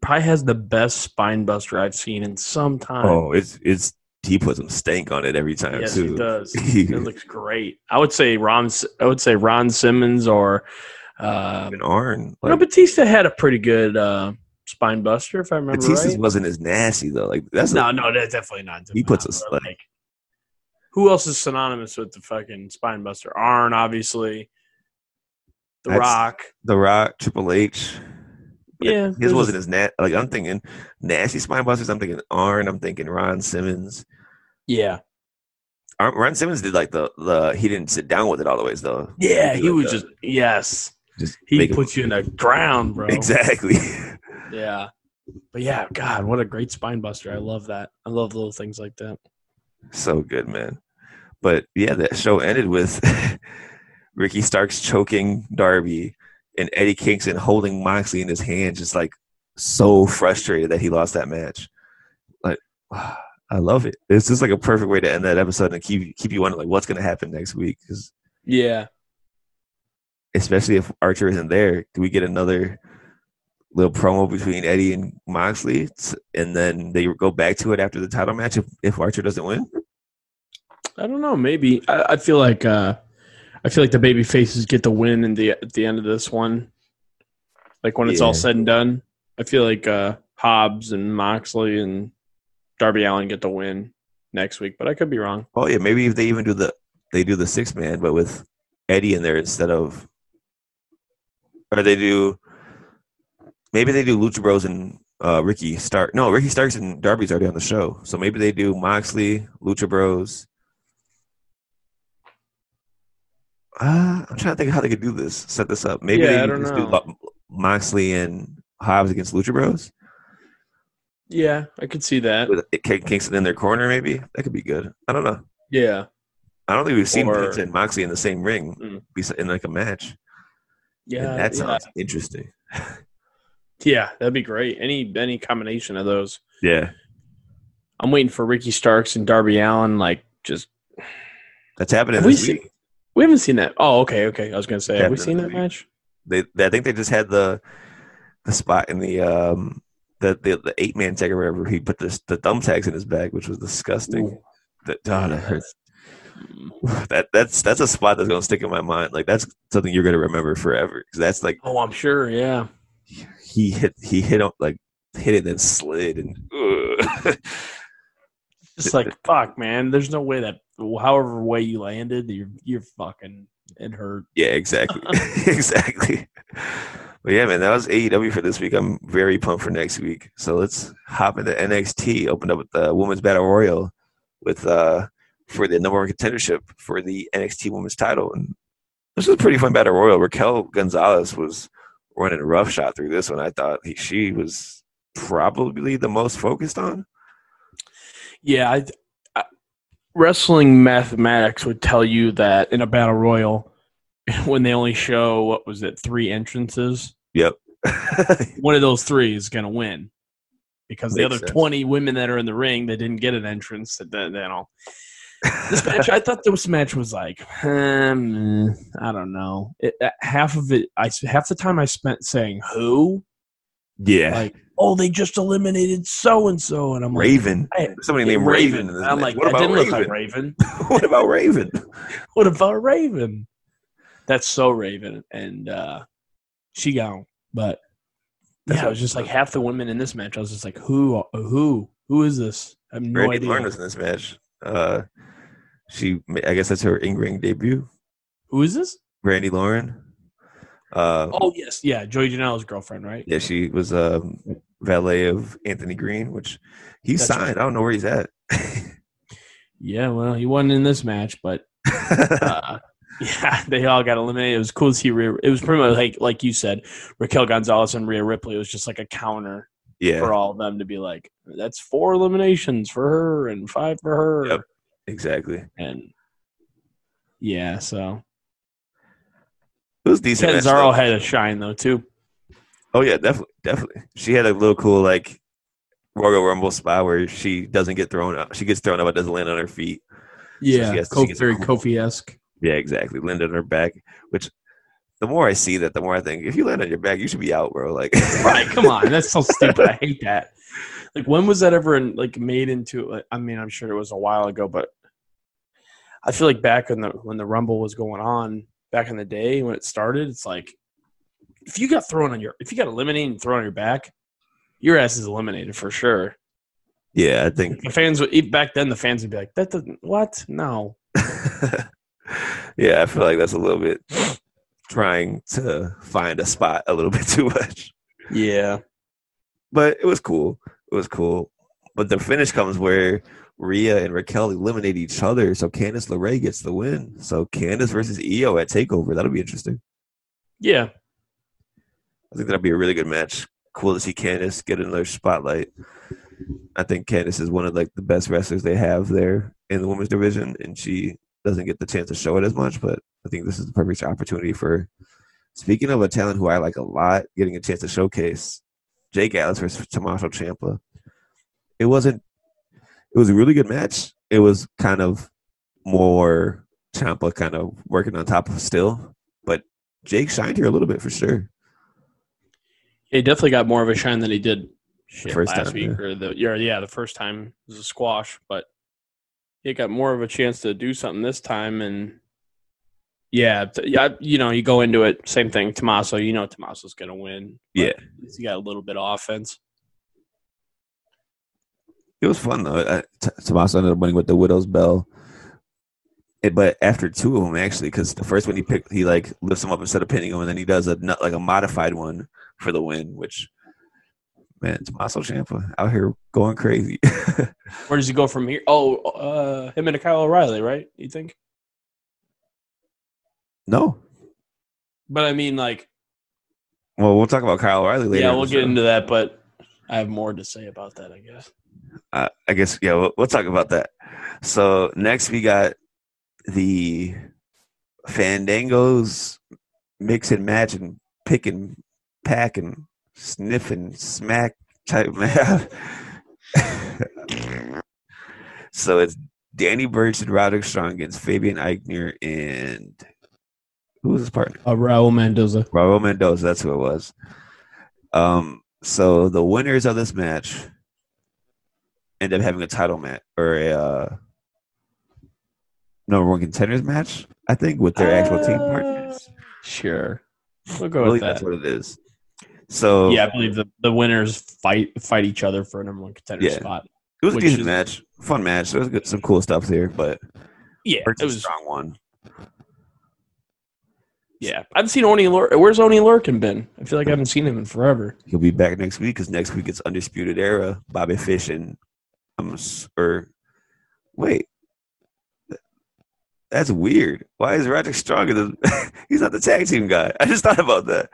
probably has the best spine buster I've seen in some time. oh, it's, it's, he puts some stank on it every time, yes, too. he does. *laughs* it looks great. I would say Ron. I would say Ron Simmons or uh, Even Arn. no, Batista had a pretty good uh, spine buster, if I remember Batista's right. wasn't as nasty though. Like that's No, a, no, that's definitely not. He puts us, But, like- who else is synonymous with the fucking spine buster? Arn, obviously. The That's- Rock. the Rock, Triple H. But Yeah, his wasn't as nat. Like I'm thinking nasty spine busters. I'm thinking Arn. I'm thinking Ron Simmons. Yeah, Arn, Ron Simmons did like the the he didn't sit down with it all the ways though. yeah. did He like was the- just yes. just He puts you in the ground, bro. exactly. *laughs* Yeah. But yeah, God, what a great spine buster. I love that. I love little things like that. so good, man. But yeah, that show ended with *laughs* Ricky Starks choking Darby and Eddie Kingston holding Moxley in his hand, just like so frustrated that he lost that match. Like, *sighs* I love it. It's just like a perfect way to end that episode and keep keep you wondering like what's going to happen next week. Because Yeah. especially if Archer isn't there, do we get another little promo between Eddie and Moxley, and then they go back to it after the title match if, if Archer doesn't win? I don't know. Maybe I, I feel like uh, I feel like the baby faces get the win in the at the end of this one. Like when it's all said and done, I feel like uh, Hobbs and Moxley and Darby Allin get the win next week. But I could be wrong. Oh yeah, maybe if they even do the they do the six man, but with Eddie in there instead of, or they do, maybe they do Lucha Bros and uh, Ricky Stark. No, Ricky Starks and Darby's already on the show, so maybe they do Moxley, Lucha Bros. Uh, I'm trying to think how they could do this, set this up. Maybe Yeah, they I just know. do Moxley and Hobbs against Lucha Bros Yeah, I could see that. with Kingston in their corner. Maybe that could be good. I don't know. Yeah, I don't think we've seen Or- and Moxley in the same ring Mm. in like a match. yeah, and that yeah. sounds interesting. yeah. That'd be great. Any any combination of those. Yeah, I'm waiting for Ricky Starks and Darby Allin. Like just that's happening Have we seen- week. We haven't seen that. Oh, okay, okay. I was gonna say, have we seen that match? They, they, I think they just had the the spot in the um the the, the eight man tag or wherever he put the the thumbtacks in his bag, which was disgusting. Ooh. That oh, that hurts. *sighs* that that's that's a spot that's gonna stick in my mind. Like that's something you're gonna remember forever. Because that's like Oh, I'm sure. Yeah. he hit he hit up like hit it and slid and ugh. *laughs* Just like *laughs* fuck, man. There's no way that however way you landed, you're you're fucking it hurt. yeah, exactly, *laughs* *laughs* exactly. But yeah, man, that was AEW for this week. I'm very pumped for next week. So let's hop into NXT. Opened up with the Women's Battle Royal with uh for the number one contendership for the NXT Women's Title, and this was a pretty fun Battle Royal. Raquel Gonzalez was running a rough shot through this one. I thought he, she was probably the most focused on. Yeah, I, I, wrestling mathematics would tell you that in a battle royal, *laughs* when they only show what was it, three entrances, Yep. *laughs* one of those three is going to win because the other sense. 20 women that are in the ring they didn't get an entrance that that- you know this *laughs* match i thought this match was like um, i don't know it, uh, half of it i half the time i spent saying who yeah. like oh they just eliminated so and so and i'm like Raven. Hey, Somebody named Raven. in this i'm like what about didn't Raven? look like raven *laughs* what about Raven? *laughs* what about raven that's so raven and uh she gone but That's yeah, it was just like half the women in this match. I was just like, who, who, who is this? I have no Randy idea. Lauren was in this match. Uh, she, I guess that's her in-ring debut. Who is this? Randy Lauren. Uh, Oh yes, yeah, Joey Janela's girlfriend, right? yeah, she was um, valet of Anthony Greene, which he That's signed. I don't know where he's at. Yeah, well, he wasn't in this match, but *laughs* uh, yeah, they all got eliminated. It was cool to see. Rhea, it was pretty much like like you said, Raquel Gonzalez and Rhea Ripley. It was just like a counter yeah, for all of them to be like, that's four eliminations for her and five for her, Yep. exactly. and yeah, so It was decent. Cesaro had a shine though too. Oh yeah, definitely, definitely. She had a little cool like Royal Rumble spot where she doesn't get thrown up. She gets thrown up, but doesn't land on her feet. Yeah, she has- she Kofi, gets very. Kofi esque. Yeah, exactly. Land on her back. Which the more I see that, the more I think if you land on your back, you should be out, bro. Like, *laughs* right come on that's so *laughs* stupid i hate that like when was that ever in, like made into like, i mean i'm sure it was a while ago but i feel like back when the when the rumble was going on back in the day when it started it's like if you got thrown on your if you got eliminated and thrown on your back your ass is eliminated for sure yeah, I think. the fans would back then the fans would be like that doesn't what no *laughs* yeah, I feel like that's a little bit trying to find a spot a little *laughs* bit too much. yeah But it was cool. It was cool. But the finish comes where Rhea and Raquel eliminate each other, so Candice LeRae gets the win. So Candice versus Io at Takeover. That'll be interesting. yeah I think that'll be a really good match. Cool to see Candice get another spotlight. I think Candice is one of like the best wrestlers they have there in the women's division, and she doesn't get the chance to show it as much. But I think this is the perfect opportunity for. Speaking of a talent who I like a lot, getting a chance to showcase, Jake Atlas versus Tommaso Ciampa. It wasn't. It was a really good match. It was kind of more Ciampa kind of working on top of still, but Jake shined here a little bit for sure. he definitely got more of a shine than he did last time, week yeah. or the yeah, yeah the first time it was a squash, but he got more of a chance to do something this time and yeah, yeah, you know, you go into it same thing. Tommaso, you know, Tommaso's gonna win. Yeah. at least he got a little bit of offense. It was fun though. Uh, T- Tommaso ended up winning with the Willow's Bell. It, but after two of them actually, because the first one he picked, he like lifts him up instead of pinning him, and then he does a like a modified one for the win. Which, man, Tommaso Ciampa out here going crazy. *laughs* Where does he go from here? Oh, uh, him and Kyle O'Reilly, right? You think? no, But I mean, like, well, we'll talk about Kyle O'Reilly later. yeah, we'll get show. into that, but I have more to say about that, I guess. Uh, I guess yeah, we'll, we'll talk about that. So next we got the Fandangos mix and match and pick and pack and sniff and smack type *laughs* match. so it's Danny Burch and Roderick Strong against Fabian Aichner and who was his partner? Uh, Raul Mendoza. Raul Mendoza, that's who it was. Um, so the winners of this match end up having a title match or a uh, number one contenders match. I think with their actual team Uh, partners. Sure. We'll go I believe with that's what it is. So Yeah, I believe the, the winners fight fight each other for a number one contender Yeah. spot. it was a decent is- match, fun match. There was good, some cool stuff there, but Yeah, it was a strong one. Yeah, I haven't seen Oni. Where's Oni Lorcan been? I feel like I haven't seen him in forever. He'll be back next week because next week it's Undisputed Era, Bobby Fish and um s- or wait. That's weird. Why is Roderick stronger than *laughs* He's not the tag team guy. I just thought about that.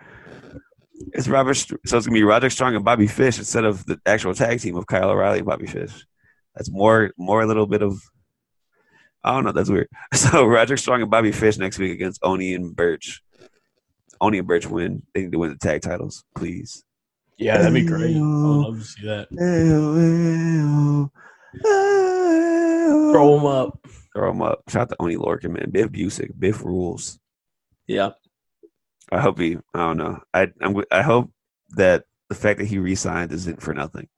It's Robert. So it's gonna be Roderick Strong and Bobby Fish instead of the actual tag team of Kyle O'Reilly and Bobby Fish. That's more, more a little bit of. I don't know. That's weird. *laughs* So Roderick Strong and Bobby Fish next week against Oni and Burch. Oni and Burch win. They need to win the tag titles, please. Yeah, that'd be great. I'd love to see that. Throw Throw him up. Throw him up. Shout out to Oni Lorcan, man. Biff Busick. Biff rules. Yeah. I hope he. I don't know. I I'm, I hope that the fact that he re-signed isn't for nothing,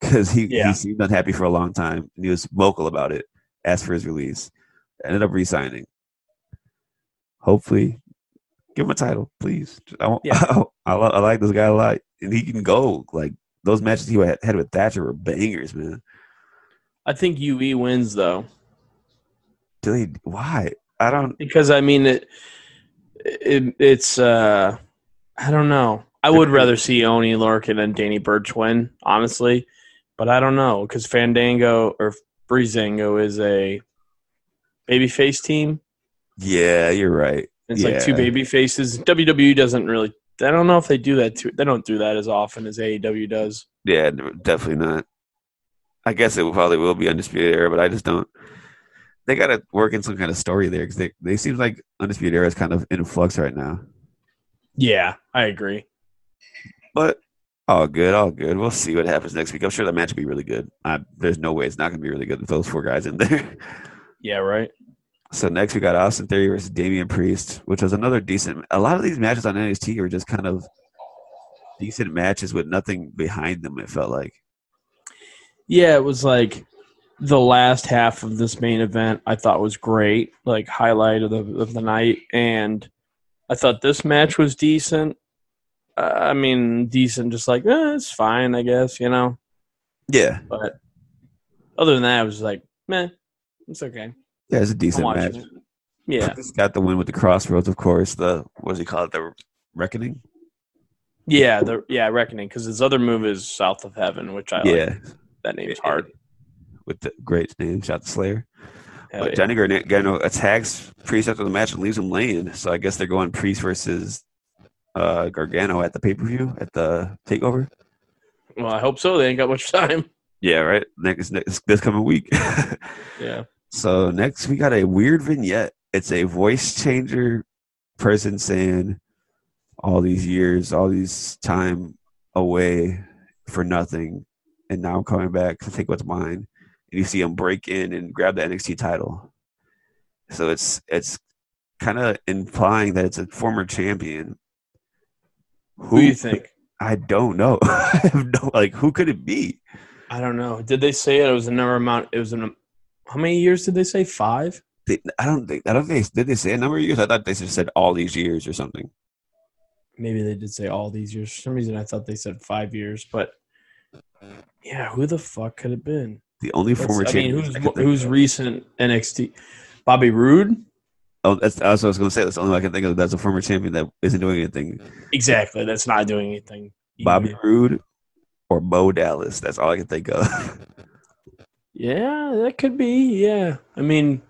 because he Yeah. he seemed unhappy for a long time and he was vocal about it. Asked for his release. Ended up re-signing. Hopefully, give him a title, please. I want, Yeah. I, *laughs* lo- I like this guy a lot, and he can go like those matches he had, with Thatcher were bangers, man. I think UE wins though, Dude, he- why? I don't. because I mean it. it it's uh, I don't know. I would rather see Oni Lorcan and Danny Burch win, honestly, but I don't know because Fandango or Breezango is a babyface team. Yeah, you're right. It's like two baby faces. WWE doesn't really. I don't know if they do that too. They don't do that as often as AEW does. Yeah, definitely not. I guess it will- probably will be undisputed era, but I just don't. They got to work in some kind of story there because they they seem like undisputed era is kind of in flux right now. Yeah, I agree. But all good, all good. We'll see what happens next week. I'm sure that match will be really good. I, there's no way it's not going to be really good with those four guys in there. *laughs* Yeah, right. So next we got Austin Theory versus Damian Priest, which was another decent. A lot of these matches on NXT were just kind of decent matches with nothing behind them. It felt like. Yeah, it was like the last half of this main event. I thought was great, like highlight of the of the night, and I thought this match was decent. Uh, I mean, decent, just like eh, it's fine, I guess, you know. Yeah, But other than that, I was like, meh, it's okay. Yeah, it's a decent match. it. Yeah, He's got the win with the crossroads, of course. The what does he call it? The reckoning. yeah, the yeah, reckoning because his other move is South of Heaven, which I like. yeah, That name's hard. with the great name, shot to Slayer. Hell but yeah. Johnny Gargano attacks Priest after the match and leaves him laying. So I guess they're going Priest versus uh, Gargano at the pay per view at the takeover. Well, I hope so. They ain't got much *laughs* time. Yeah, right. Next, next this coming week. *laughs* Yeah. So next we got a weird vignette. It's a voice changer person saying all these years, all these time away for nothing, and now I'm coming back to take what's mine. And you see him break in and grab the NXT title. So it's it's kind of implying that it's a former champion. Who do you think? I don't know. *laughs* I have no like who could it be? I don't know. Did they say it was a number amount? It was an. How many years did they say? Five. They, I don't think I don't think did they say a number of years? I thought they just said all these years or something. Maybe they did say all these years. For some reason, I thought they said five years. But yeah, who the fuck could it have been? The only That's- former I mean, champion. who's think who's of. recent NXT? Bobby Roode. Oh, that's, that's what I was going to say. That's the only one I can think of. That's a former champion that isn't doing anything. Exactly. That's not doing anything. Bobby either. Roode or Bo Dallas. That's all I can think of. *laughs* Yeah, that could be. Yeah. I mean,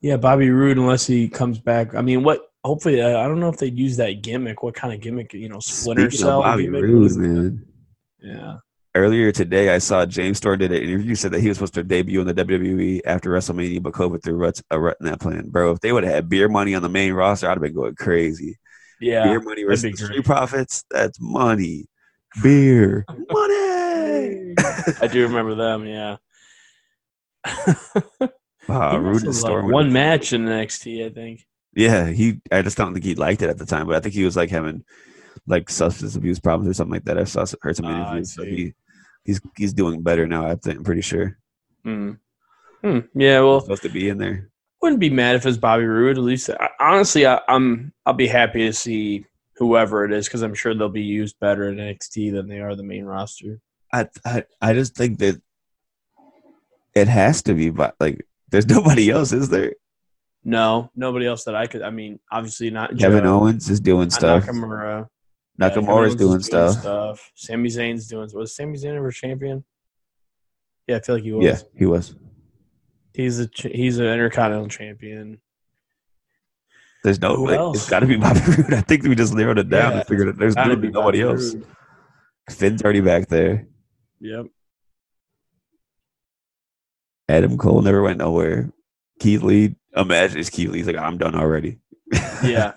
yeah, Bobby Roode, unless he comes back. I mean, what? Hopefully, uh, I don't know if they'd use that gimmick. What kind of gimmick? You know, Splinter Speaking of Cell. Bobby gimmick? Roode, man. Yeah. Earlier today, I saw James Storm did an interview. Said that he was supposed to debut in the WWE after WrestleMania, but COVID threw ruts, a rut in that plan. Bro, if they would have had beer money on the main roster, I'd have been going crazy. Yeah. beer money versus Street. Profits. That's money. Beer *laughs* money. I do remember them. Yeah. *laughs* Wow, Roode and Storm. one match in NXT, I think. Yeah, he. I just don't think he liked it at the time, but I think he was like having like substance abuse problems or something like that. I saw heard some Ah, interviews. so he he's he's doing better now. I think I'm pretty sure. Hmm. Hmm. Yeah. He's Well, supposed to be in there. Wouldn't be mad if it's Bobby Roode. At least, I, honestly, I, I'm I'll be happy to see whoever it is because I'm sure they'll be used better in NXT than they are the main roster. I, I I just think that it has to be, but like, there's *laughs* nobody else, is there? No, nobody else that I could. I mean, obviously not Kevin Joe, Owens is doing stuff. Nakamura. Nakamura's Owens doing is stuff. Sami Zayn's doing. Was Sami Zayn ever champion? Yeah, I feel like he was. Yeah, he was. He's a he's an intercontinental champion. There's no. Who Like, else? it's got to be Bobby *laughs* Roode. I think we just narrowed it down Yeah, and figured it. There's Gotta be nobody Bobby else. Roode. Finn's already back there. Yep. Adam Cole never went nowhere. Keith Lee, imagine it's Keith Lee's like, I'm done already. Yeah.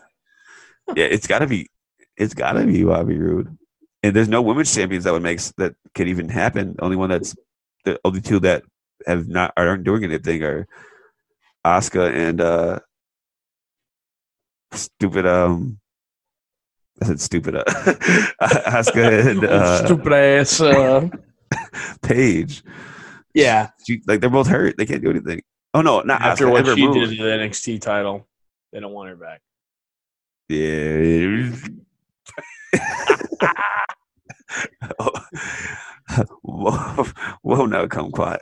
*laughs* yeah, it's gotta be, it's gotta be Bobby Roode. And there's no women's champions that would make that could even happen. The only one that's the only two that have not aren't doing anything are Asuka and uh stupid um I said stupid uh, *laughs* Asuka and uh *laughs* Stupid ass. Uh, Paige. Yeah. She, like they're both hurt. They can't do anything. Oh no, not After Asuka, what Ember she Moon. did to the NXT title, they don't want her back. Yeah. whoa, *laughs* whoa, now come quiet.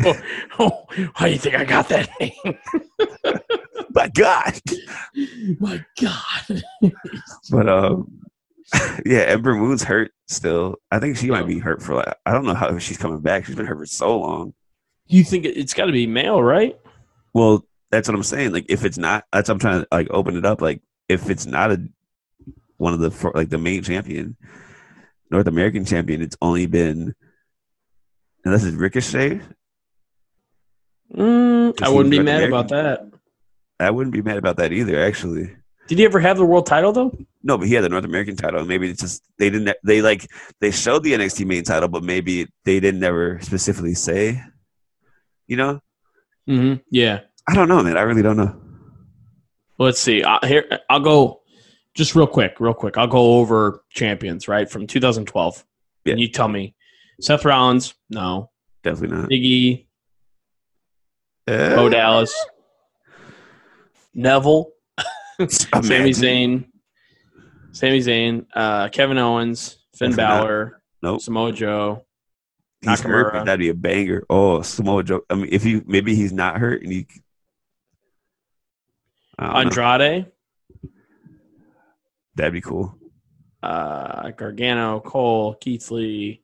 *laughs* Oh, how do you think I got that name? *laughs* My God. My God. But um, *laughs* yeah, Ember Moon's hurt still. I think she might be hurt for like I don't know how she's coming back. She's been hurt for so long. You think it- it's got to be male, right? Well, that's what I'm saying. Like if it's not, that's I'm trying to like open it up. Like if it's not a one of the like the main champion, North American champion, it's only been unless it's Ricochet. Mm, I wouldn't be North mad American? about that. I wouldn't be mad about that either. Actually, Did he ever have the world title though? no, but he had the North American title. Maybe it's just they didn't. They like they showed the NXT main title, but maybe they didn't ever specifically say. You know, Mm-hmm. Yeah. I don't know, man. I really don't know. Let's see. I, here, I'll go just real quick, real quick. I'll go over champions right from 2012. Yeah. And you tell me, Seth Rollins, no. Definitely not. Biggie, Eh, Bo Dallas, Neville, Sami. Zayn, Sami Zayn, uh, Kevin Owens, Finn not. Balor, Nope. Samoa Joe. He's hurt, Nakamura. but that'd be a banger. Oh, Samoa Joe. I mean, if he maybe he's not hurt and he. Don't know. Andrade, That'd be cool. uh, Gargano, Cole, Keith Lee.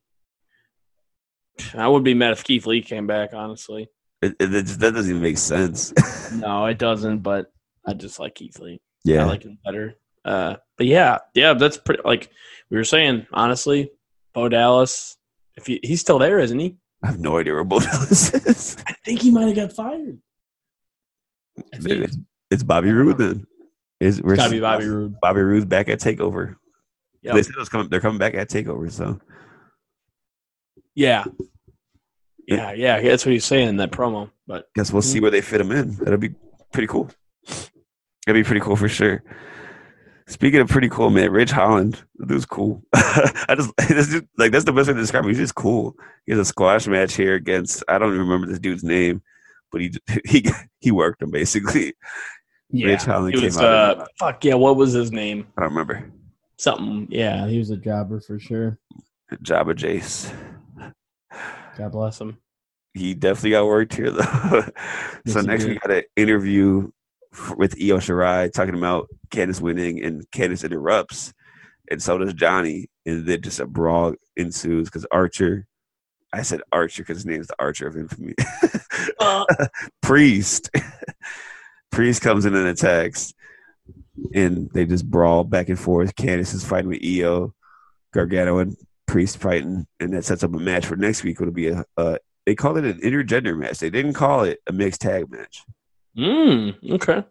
I would be mad if Keith Lee came back, honestly. It, it, it just, that doesn't even make sense. *laughs* No, it doesn't, but I just like Keith Lee. Yeah, I like him better. Uh, but yeah, yeah, that's pretty. Like we were saying, honestly, Bo Dallas, if he, he's still there, isn't he? I have no idea where Bo Dallas *laughs* is. I think he might have got fired. It's, it's Bobby Roode then. Is it's got to be Bobby Roode. Bobby Roode's back at Takeover. Yep. They said it was coming. They're coming back at Takeover. So Yeah, yeah, yeah. That's what he's saying in that promo. But guess we'll see where they fit him in. That'll be pretty cool. That'd be pretty cool for sure. Speaking of pretty cool, man, Ridge Holland, that dude's cool. *laughs* I just *laughs* this dude, like that's the best way to describe him. He's just cool. He has a squash match here against I don't even remember this dude's name, but he *laughs* he he worked him basically. yeah, Ridge Holland he came was. out. Uh, fuck yeah, what was his name? I don't remember. Something. Yeah, he was a jobber for sure. Jabba Jace. God bless him. He definitely got worked here though. so Yes, next we got an interview with Io Shirai talking about Candice winning, and Candice interrupts, and so does Johnny, and then just a brawl ensues because Archer. I said Archer because his name is the Archer of Infamy. *laughs* Uh. Priest. *laughs* Priest comes in and attacks, and they just brawl back and forth. Candice is fighting with Io, Gargano and Priest fighting, and that sets up a match for next week. It'll be a, a they called it an intergender match. They didn't call it a mixed tag match. Mm, okay.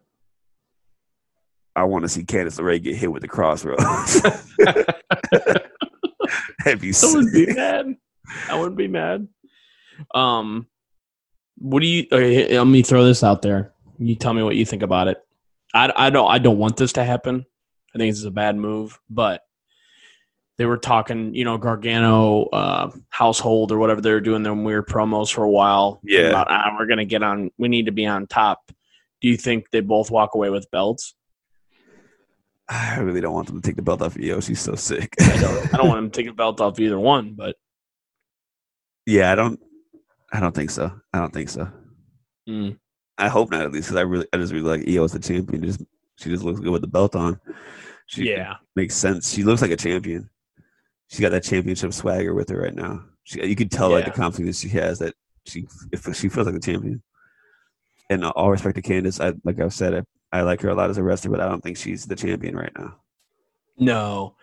I want to see Candice LeRae get hit with the crossroads. *laughs* That'd be I wouldn't be mad. I wouldn't be mad. Um, what do you? Okay, let me throw this out there. You tell me what you think about it. I, I don't I don't want this to happen. I think this is a bad move, but they were talking, you know, Gargano uh, household or whatever they were doing their weird promos for a while. Yeah. about, ah, we're gonna get on. We need to be on top. Do you think they both walk away with belts? I really don't want them to take the belt off of Io. She's so sick. I don't. I don't want them to take a belt off either one, but yeah, I don't. I don't think so. I don't think so. mm, I hope not at least because I really, I just really like Io as the champion. Just she just looks good with the belt on. She yeah, makes sense. She looks like a champion. She's got that championship swagger with her right now. She, you can tell like the confidence she has that she if she feels like a champion. And all respect to Candice, I like I've said, I, I like her a lot as a wrestler, but I don't think she's the champion right now. no.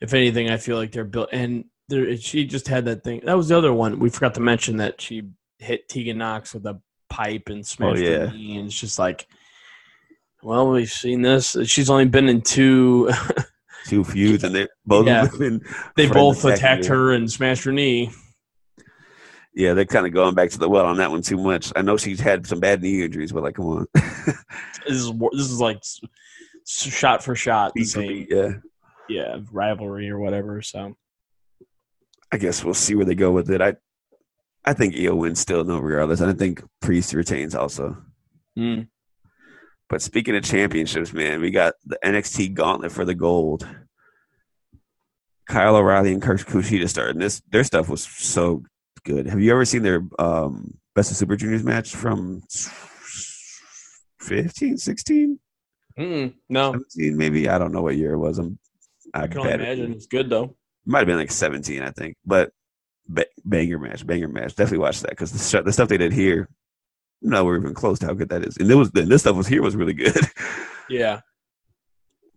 If anything, I feel like they're built, and there. She just had that thing. That was the other one we forgot to mention that she hit Tegan Nox with a pipe and oh, smashed oh, yeah. her knee, and it's just like, well, we've seen this. She's only been in two. *laughs* Two feuds, and they both Yeah. they both attacked her and smashed her knee. Yeah, they're kind of going back to the well on that one too much. I know she's had some bad knee injuries, but like, come on, *laughs* This is this is like shot for shot the same. yeah. Yeah, rivalry or whatever. So I guess we'll see where they go with it. I I think Io wins still, no, regardless. And I think Priest retains also. mm, But speaking of championships, man, we got the NXT Gauntlet for the gold. Kyle O'Reilly and Kirk Kushida starting this. Their stuff was so good. Have you ever seen their um, Best of Super Juniors match from 15, 16, mm, no, 17, maybe? I don't know what year it was. I'm, I, I can only bet it- imagine it's good though. might have been like 17, I think. But ba- banger match, banger match. Definitely watch that because the, the stuff they did here, no, we're even close to how good that is. And it was this stuff was here was really good. *laughs* Yeah,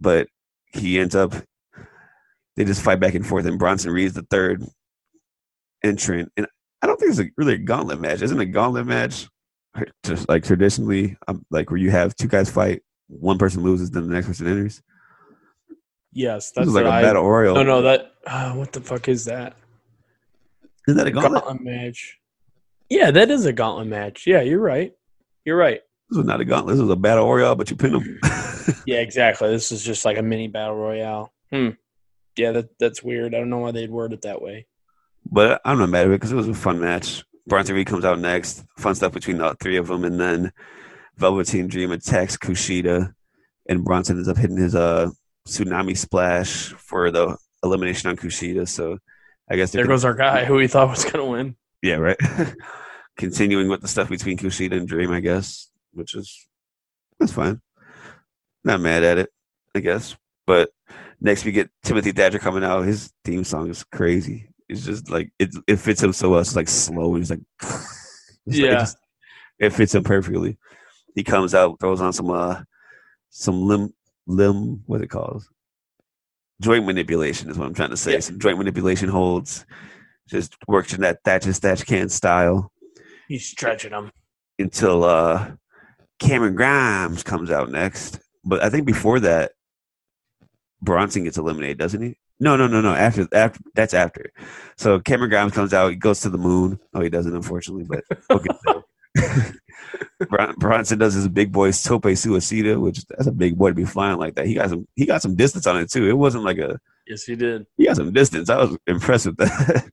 but he ends up they just fight back and forth and Bronson Reed's the third entrant and I don't think it's a, really a gauntlet match isn't a gauntlet match just like traditionally um, like where you have two guys fight one person loses then the next person enters yes, that's is like a I- battle royal No, no, that uh, what the fuck is that? isn't that a gauntlet Gauntlet match. Yeah, that is a gauntlet match. Yeah, you're right. You're right. this was not a gauntlet this was a battle royale, but you pin them *laughs* Yeah, exactly. This is just like a mini battle royale. Hmm. Yeah, that that's weird. I don't know why they'd word it that way. but I'm not mad at it because it was a fun match Bronson Reed comes out next fun stuff between the three of them and then Velveteen Dream attacks Kushida, and Bronson ends up hitting his uh tsunami splash for the elimination on Kushida. So I guess There goes our guy who we thought was gonna win. yeah right. *laughs* Continuing with the stuff between Kushida and Dream, I guess, which is that's fine. Not mad at it, I guess. But next we get Timothy Thatcher coming out. His theme song is crazy. It's just like it it fits him so well. It's like slow. He's like, *sighs* it's like- it Yeah. just- it fits him perfectly. He comes out, throws on some uh some limb limb what it calls joint manipulation is what I'm trying to say. Yeah. Some joint manipulation holds, just works in that Thatcher Thatch can style He's stretching him. until uh Cameron Grimes comes out next. But I think before that, Bronson gets eliminated, doesn't he? No, no, no, no. After after that's after. So Cameron Grimes comes out. He goes to the moon. Oh, he doesn't, unfortunately, but we'll get there. Bron- Bronson does his big boy tope suicida, which that's a big boy to be flying like that. He got some he got some distance on it too. It wasn't like a Yes, he did. he got some distance. I was impressed with that.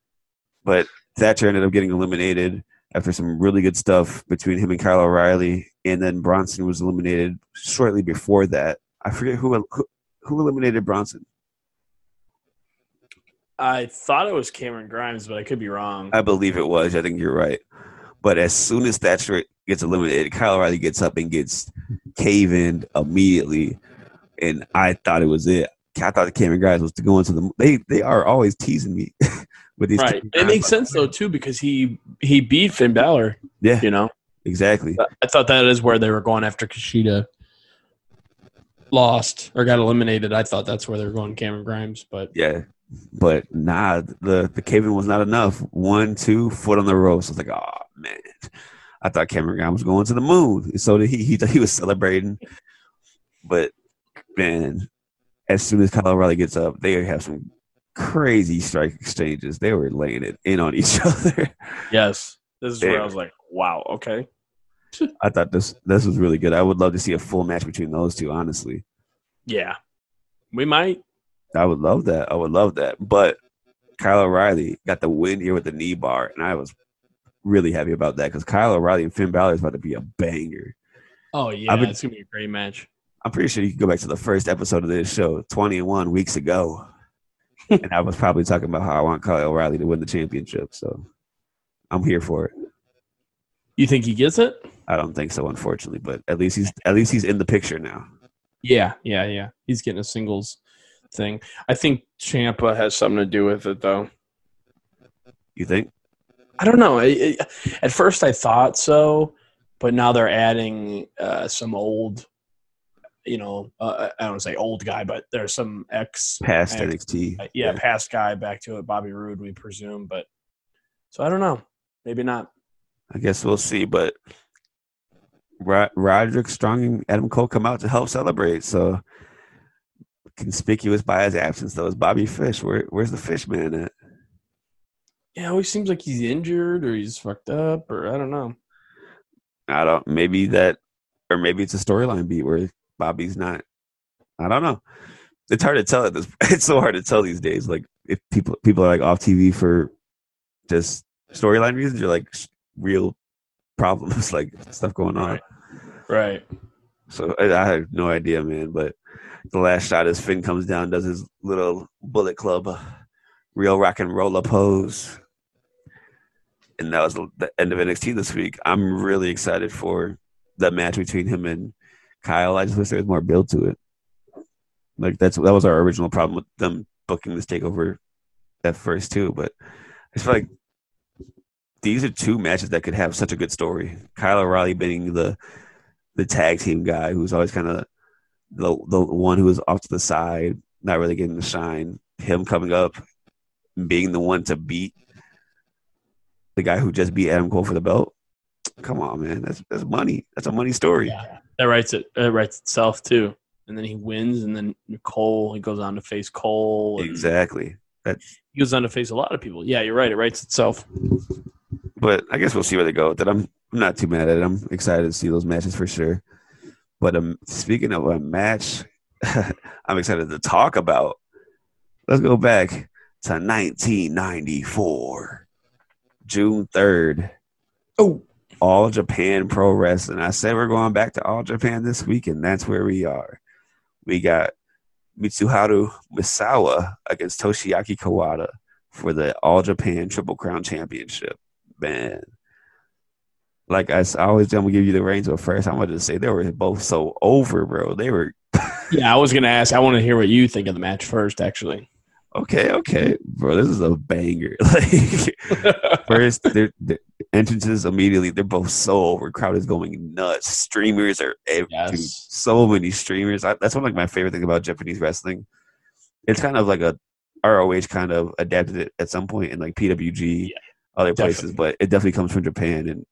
*laughs* but Thatcher ended up getting eliminated after some really good stuff between him and Kyle O'Reilly, and then Bronson was eliminated shortly before that. I forget who who, who eliminated Bronson. I thought it was Cameron Grimes, but I could be wrong. I believe it was. I think you're right. But as soon as Thatcher gets eliminated, Kyle O'Reilly gets up and gets cave in immediately, and I thought it was it. I thought the Cameron Grimes was to go into the. They they are always teasing me *laughs* with these. right. It makes sense though too because he he beat Finn Balor. Yeah, You know, exactly. I thought that is where they were going after Kushida lost or got eliminated. I thought that's where they were going Cameron Grimes, but Yeah, but nah, the the cave was not enough. One, two, foot on the ropes. I was like, oh man, I thought Cameron Grimes was going to the moon. So did he he he was celebrating, but man, as soon as Kyle O'Reilly gets up, they have some crazy strike exchanges. They were laying it in on each *laughs* other. yes, this is where I was like, wow, okay. *laughs* I thought this this was really good. I would love to see a full match between those two. Honestly, Yeah. We might. I would love that. I would love that. But Kyle O'Reilly got the win here with the knee bar, and I was really happy about that because Kyle O'Reilly and Finn Balor is about to be a banger. Oh yeah, I've been- it's gonna be a great match. I'm pretty sure you can go back to the first episode of this show, 21 weeks ago, and I was probably talking about how I want Kyle O'Reilly to win the championship. So I'm here for it. You think he gets it? I don't think so, unfortunately, but at least he's at least he's in the picture now. Yeah, yeah, yeah. He's getting a singles thing. I think Ciampa has something to do with it, though. You think? I don't know. I- I- at first, I thought so, but now they're adding uh, some old, you know, uh, I don't say old guy, but there's some ex, Past ex- NXT. uh, yeah, past guy back to it, Bobby Roode, we presume. But so I don't know. Maybe not. I guess we'll see. But Rod- Roderick Strong and Adam Cole come out to help celebrate. So conspicuous by his absence, though, is Bobby Fish. Where, where's the Fish man at? Yeah, it always seems like he's injured or he's fucked up or I don't know. I don't. Maybe that, or maybe it's a storyline beat where Bobby's not. I don't know. It's hard to tell. At this, *laughs* it's so hard to tell these days. Like if people people are like off TV for just storyline reasons, or like real problems, *laughs* like stuff going on. Right. Right. So I, I have no idea, man. But the last shot is Finn comes down, does his little Bullet Club, uh, real rock and roller pose, and that was the the end of NXT this week. I'm really excited for the match between him and Kyle. I just wish there was more build to it. Like that's that was our original problem with them booking this takeover at first too. But I feel like these are two matches that could have such a good story. Kyle O'Reilly being the the tag team guy who's always kind of the the one who was off to the side, not really getting the shine. Him coming up, being the one to beat the guy who just beat Adam Cole for the belt. Come on, man, that's that's money. That's a money story. Yeah. That writes it. That writes itself too. And then he wins, and then Cole he goes on to face Cole. and Exactly. He goes on to face a lot of people. Yeah, you're right. It writes itself. But I guess we'll see where they go with it. I'm I'm not too mad at it. I'm excited to see those matches for sure. But um, speaking of a match, *laughs* I'm excited to talk about. Let's go back to 1994, June 3rd. Oh, All Japan Pro Wrestling. I said we're going back to All Japan this week, and that's where we are. We got Mitsuharu Misawa against Toshiaki Kawada for the All Japan Triple Crown Championship. Man, like I always, I'm gonna give you the reins, but first I'm gonna just say they were both so over, bro. They were yeah. I was gonna ask. I want to hear what you think of the match first. Actually, okay, okay, bro. This is a banger. *laughs* Like *laughs* first, their the entrances immediately, they're both so over. Crowd is going nuts. Streamers are ev- Yes. so many streamers. I, that's one of like my favorite thing about Japanese wrestling. It's kind of like a ROH kind of adapted it at some point in like PWG, Yeah, other places, definitely. but it definitely comes from Japan, and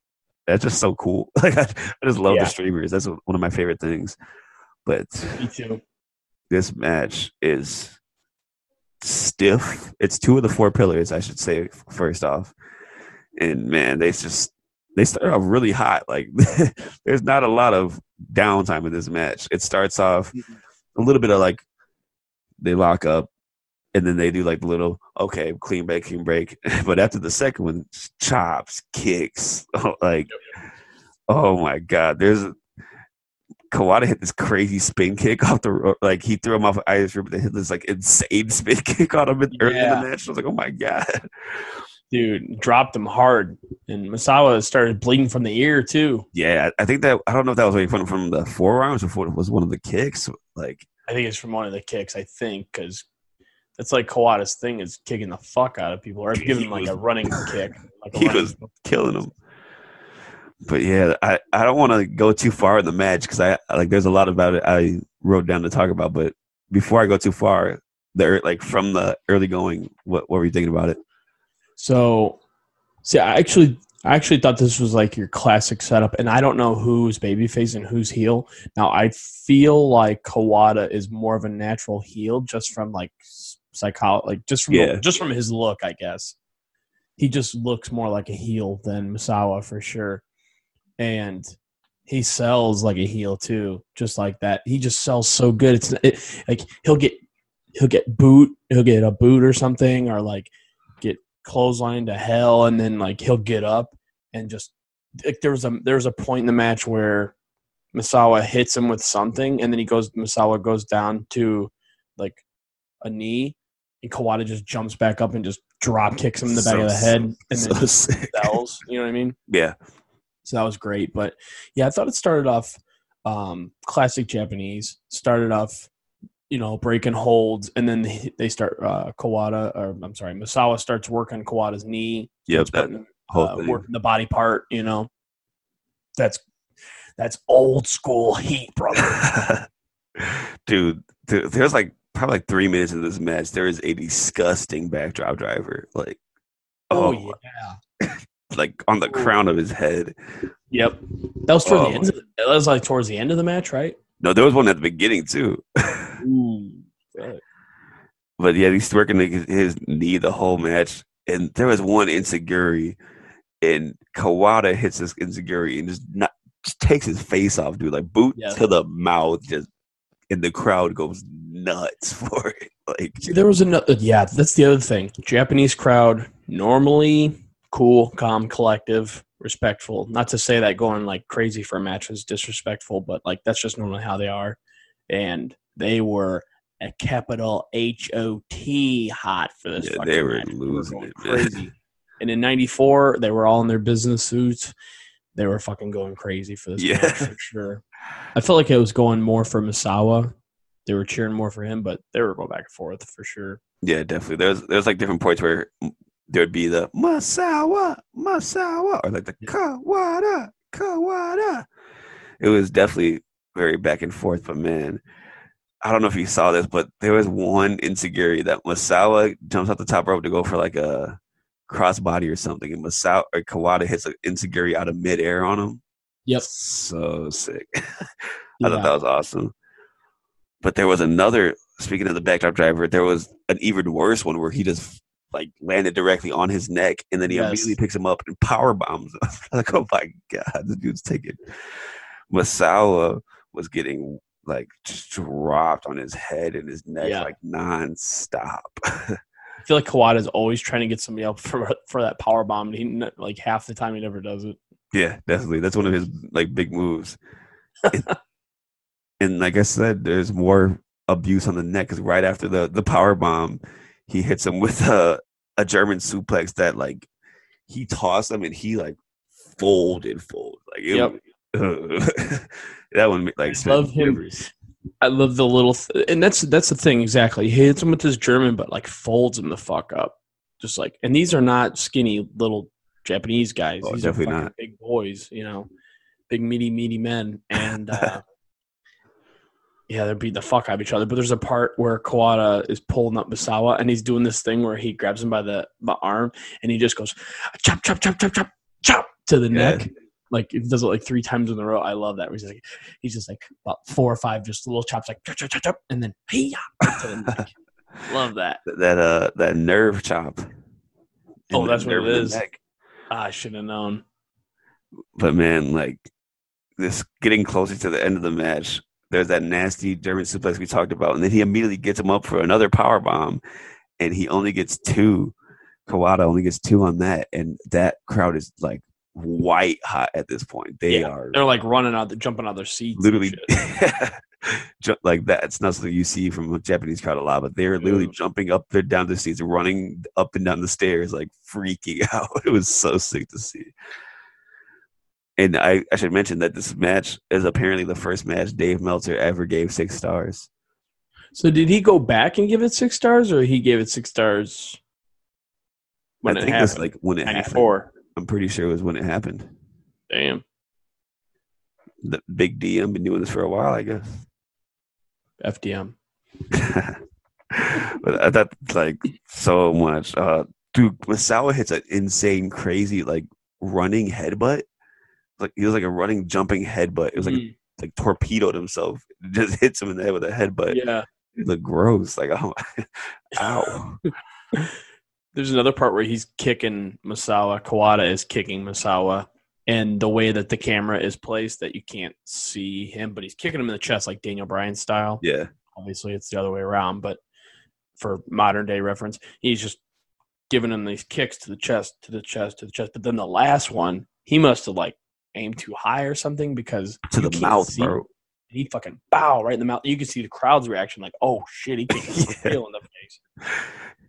that's just so cool. *laughs* Like I, I just love Yeah. the streamers. That's one of my favorite things. But me too. this match is stiff. It's two of the four pillars, I should say, first off. And man, they just they start off really hot. Like *laughs* there's not a lot of downtime in this match. It starts off a little bit of like they lock up and then they do like the little okay, clean break, clean break. *laughs* But after the second one, chops, kicks, *laughs* like oh my god, there's Kawada hit this crazy spin kick off the like he threw him off of Irish River. They hit this like insane *laughs* spin kick on him in, early in the match. I was like, oh my god, Dude, dropped him hard, and Masawa started bleeding from the ear too. yeah. I think that I don't know if that was from from the forearms or if it was one of the kicks. Like I think it's from one of the kicks. I think because that's like Kawada's thing is kicking the fuck out of people or *laughs* giving them like a running kick. Like a He running- was- killing him. But yeah, I, I don't want to go too far in the match because I like there's a lot about it I wrote down to talk about. But before I go too far, there like from the early going, what what were you thinking about it? So, see, I actually, I actually thought this was like your classic setup, and I don't know who's babyface and who's heel. Now, I feel like Kawada is more of a natural heel, just from like psychology, like just from Yeah. just from his look, I guess. He just looks more like a heel than Misawa for sure, and he sells like a heel too, just like that. He just sells so good. It's it, like he'll get he'll get boot, he'll get a boot or something, or like get clothesline to hell, and then like he'll get up and just like there was a there was a point in the match where Masawa hits him with something, and then he goes. Masawa goes down to like a knee, and Kawada just jumps back up and just drop kicks him in the back So of the head, and so then just sick. sells. You know what I mean? *laughs* Yeah, So that was great. But yeah, I thought it started off um, classic Japanese. Started off, you know, breaking holds, and then they, they start uh, Kawada, or I'm sorry, Masawa starts working Kawada's knee. yep. That putting, uh, working the body part. You know, that's that's old school heat, brother. *laughs* Dude, th- there's like probably like three minutes of this match. There is a disgusting backdrop driver, like oh oh, yeah. Like on the crown of his head. Yep. That was toward Oh, the end. Of the, that was like towards the end of the match, right? No, there was one at the beginning too. *laughs* Ooh. but yeah, he's working his, his knee the whole match, and there was one enzuigiri, and Kawada hits this enzuigiri and just not just takes his face off, dude, like boot Yeah. to the mouth, just and the crowd goes nuts *laughs* for it. Like there was another. Yeah, that's the other thing. Japanese crowd normally cool, calm, collective, respectful. Not to say that going like crazy for a match was disrespectful, but like that's just normally how they are. And they were a capital H O T hot for this. Yeah, they were match. losing going it, crazy. and in '94, they were all in their business suits. They were fucking going crazy for this Yeah. match for sure. I felt like it was going more for Misawa. They were cheering more for him, but they were going back and forth for sure. Yeah, definitely. There's there's like different points where there'd be the Masawa, Masawa, or like the Kawada, Kawada. It was definitely very back and forth, but man, I don't know if you saw this, but there was one enzuigiri that Masawa jumps off the top rope to go for like a crossbody or something, and Masawa or Kawada hits an enzuigiri out of midair on him. Yep. So sick. *laughs* I Yeah. thought that was awesome. But there was another. Speaking of the backdrop driver, there was an even worse one where he just like landed directly on his neck, and then he Yes. immediately picks him up and power bombs him. *laughs* like, oh my god, the dude's taking. Masawa was getting like just dropped on his head and his neck Yeah. like nonstop. *laughs* I feel like Kawada's always trying to get somebody up for for that power bomb. and He like half the time he never does it. Yeah, definitely. That's one of his like big moves. and, *laughs* and like I said, there's more abuse on the neck because right after the the power bomb, he hits him with a a German suplex that like he tossed him and he like folded, fold like it, Yep. *laughs* that one like I love him. shivers. I love the little, th- and that's that's the thing exactly. He hits him with his German, but like folds him the fuck up, just like. And these are not skinny little Japanese guys. Oh, these are definitely fucking not. big boys, you know, big meaty meaty men, and uh, *laughs* yeah, they're beating the fuck out of each other. But there's a part where Kawada is pulling up Misawa, and he's doing this thing where he grabs him by the, the arm, and he just goes chop chop chop chop chop chop to the Yeah. neck. Like he does it like three times in a row. I love that. He's just like he's just like about four or five just little chops like chop chop chop chop, and then hey to the *laughs* neck. love that. that uh that nerve chop. Oh, that's what it nerve in the is. Ah, I should have known. But man, like this getting closer to the end of the match, there's that nasty German suplex we talked about, and then he immediately gets him up for another power bomb, and he only gets two. Kawada only gets two on that, and that crowd is like white hot at this point. They Yeah, are They're like running out, jumping out of their seats. literally *laughs* like that. It's not something you see from a Japanese crowd a lot, but they're literally Yeah. jumping up, they're down the seats, running up and down the stairs, like freaking *laughs* out. It was so sick to see. And I, I should mention that this match is apparently the first match Dave Meltzer ever gave six stars. So did he go back and give it six stars, or he gave it six stars when I it think happened? like when it Ninety happened. four. I'm pretty sure it was when it happened. Damn. The big DM been doing this for a while, I guess. FDM. *laughs* but I thought like so much. Uh, dude, Masawa hits an insane, crazy like running headbutt. Like he was like a running, jumping headbutt. It was like Mm, like torpedoed himself. *laughs* It Just hits him in the head with a headbutt. yeah. It looked gross. Like oh, *laughs* ow. *laughs* There's another part where he's kicking Masawa. Kawada is kicking Masawa, and the way that the camera is placed, that you can't see him, but he's kicking him in the chest like Daniel Bryan style. Yeah, Obviously, it's the other way around, but for modern day reference, he's just giving him these kicks to the chest, to the chest, to the chest. But then the last one, he must have like aim too high or something because to the mouth, see. bro. He fucking bow right in the mouth. You can see the crowd's reaction, like, "Oh shit!" He kicked *laughs* Yeah. in the face.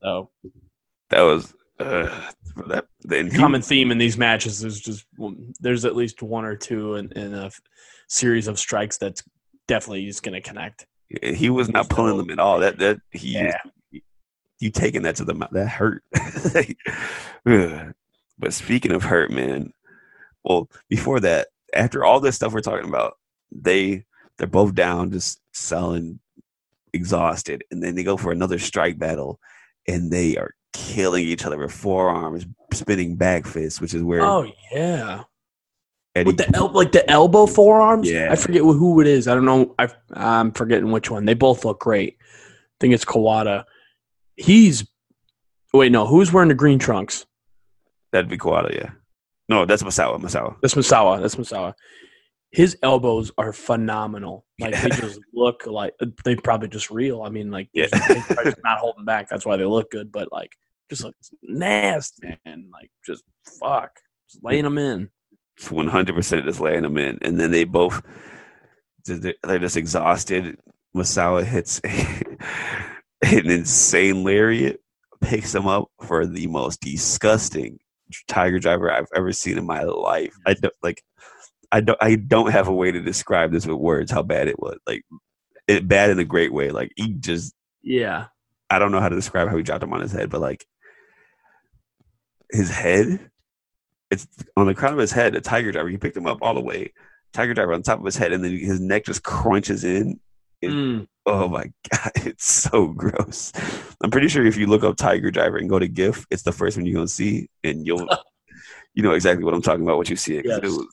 So That was uh, that. Then he- common theme in these matches is just there's at least one or two in, in a f- series of strikes that's definitely just going to connect. he was not pulling them at all. That that he Yeah. you taking that to the mouth that hurt. *laughs* But speaking of hurt, man. Well, before that, after all this stuff we're talking about, they they're both down, just selling, exhausted, and then they go for another strike battle, and they are killing each other with forearms, spinning back fists, which is where Oh yeah, Eddie with the el- like the elbow forearms. Yeah. I forget who who it is. I don't know. I I'm forgetting which one. They both look great. I think it's Kawada. He's wait no, who's wearing the green trunks? that'd be Kawada, yeah. No, that's Masawa. Masawa. That's Masawa. That's Masawa. His elbows are phenomenal. *laughs* Like they just look like they probably just real. I mean, like Yeah. just not holding back. That's why they look good. But like, just looks nasty, man. Like just fuck, just laying them in. one hundred percent just laying them in, and then they both they're just exhausted. Masawa hits *laughs* an insane lariat, picks him up for the most disgusting tiger driver I've ever seen in my life. I don't like. I don't. I don't have a way to describe this with words. How bad it was. Like it bad in a great way. Like he just. Yeah, I don't know how to describe how he dropped him on his head, but like his head, it's on the crown of his head. A tiger driver, he picked him up all the way. Tiger driver on top of his head, and then his neck just crunches in. It- Mm. Oh my god, *laughs* it's so gross. I'm pretty sure if you look up tiger driver and go to GIF, it's the first one you're gonna see, and you'll *laughs* you know exactly what I'm talking about. What you see it, Yes. it was,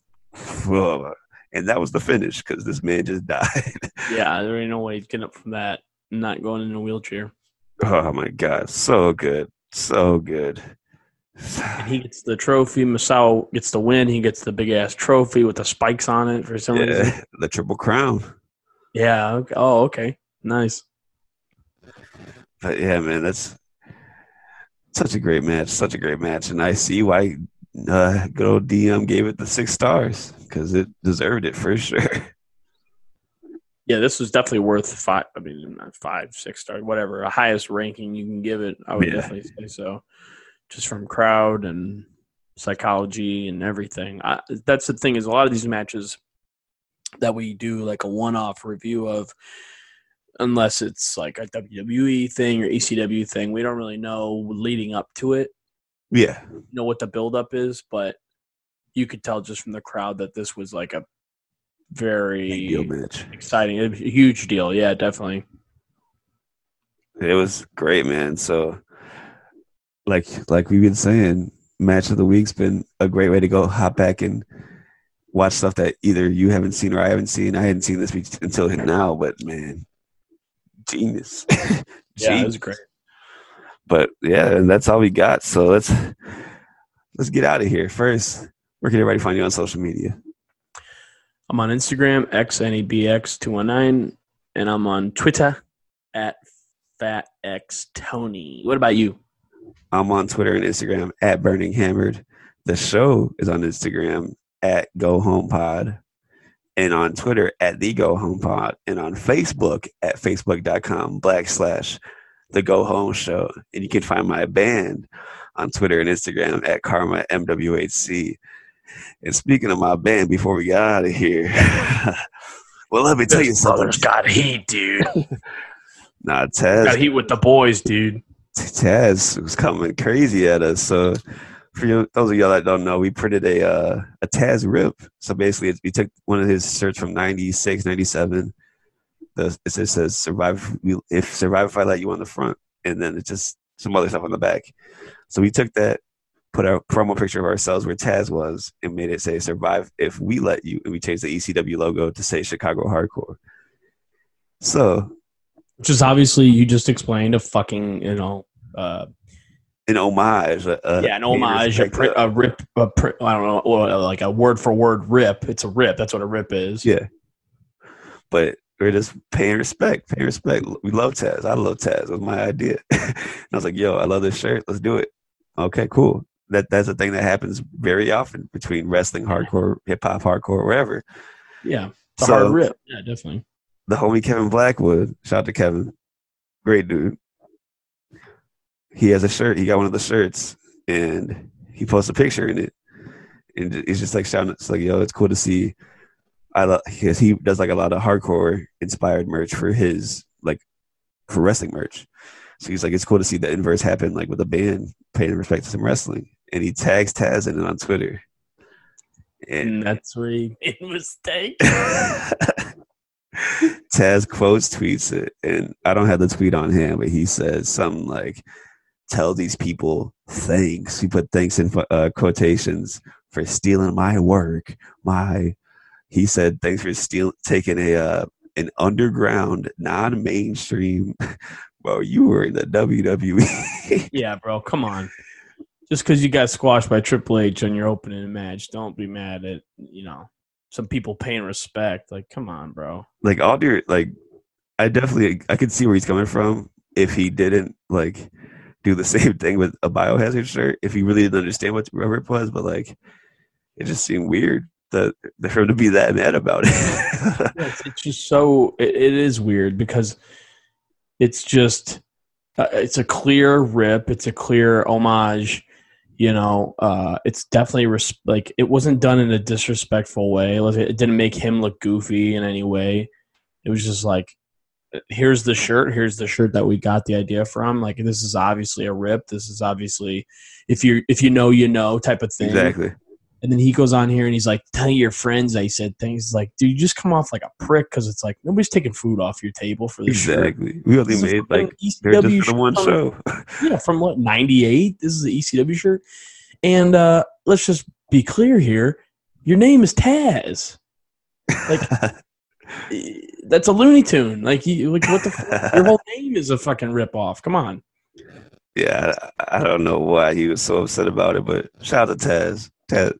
oh, and that was the finish because this man just *laughs* died. yeah. There ain't no way he's getting up from that. Not going in a wheelchair. oh my god, so good, so good. And he gets the trophy. Masao gets the win. He gets the big ass trophy with the spikes on it for some reason. The triple crown. Yeah. Okay. Oh, okay. Nice. But yeah, man, that's such a great match. Such a great match, and I see why uh, good old DM gave it the six stars because it deserved it for *laughs* sure. Yeah, this was definitely worth five. I mean, not five, six stars, whatever. A highest ranking you can give it. I would Yeah. definitely say so. Just from crowd and psychology and everything. I, that's the thing is a lot of these matches that we do like a one-off review of, unless it's like a WWE thing or ECW thing, we don't really know leading up to it. Yeah, Know what the build-up is, but you could tell just from the crowd that this was like a very exciting, a huge deal. Yeah, definitely. It was great, man. So, like, like we've been saying, match of the week's been a great way to go hop back and watch stuff that either you haven't seen or I haven't seen. I hadn't seen this until now, but man, genius. *laughs* Yeah, it Genius. was great. but yeah, that's all we got. So let's let's get out of here. First, where can everybody find you on social media? I'm on Instagram, xnebx219, and I'm on Twitter at fatxtony. What about you? I'm on Twitter and Instagram at Burning Hammered. The show is on Instagram at Go Home Pod, and on Twitter at The Go Home Pod, and on Facebook at facebook.com backslash The Go Home Show. And you can find my band on Twitter and Instagram at Karma MWHC. And speaking of my band, before we get out of here, *laughs* well, let me tell you something. Brothers got heat, dude. *laughs* Nah, Taz, got heat with the boys, dude. Taz was coming crazy at us. So for you, those of y'all that don't know, we printed a uh, a Taz rip. So basically, we took one of his shirts from 96, 97. The, it says "Survive if Survive if I let you" on the front, and then it's just some other stuff on the back. So we took that, put a promo picture of ourselves where Taz was, and made it say "Survive if we let you," and we changed the ECW logo to say Chicago Hardcore. So Which is obviously you just explained a fucking you know uh, an homage, a, a yeah an homage a, pri- a rip a pri- I don't know like a word for word rip. It's a rip. That's what a rip is. Yeah. But we're just paying respect, paying respect. We love Taz. I love Taz. It was my idea. *laughs* and I was like, yo, I love this shirt. Let's do it. Okay, cool. that that's a thing that happens very often between wrestling, hardcore, hip hop, hardcore, wherever. Yeah, it's a So- hard rip. Yeah, definitely. The homie Kevin Blackwood, shout out to Kevin, great dude. He has a shirt. He got one of the shirts, and he posts a picture in it, and he's just like shouting. It's like, yo, it's cool to see. I love because he does like a lot of hardcore inspired merch for his like for wrestling merch. So he's like, it's cool to see the inverse happen, like with a band paying respect to some wrestling, and he tags Taz in it on Twitter. And And that's where he made a mistake. *laughs* Taz quotes tweets it, and I don't have the tweet on hand, but he says something like, "Tell these people thanks." He put thanks in uh, quotations for stealing my work. My, he said, "Thanks for steal taking a uh, an underground, non-mainstream." *laughs* Bro, you were in the WWE. *laughs* yeah, bro, come on. Just because you got squashed by Triple H on your opening match, don't be mad at you know some people paying respect. Like, come on, bro. like all your like i definitely i could see where he's coming from if he didn't like do the *laughs* same thing with a biohazard shirt if he really didn't understand what rubber was but like it just seemed weird that for him to be that mad about it. *laughs* It's just so it, it is weird because it's just uh, it's a clear rip it's a clear homage you know uh it's definitely res- like it wasn't done in a disrespectful way. Like, it didn't make him look goofy in any way. It was just like here's the shirt here's the shirt that we got the idea from like this is obviously a rip this is obviously if you if you know you know type of thing exactly and then he goes on here and he's like, "Tell your friends I said things." It's like, dude, you just come off like a prick because it's like nobody's taking food off your table for this shirt. exactly we only This made like ECW the one shirt. show *laughs* Yeah, from what '98. This is the ECW shirt, and uh, let's just be clear here: your name is Taz. Like *laughs* that's a Looney Tune. Like, you, like what the? Your whole *laughs* name is a fucking rip off. Come on. yeah I, I don't know why he was so upset about it but shout out to taz taz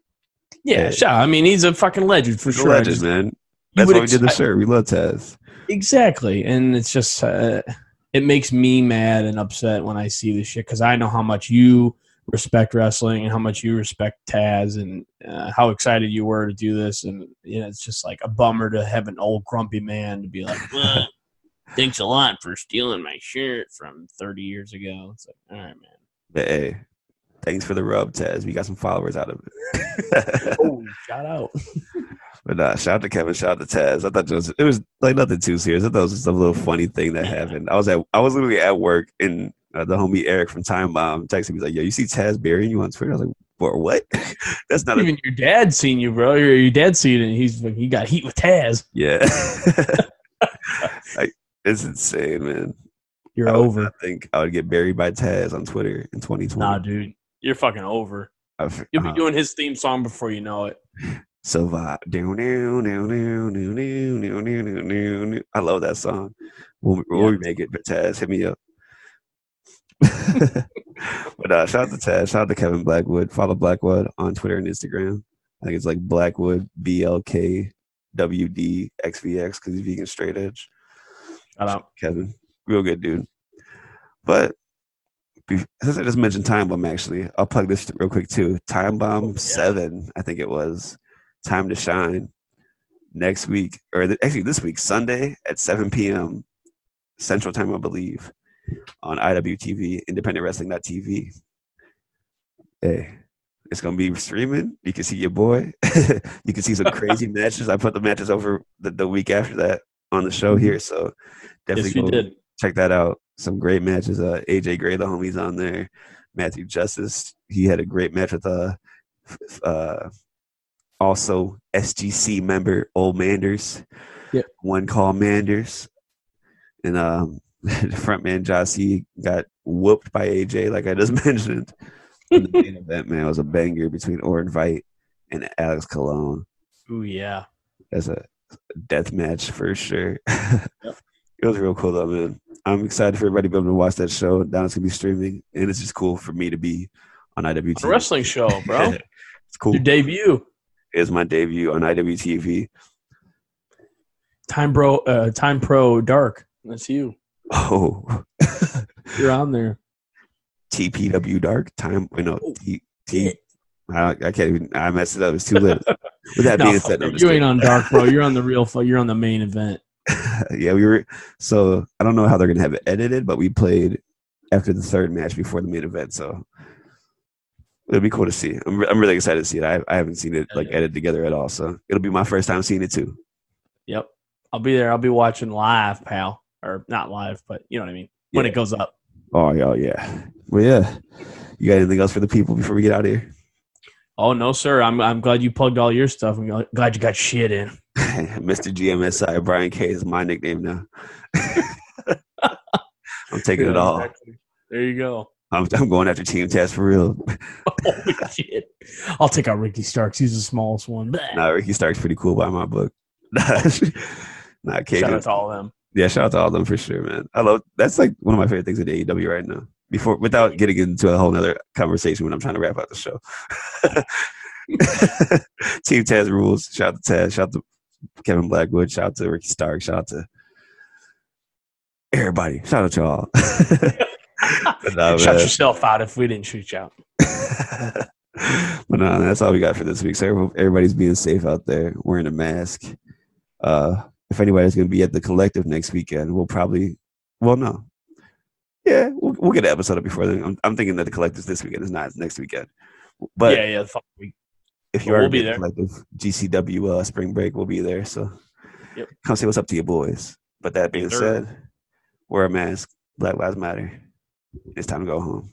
Yeah, Yeah. sure. I mean, he's a fucking legend for sure. Legend just- man that's why we did the shirt we love taz Exactly, and it's just uh, it makes me mad and upset when I see this shit because I know how much you respect wrestling and how much you respect Taz and uh, how excited you were to do this, and you know, it's just like a bummer to have an old grumpy man to be like, *laughs* "Well, "Thanks a lot for stealing my shirt from 30 years ago." It's like, all right, man. hey thanks for the rub taz we got some followers out of it *laughs* Oh, shout out. But nah, shout out to Kevin, shout out to Taz. I thought it was it was like nothing too serious. I thought it was just a little funny thing that happened. I was at I was literally at work and uh, the homie Eric from Time Bomb texted me. He's like, "Yo, you see Taz burying you on Twitter?" I was like, "For what? That's not even a- your dad seen you, bro. Your, your dad seen it. he's like, he got heat with Taz. Yeah, like, it's insane, man. You're I over. I think I would get buried by Taz on Twitter in 2020. Nah, dude, you're fucking over. I've, You'll be uh-huh. doing his theme song before you know it. So I love that song. We'll, we'll make it, but Taz, hit me up. *laughs* but uh, shout out to Taz. Shout out to Kevin Blackwood. Follow Blackwood on Twitter and Instagram. I think it's like Blackwood B L K W D X V X because he's vegan straight edge. Shout out. Kevin, real good dude. But since I just mentioned Time Bomb, actually, I'll plug this real quick too. Time Bomb Seven, I think it was. Time to Shine next week, or th- actually this week, Sunday at 7 p.m. Central Time, I believe, on IWTV, independentwrestling.tv. Hey, it's gonna be streaming. You can see your boy. *laughs* you can see some crazy *laughs* matches. I put the matches over the, the week after that on the show here, so definitely Yes, check that out. Some great matches. Uh, AJ Gray, the homies on there. Matthew Justice, he had a great match with uh, uh, also SGC member Old Manders. Yep. One call Manders, and um, the front Jossie got whooped by AJ, like I just *laughs* mentioned. The main event, man, was a banger between Orin Veidt and Alex Colon Ooh, yeah. That's a death match for sure. *laughs* It was real cool though, man. I'm excited for everybody to be able to watch that show. Now it's gonna be streaming, and it's just cool for me to be on IWTV. A wrestling show, bro. *laughs* it's cool. Your debut. It's my debut on IWTV. Time Pro uh, Time Pro Dark. That's you. Oh, You're on there. TPW Dark Time. Wait, no, Oh. T, Team. I, I can't even. I messed it up. It's too late. With that *laughs* No, being said, no, you ain't on dark, bro. You're on the real. *laughs* You're on the main event. *laughs* yeah, we were. So I don't know how they're gonna have it edited, but we played after the third match before the main event. So it'll be cool to see. I'm, I'm really excited to see it. I, I haven't seen it like edited together at all, so it'll be my first time seeing it too. Yep. I'll be there. I'll be watching live, pal, or not live, but you know what I mean when it goes up. Oh yeah, oh, yeah. Well, yeah. You got anything else for the people before we get out of here? Oh no, sir. I'm I'm glad you plugged all your stuff. I'm glad you got shit in. *laughs* Mr. GMSI Brian K is my nickname now. *laughs* I'm taking it all. There you go. I'm, I'm going after Team Taz for real. Holy *laughs* oh, shit! I'll take out Ricky Starks. He's the smallest one. Blah. nah, Ricky Stark's pretty cool by my book. nah, Shout out to all of them. Yeah, shout out to all of them for sure, man. I love that's like one of my favorite things at AEW right now. Before without getting into a whole nother conversation when I'm trying to wrap out the show. *laughs* Team Taz rules. Shout out to Taz. Shout out to Kevin Blackwood. Shout out to Ricky Stark. Shout out to everybody. Shout out to all. *laughs* But nah, Shut yourself out if we didn't shoot you out. *laughs* but no, that's all we got for this week. So everybody's being safe out there, wearing a mask. Uh, if anybody's going to be at the collective next weekend, we'll probably, well, no, yeah, we'll, we'll get an episode up before then. I'm, I'm thinking that the collective's this weekend is not it's next weekend. But yeah, yeah. the fuck we- if you Well, are we'll be be at the collective GCW uh, spring break, we'll be there. So Yep. come say what's up to your boys. But that being said, wear a mask. Black Lives Matter. It's time to go home.